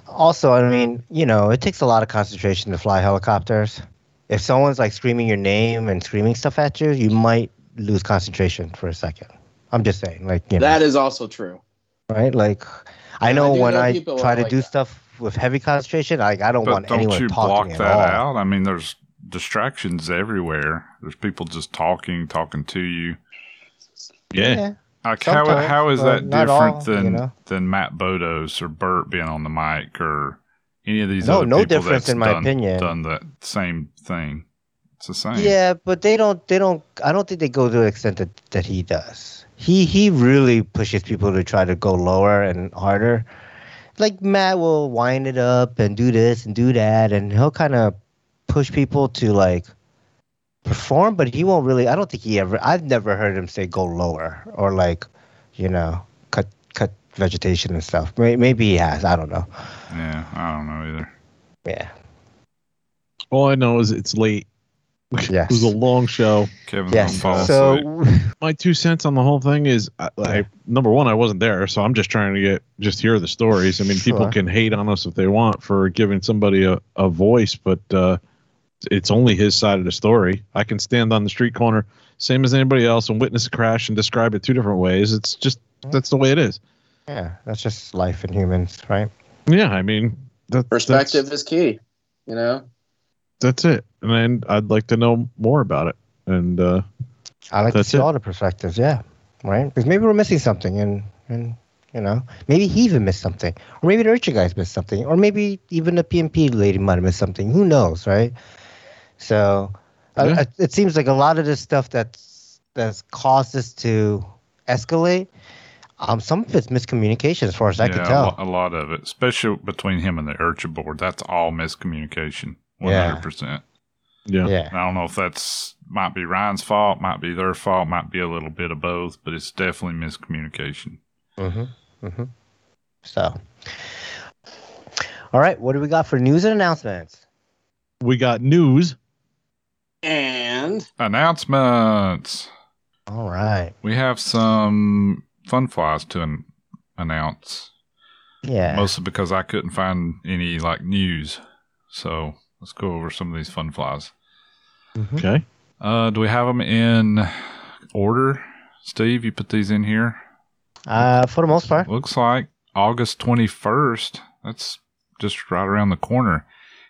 also i mean you know it takes a lot of concentration to fly helicopters if someone's like screaming your name and screaming stuff at you you might lose concentration for a second i'm just saying like you know That is also true. right? Like, I know I when know I try to like do that. stuff with heavy concentration, like I don't But want don't anyone you talking block at that all. out? I mean, there's distractions everywhere. There's people just talking, talking to you. yeah. Like how how is that different all, than you know? than Matt Bodos or Bert being on the mic or any of these No, other no people difference that's in my done, opinion. done the same thing. It's the same. Yeah, but they don't. They don't. I don't think they go to the extent that, that he does. He he really pushes people to try to go lower and harder. Like Matt will wind it up and do this and do that, and he'll kind of push people to like perform, but he won't really. I don't think he ever. I've never heard him say go lower or like, you know, cut cut vegetation and stuff. Maybe he has. I don't know. Yeah, I don't know either. Yeah. All I know is it's late. Yes. it was a long show. Kevin's Yes. gonna fall asleep. So My two cents on the whole thing is, I, I, number one, I wasn't there, so I'm just trying to get just hear the stories. I mean, people can hate on us if they want for giving somebody a, a voice, but uh, it's only his side of the story. I can stand on the street corner, same as anybody else, and witness a crash and describe it two different ways. It's just that's the way it is. yeah, that's just life in humans, right? Yeah, I mean, that, Perspective That's, is key. You know, that's it, and then I'd like to know more about it. And uh, I like to see it. all the perspectives, yeah. Right? Because maybe we're missing something and and you know, maybe he even missed something. Or maybe the IRCHA guys missed something. Or maybe even the P&P lady might have missed something. Who knows, right? So Yeah. I, it seems like a lot of this stuff that's that's caused this to escalate. Um, some of it's miscommunication, as far as I yeah, can tell. lo- A, lot of it, especially between him and the IRCHA board, that's all miscommunication. One Yeah. hundred percent. yeah, yeah. I don't know if that's might be Ryan's fault, might be their fault, might be a little bit of both, but it's definitely miscommunication. Mm-hmm. Mm-hmm. So, all right, what do we got for news and announcements? we got news. and Announcements. All right. We have some fun flies to an- announce, Yeah. mostly because I couldn't find any like news. So let's go over some of these fun flies. Mhm. Okay, Uh, do we have them in order? Steve, you put these in here. Uh, for the most part. Looks like August 21st. That's just right around the corner.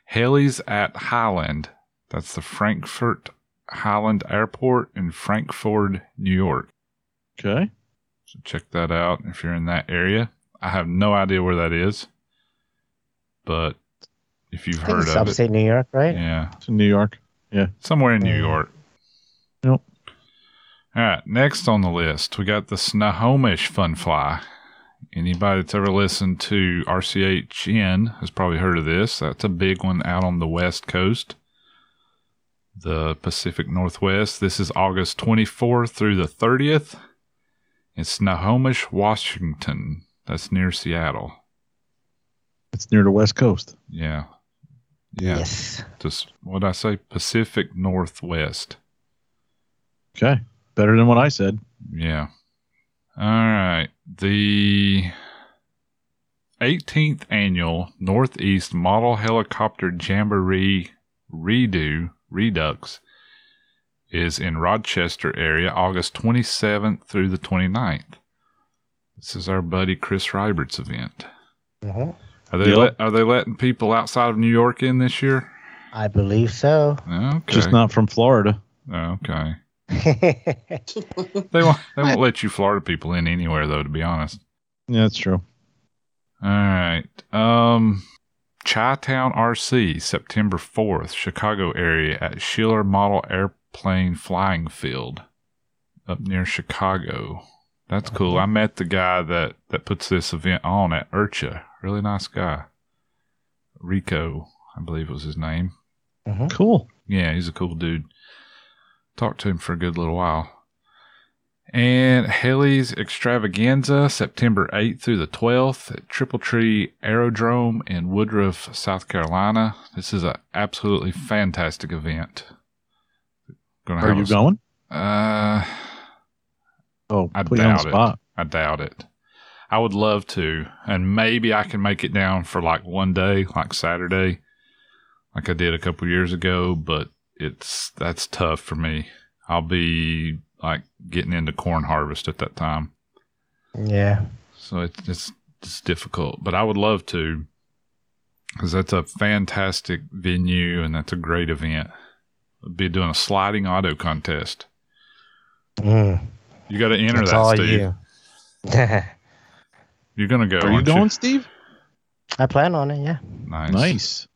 Haley's at Highland. That's the Frankfort Highland Airport in Frankfort, New York. okay. So check that out if you're in that area. I have no idea where that is, but if you've I think heard it's of it, upstate New York, right? yeah, It's in New York. Yeah, somewhere in New York. Yep. All right, next on the list, we got the Snohomish Fun Fly. Anybody that's ever listened to RCHN has probably heard of this. That's a big one out on the West Coast, the Pacific Northwest. This is August 24th through the 30th. in Snohomish, Washington. That's near Seattle. It's near the West Coast. Yeah. Yeah. Yes. Just what I say, Pacific Northwest. Okay. Better than what I said. Yeah. All right. The 18th annual Northeast Model Helicopter Jamboree Redo Redux is in Rochester area August 27th through the 29th. This is our buddy Chris Rybert's event. hmm Are they Yep. let, are they letting people outside of New York in this year? I believe so. Okay. Just not from Florida. Okay. They won't they won't let you Florida people in anywhere though, to be honest. Yeah, that's true. All right. Um Chi-Town RC, September 4th, Chicago area at Schiller Model Airplane Flying Field up near Chicago. That's cool. I met the guy that, that puts this event on at IRCHA. Really nice guy. Rico, I believe was his name. Cool. Yeah, he's a cool dude. Talked to him for a good little while. And Haley's Extravaganza, September 8th through the 12th at Triple Tree Aerodrome in Woodruff, South Carolina. This is an absolutely fantastic event. Gonna Are have you a- going? Uh, Oh, I put you on the doubt it. I doubt it. I would love to, and maybe I can make it down for like one day, like Saturday, like I did a couple years ago. But it's that's tough for me. I'll be like getting into corn harvest at that time, yeah. so it's it's, it's difficult. But I would love to, because that's a fantastic venue and that's a great event. I'd be doing a sliding auto contest. Mm. You got to enter That's that, all Steve. you. You're gonna go. Are you aren't going, Steve? I plan on it. Yeah. Nice. Nice.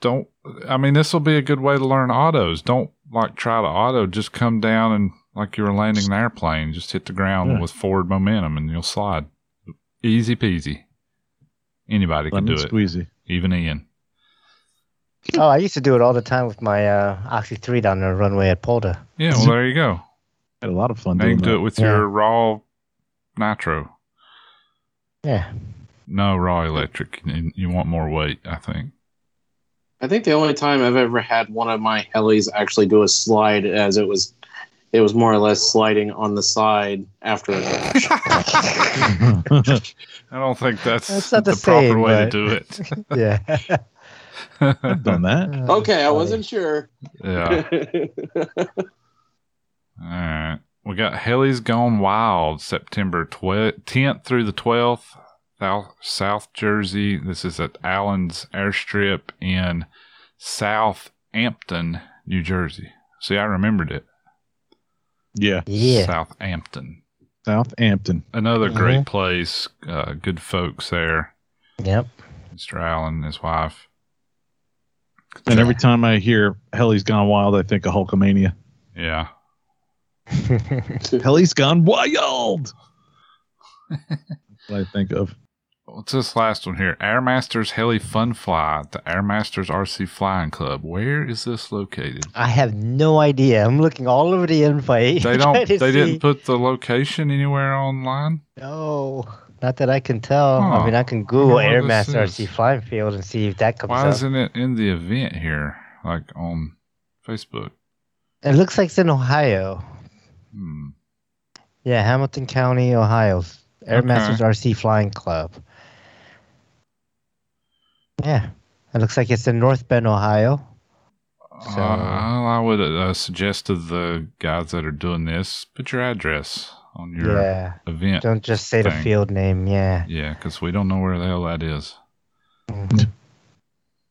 Don't. I mean, this will be a good way to learn autos. Don't like try to auto. Just come down and like you were landing an airplane. Just hit the ground Yeah. with forward momentum, and you'll slide. Easy peasy. Anybody can Lemon do it. squeezy. Even Ian. Oh, I used to do it all the time with my uh, Oxy 3 down the runway at Polda. Yeah. Well, there you go. Had a lot of fun Now you doing can do it with Yeah. your raw nitro. Yeah. No raw electric. You you want more weight, I think. I think the only time I've ever had one of my helis actually do a slide, as it was, it was more or less sliding on the side after a crash. I don't think that's, That's not the, the proper same, way but- to do it. Yeah. I've done that. okay, I wasn't sure. yeah. All right. We got Helly's Gone Wild, September 12th, 10th through the 12th, South, South Jersey. This is at Allen's Airstrip in Southampton, New Jersey. See, I remembered it. Yeah. Yeah. Southampton. Southampton. Another great Mhm. place. Uh, good folks there. Yep. Mr. Allen and his wife. And every time I hear Helly's Gone Wild, I think of Hulkamania. Yeah. Helly's Gone Wild! That's what I think of. What's this last one here? Airmasters Heli Fun Fly at the Airmasters RC Flying Club. Where is this located? I have no idea. I'm looking all over the invite. They don't. They see- didn't put the location anywhere online. No, not that I can tell. Huh. I mean, I can Google wonder what this Airmaster. RC Flying Field and see if that comes Why up. isn't it in the event here, like on Facebook? It looks like it's in Ohio. Hmm. Yeah, Hamilton County, Ohio. air Airmasters RC Flying Club. Yeah, it looks like it's in North Bend, Ohio. So- Uh, I would uh, suggest to the guys that are doing this, put your address on your yeah, event. don't just say the field name. Yeah. Yeah, because we don't know where the hell that is. Mhm.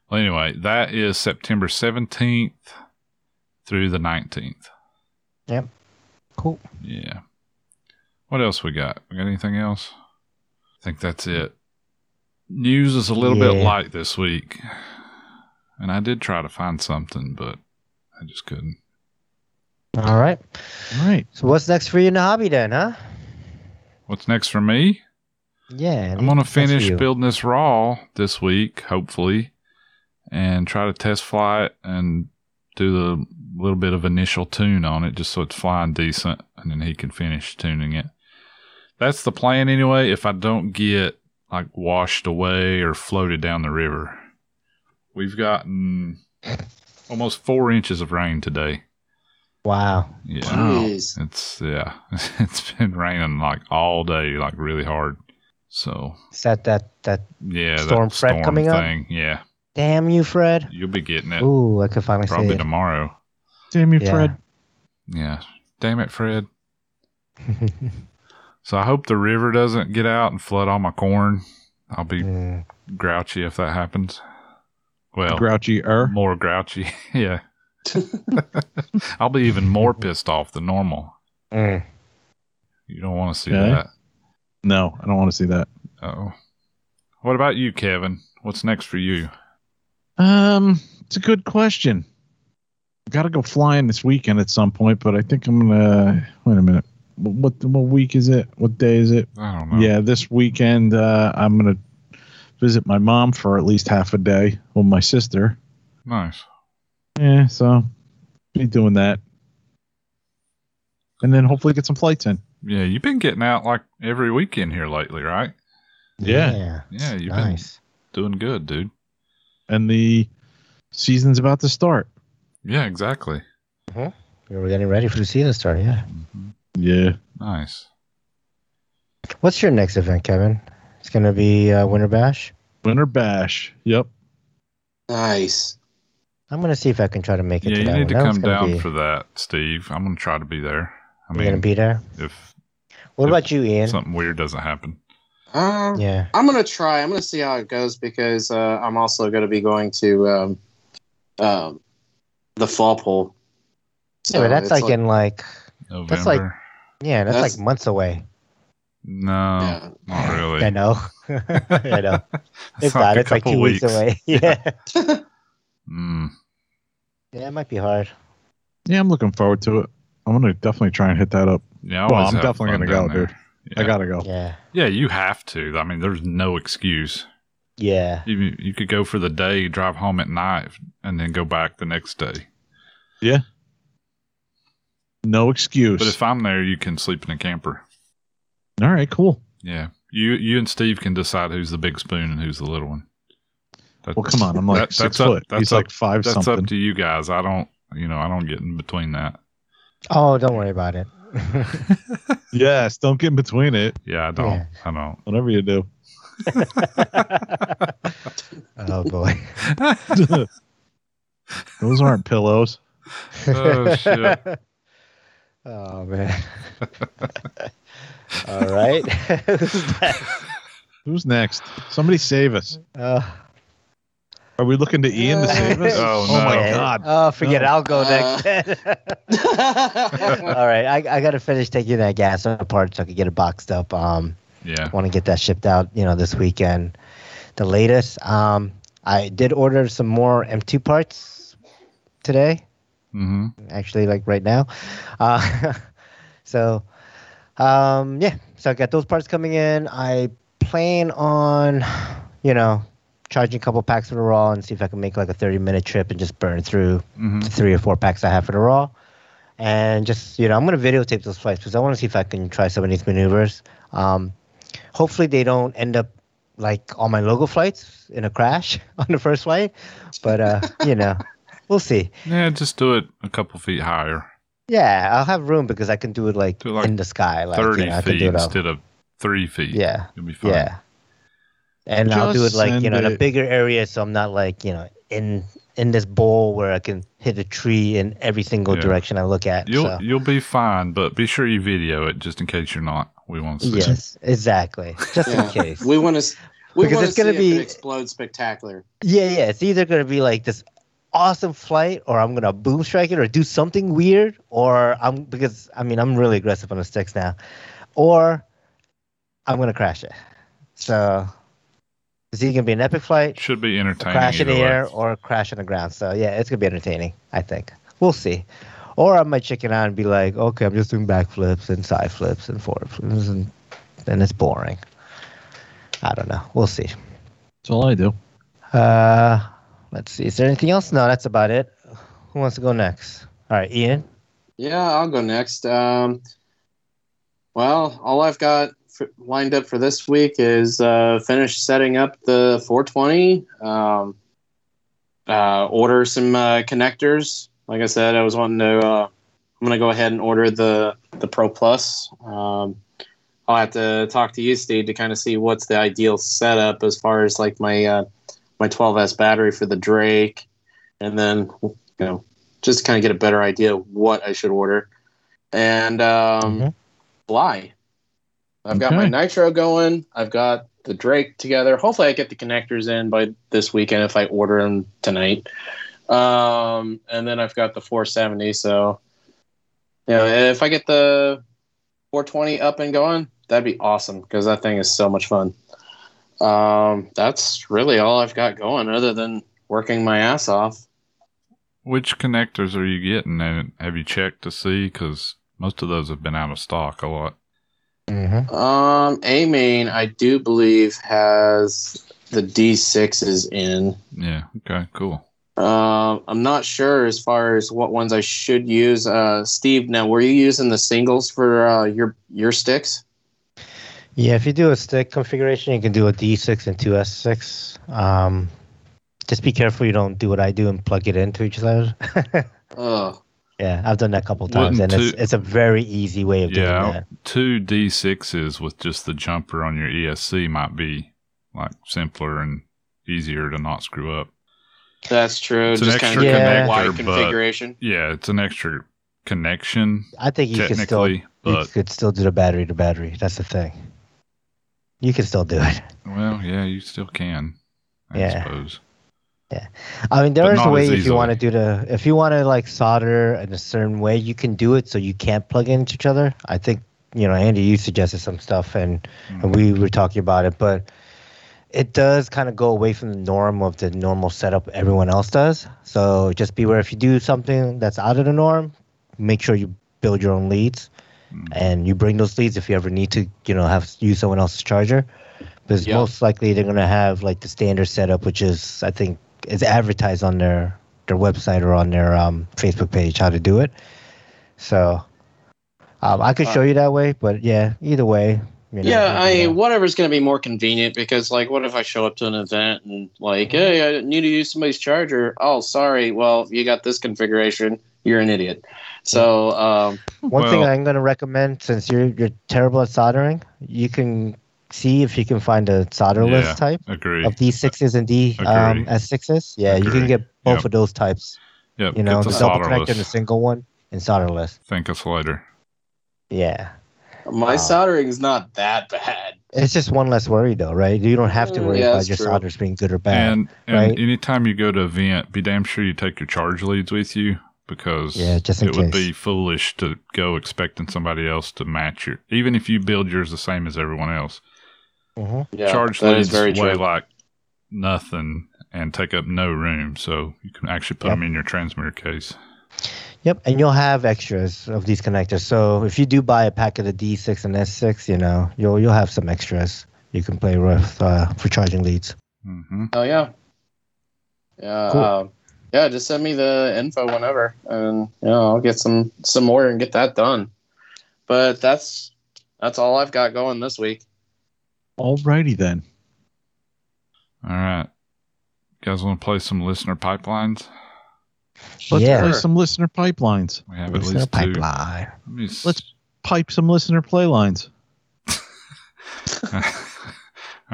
Well, anyway, that is September 17th through the 19th. Cool. Yeah. What else we got? We got anything else? I think that's it. News is a little bit light this week. And I did try to find something, but I just couldn't. All right. All right. So what's next for you in the hobby then, huh? What's next for me? Yeah. I'm going to finish building this raw this week, hopefully, and try to test fly it and do the little bit of initial tune on it just so it's flying decent, and then he can finish tuning it. That's the plan anyway. If I don't get like washed away or floated down the river, we've gotten almost four inches of rain today. Wow. Yeah, Jeez. it's yeah, it's been raining like all day, like really hard. So Is that that that? yeah, Storm that Fred storm coming up? Yeah, Damn you, Fred. you'll be getting it Ooh, I could finally see probably it. tomorrow. Damn you, Yeah. Fred. Yeah. Damn it, Fred. So I hope the river doesn't get out and flood all my corn. I'll be Mm, grouchy if that happens. Well, Grouchy er. more grouchy. yeah. I'll be even more pissed off than normal. mm. You don't want to see Okay. that. No, I don't want to see that. Oh. What about you, Kevin? What's next for you? Um, it's a good question. Got to go flying this weekend at some point, but I think I'm gonna. Wait a minute. What what week is it? What day is it? I don't know. Yeah, this weekend uh, I'm gonna visit my mom for at least half a day with my sister. Nice. Yeah, so be doing that, and then hopefully get some flights in. Yeah, you've been getting out like every weekend here lately, right? Yeah. yeah. Yeah, you've Nice. been doing good, dude. And the season's about to start. Yeah, exactly. We're getting ready for the season start. Yeah. Yeah. Nice. What's your next event, Kevin? It's gonna be uh, Winter Bash. Winter bash. Yep. Nice. I'm gonna see if I can try to make it Yeah, to you that need one. to come gonna down be- for that, Steve. I'm gonna try to be there. I You're gonna be there. if What if about you, Ian? something weird doesn't happen. Um, Yeah. I'm gonna try. I'm gonna see how it goes because uh, I'm also gonna be going to um, um, the fall pool. yeah, but that's it's like, in like November. That's like- yeah, that's, That's- like months away. no, yeah. not really. I know. I know. It's, like not. a It's like two weeks. away. Yeah. Mm, yeah, it might be hard. Yeah, I'm looking forward to it. I'm gonna definitely try and hit that up. yeah, I Well, always I'm definitely gonna go, there. dude. Yeah. I gotta go. Yeah. Yeah, you have to. I mean, there's no excuse. Yeah. You you could go for the day, drive home at night, and then go back the next day. Yeah. No excuse. But if I'm there, you can sleep in a camper. All right, cool. Yeah, you you and Steve can decide who's the big spoon and who's the little one. That- Well, come on. I'm like that- six that's up- foot. that's He's up- like five That's something. up to you guys. I don't, you know, I don't get in between that. Oh, don't worry about it. yes, don't get in between it. Yeah, I don't. Yeah. I don't. Whatever you do. oh boy. Those aren't pillows. Oh shit! Oh man. All right. Who's that? Who's next? Somebody save us. Uh, Are we looking to Ian to save us? Oh, oh my god. Oh, forget. it. I'll go Uh. next. All right. I, I got to finish taking that gas apart so I can get it boxed up. Um, Yeah. want to get that shipped out, you know, this weekend. The latest. Um, I did order some more M2 parts today. Mm-hmm. actually like right now uh, so um yeah so i got those parts coming in i plan on you know charging a couple packs of the raw and see if i can make like a 30 minute trip and just burn through Mm-hmm. three or four packs i have for the raw and just you know i'm going to videotape those flights because i want to see if i can try some of these maneuvers um hopefully they don't end up like all my Logo flights in a crash on the first flight but uh you know we'll see Yeah, just do it a couple feet higher, yeah, I'll have room because I can do it like, Do it, like, in the sky, like thirty you know, I can feet do it instead of three feet. Yeah, you'll be fine. yeah. And I'll do it like you send know in a bigger area, so I'm not like you know in in this bowl where I can hit a tree in every single Yeah. direction I look at. You'll so. you'll be fine, but be sure you video it just in case you're not. We want to see. Yes, exactly. Just in case. We want to. We Because it's gonna be- if it explodes spectacular. Yeah, yeah. It's either gonna be like this awesome flight, or I'm gonna boom strike it, or do something weird, or I'm because I mean I'm really aggressive on the sticks now, or I'm gonna crash it. So it's either gonna be an epic flight, Should be entertaining. crash in the either way. air, or crash on the ground. So yeah, it's gonna be entertaining. I think we'll see. Or I might chicken out and be like, okay, I'm just doing backflips and side flips and forward flips, and then it's boring. I don't know. We'll see. That's all I do. Uh, let's see. Is there anything else? No, that's about it. Who wants to go next? All right, Ian. Yeah, I'll go next. Um, well, all I've got for, lined up for this week is uh, finish setting up the 420. Um, uh, order some uh, connectors. Like I said, I was wanting to. Uh, I'm gonna go ahead and order the the Pro Plus. Um, I'll have to talk to you, Steve, to kind of see what's the ideal setup as far as like my uh, my 12s battery for the Drake, and then you know just kind of get a better idea of what I should order. And um, Mhm. fly. I've got my nitro going. I've got the Drake together. Hopefully, I get the connectors in by this weekend if I order them tonight. Um, and then I've got the 470. So, you know, if I get the 420 up and going, that'd be awesome because that thing is so much fun. Um, that's really all I've got going other than working my ass off. Which connectors are you getting? And have you checked to see? Because most of those have been out of stock a lot. Mm-hmm. Um, AMain, I do believe has the D6s in. Yeah. Okay. Cool. Um, I'm not sure as far as what ones I should use. Uh, Steve, now were you using the singles for uh, your your sticks? Yeah, if you do a stick configuration, you can do a D6 and two S6. Um, just be careful you don't do what I do and plug it into each other. Oh, yeah, I've done that a couple times, Wouldn't and it's two- it's a very easy way of doing Yeah. that. Two D6s with just the jumper on your ESC might be like simpler and easier to not screw up. That's true. It's an Just kind of Yeah. yeah. connector, configuration. Yeah, it's an extra connection I think you can still technically, you could still do the battery to battery. That's the thing. You can still do it. well, yeah, you still can. I Yeah. suppose. Yeah, I mean, But there is a way if you want to do the if you want to like solder in a certain way, you can do it so you can't plug into each other. I think you know, Andy, you suggested some stuff, and and mm-hmm. we were talking about it, but it does kind of go away from the norm of the normal setup everyone else does. So just beware if you do something that's out of the norm, make sure you build your own leads, Mm. and you bring those leads if you ever need to, you know, have use someone else's charger, because Yeah. most likely they're gonna have like the standard setup, which is I think is advertised on their their website or on their um, Facebook page how to do it. So um, I could show you that way, but yeah, either way. You know, Yeah, I you know. whatever's going to be more convenient because, like, what if I show up to an event and, like, hey, I need to use somebody's charger? Oh, sorry. Well, you got this configuration. You're an idiot. So, um, One thing I'm going to recommend, since you're you're terrible at soldering, you can see if you can find a solderless Yeah. type Agree. of D6s and D um, S6s. Yeah, you can get both Yep. of those types. Yeah, You know, get the the double solder connector and the single one and solder list. Think us later. Yeah. My Wow. is not that bad. It's just one less worry, though, right? You don't have to Mm, worry yeah, about your true. solders being good or bad. and and right? anytime you go to an event, be damn sure you take your charge leads with you because Yeah, just in it would be foolish to go expecting somebody else to match your even if you build yours the same as everyone else. Mhm. Yeah, charge leads is very weigh true. like nothing and take up no room, so you can actually put Yep. them in your transmitter case. Yep, and you'll have extras of these connectors. So if you do buy a pack of the D6 and S6, you know, you'll you'll have some extras you can play with uh, for charging leads. hmm Oh, yeah. Yeah. Cool. Um, yeah, just send me the info whenever, and you know I'll get some some more and get that done. But that's that's all I've got going this week. Alrighty then. All right, you guys want to play some listener pipelines? Let's yeah, play some listener pipelines. We have at Listener least two. pipeline. Let me s- Let's pipe some listener playlines. All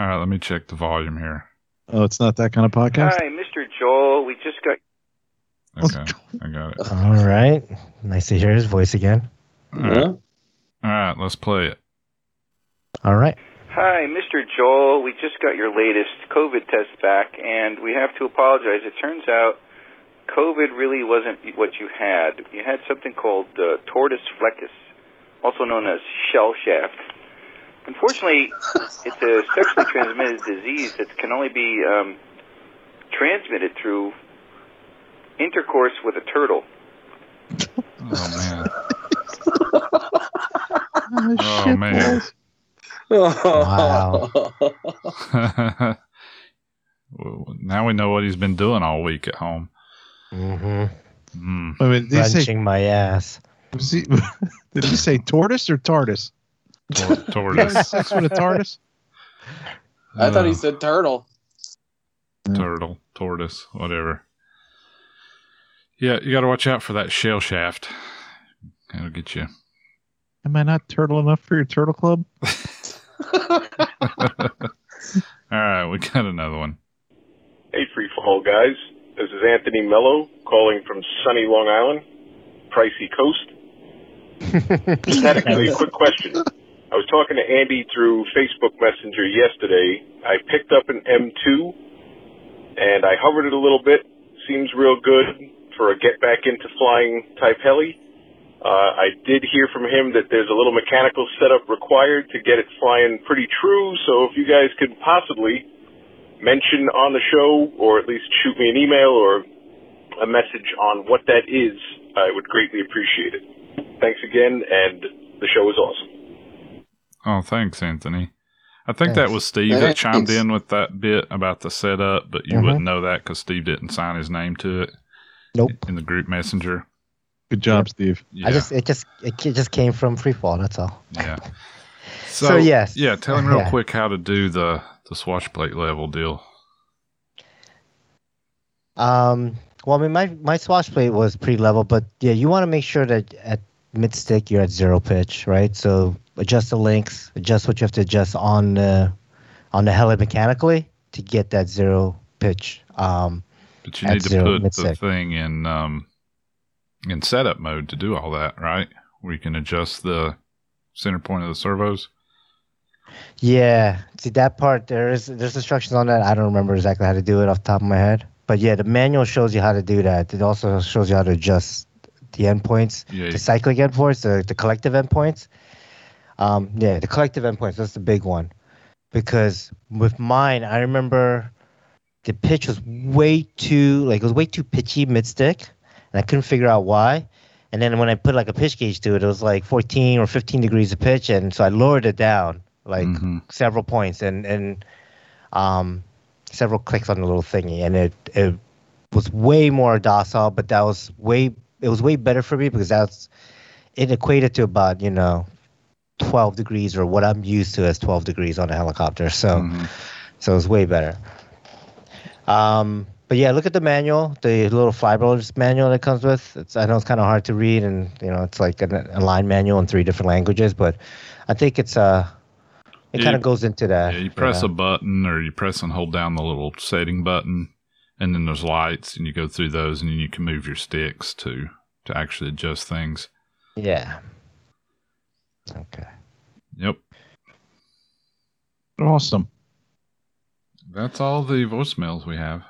right, let me check the volume here. Oh, it's not that kind of podcast. Hi, Mr. Joel. We just got Okay, I got it. All right, nice to hear his voice again. All right, Yeah. all right, let's play it. All right, Hi, Mr. Joel. We just got your latest COVID test back, and we have to apologize. It turns out COVID really wasn't what you had. You had something called uh, tortoise flecus, also known as shell shaft. Unfortunately, it's a sexually transmitted disease that can only be um, transmitted through intercourse with a turtle. Oh Oh, Oh, man. Wow. now we know what he's been doing all week at home. Hmm Mm. I mean, did he say, my ass. was he, did he say tortoise or tortoise? Tor- tortoise. sex with a tortoise? I thought he Uh, said turtle. turtle, tortoise, whatever. Yeah, you got to watch out for that shell shaft. That'll get you. Am I not turtle enough for your turtle club? All right, we got another one. Hey, free fall guys. This is Anthony Mello calling from sunny Long Island, pricey coast. Just had a, a quick question. I was talking to Andy through Facebook Messenger yesterday. I picked up an M2 and I hovered it a little bit. Seems real good for a get back into flying type heli. Uh, I did hear from him that there's a little mechanical setup required to get it flying pretty true. So if you guys could possibly mention on the show, or at least shoot me an email or a message on what that is, I would greatly appreciate it. Thanks again, and the show is awesome. Oh, thanks, Anthony. I think that was Steve that chimed Thanks. in with that bit about the setup, but you Mhm. wouldn't know that because Steve didn't sign his name to it Nope. in the group messenger. Good job, Steve. Yeah, I just it just it just came from free fall. That's all. yeah. So, yes. yeah. Tell him real Yeah. quick how to do the the swashplate level deal. Um, well, I mean, my my swash plate was pretty level, but yeah, you want to make sure that at mid stick you're at zero pitch, right? So adjust the links, adjust what you have to adjust on the on the heli mechanically to get that zero pitch. Um, But you need to put the mid-sec. thing in um in setup mode to do all that, right? Where you can adjust the center point of the servos. Yeah, see that part there is there's instructions on that. I don't remember exactly how to do it off the top of my head, but yeah, the manual shows you how to do that. It also shows you how to adjust the endpoints. Yeah, the cyclic endpoints, the, the collective endpoints. Um, yeah, the collective endpoints, that's the big one. Because with mine, I remember the pitch was way too, like, it was way too pitchy mid stick, and I couldn't figure out why. And then when I put like a pitch gauge to it, it was like 14 or 15 degrees of pitch, and so I lowered it down like Mhm. several points and and um, several clicks on the little thingy, and it it was way more docile, but that was way it was way better for me because that's it equated to about you know 12 degrees or what I'm used to as 12 degrees on a helicopter. So Mhm. so it was way better. Um, but yeah, look at the manual, the little flybarless manual that comes with. It's I know it's kind of hard to read, and you know it's like an, Align manual in three different languages, but I think it's uh it Yeah, kind of goes into that. Yeah, you press know. a button or you press and hold down the little setting button, and then there's lights, and you go through those, and then you can move your sticks to to actually adjust things. Yeah. Okay. Yep, Awesome. that's all the voicemails we have.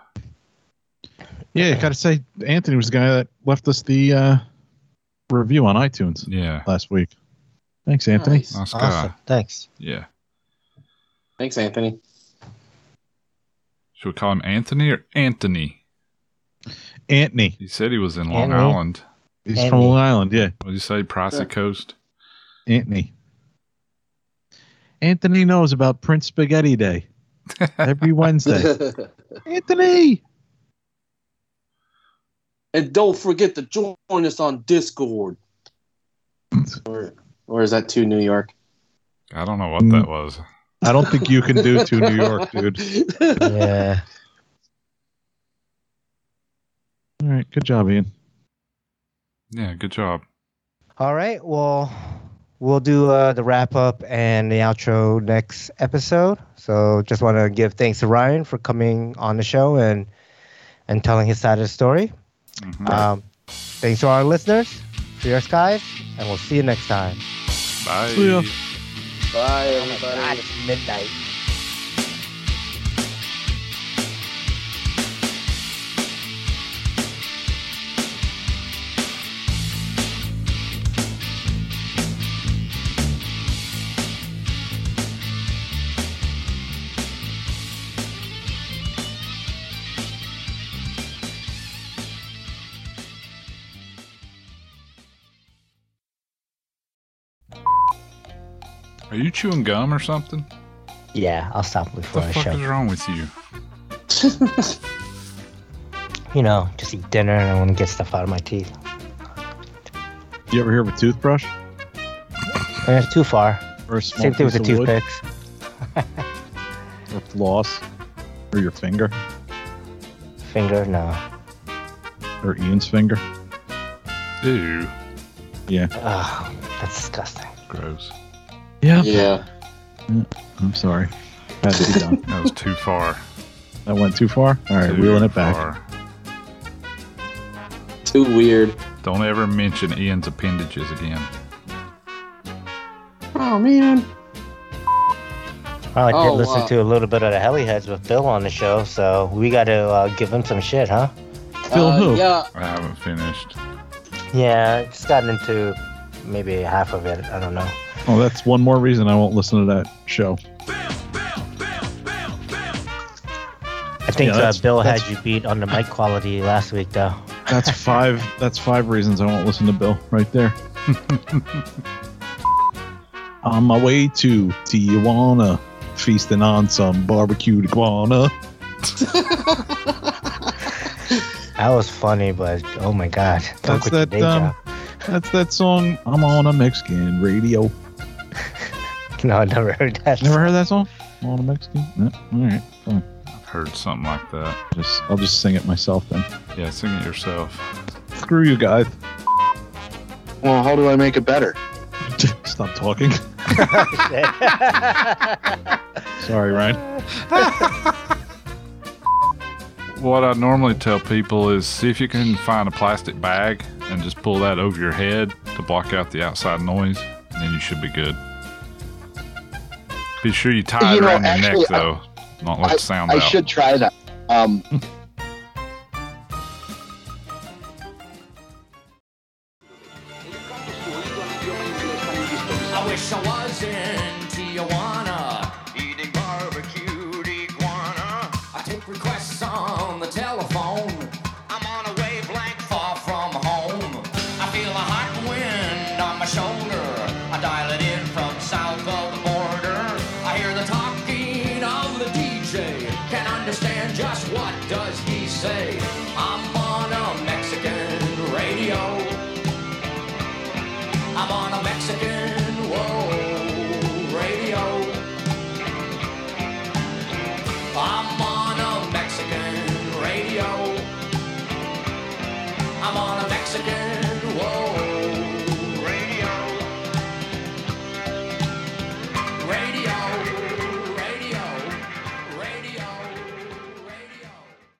Yeah, I gotta say, Anthony was the guy that left us the uh, review on iTunes Yeah, last week. Thanks, Anthony. Nice. nice. Awesome. Thanks. Yeah, Thanks, Anthony. should we call him Anthony or Anthony? Anthony. He said he was in Long Anthony. Island. He's Anthony. from Long Island. Yeah, What did you say, Pricey Yeah. Coast? Anthony. Anthony knows about Prince Spaghetti Day every Wednesday. Anthony. and don't forget to join us on Discord. Or, or is that too New York? I don't know what Mm. that was. I don't think you can do to New York, dude. Yeah. All right, good job, Ian. Yeah, good job. All right. Well, we'll do uh, the wrap up and the outro next episode. So just want to give thanks to Ryan for coming on the show and and telling his side of the story. Mhm. Um, thanks to our listeners, for your skies, and we'll see you next time. Bye. See ya. Bye, Oh my everybody. God, it's midnight. Are you chewing gum or something? Yeah, I'll stop What before the I fuck show. is wrong with you? you know, just eat dinner and I want to get stuff out of my teeth. You ever hear of a toothbrush And it's too far. or a Same thing with the piece toothpicks. or floss or your finger Finger, no. or Ian's finger? Ew. Yeah. Oh, that's disgusting. Gross. Yeah. Yeah. I'm sorry. Had to be done. That was too far. That went too far. All right, Too wheeling it back. far. Too weird. Don't ever mention Ian's appendages again. Oh man. Well, I did Oh, listen wow. to a little bit of the Heliheads with Bill on the show, so we got to uh, give him some shit, huh? Phil Uh, who? Yeah. I haven't finished. Yeah, just gotten into maybe half of it. I don't know. Oh, that's one more reason I won't listen to that show. I think Yeah, uh, that's- Bill had that's- you beat on the mic quality last week, though. That's five. that's five reasons I won't listen to Bill right there. on my way to Tijuana, feasting on some barbecued iguana. That was funny, but oh my god. Don't That's quit your that. day Um, job. that's that song. I'm on a Mexican radio. No, I never heard that. Never heard that song? I'm on a Mexican. No? All right, fine. I've heard something like that. Just I'll just sing it myself then. Yeah, sing it yourself. Screw you guys. Well, how do I make it better? Stop talking. Sorry, Ryan. What I normally tell people is see if you can find a plastic bag and just pull that over your head to block out the outside noise, and you should be good. Be sure you tie You it know, around your actually, neck though, not let the sound I out. should try that. Um,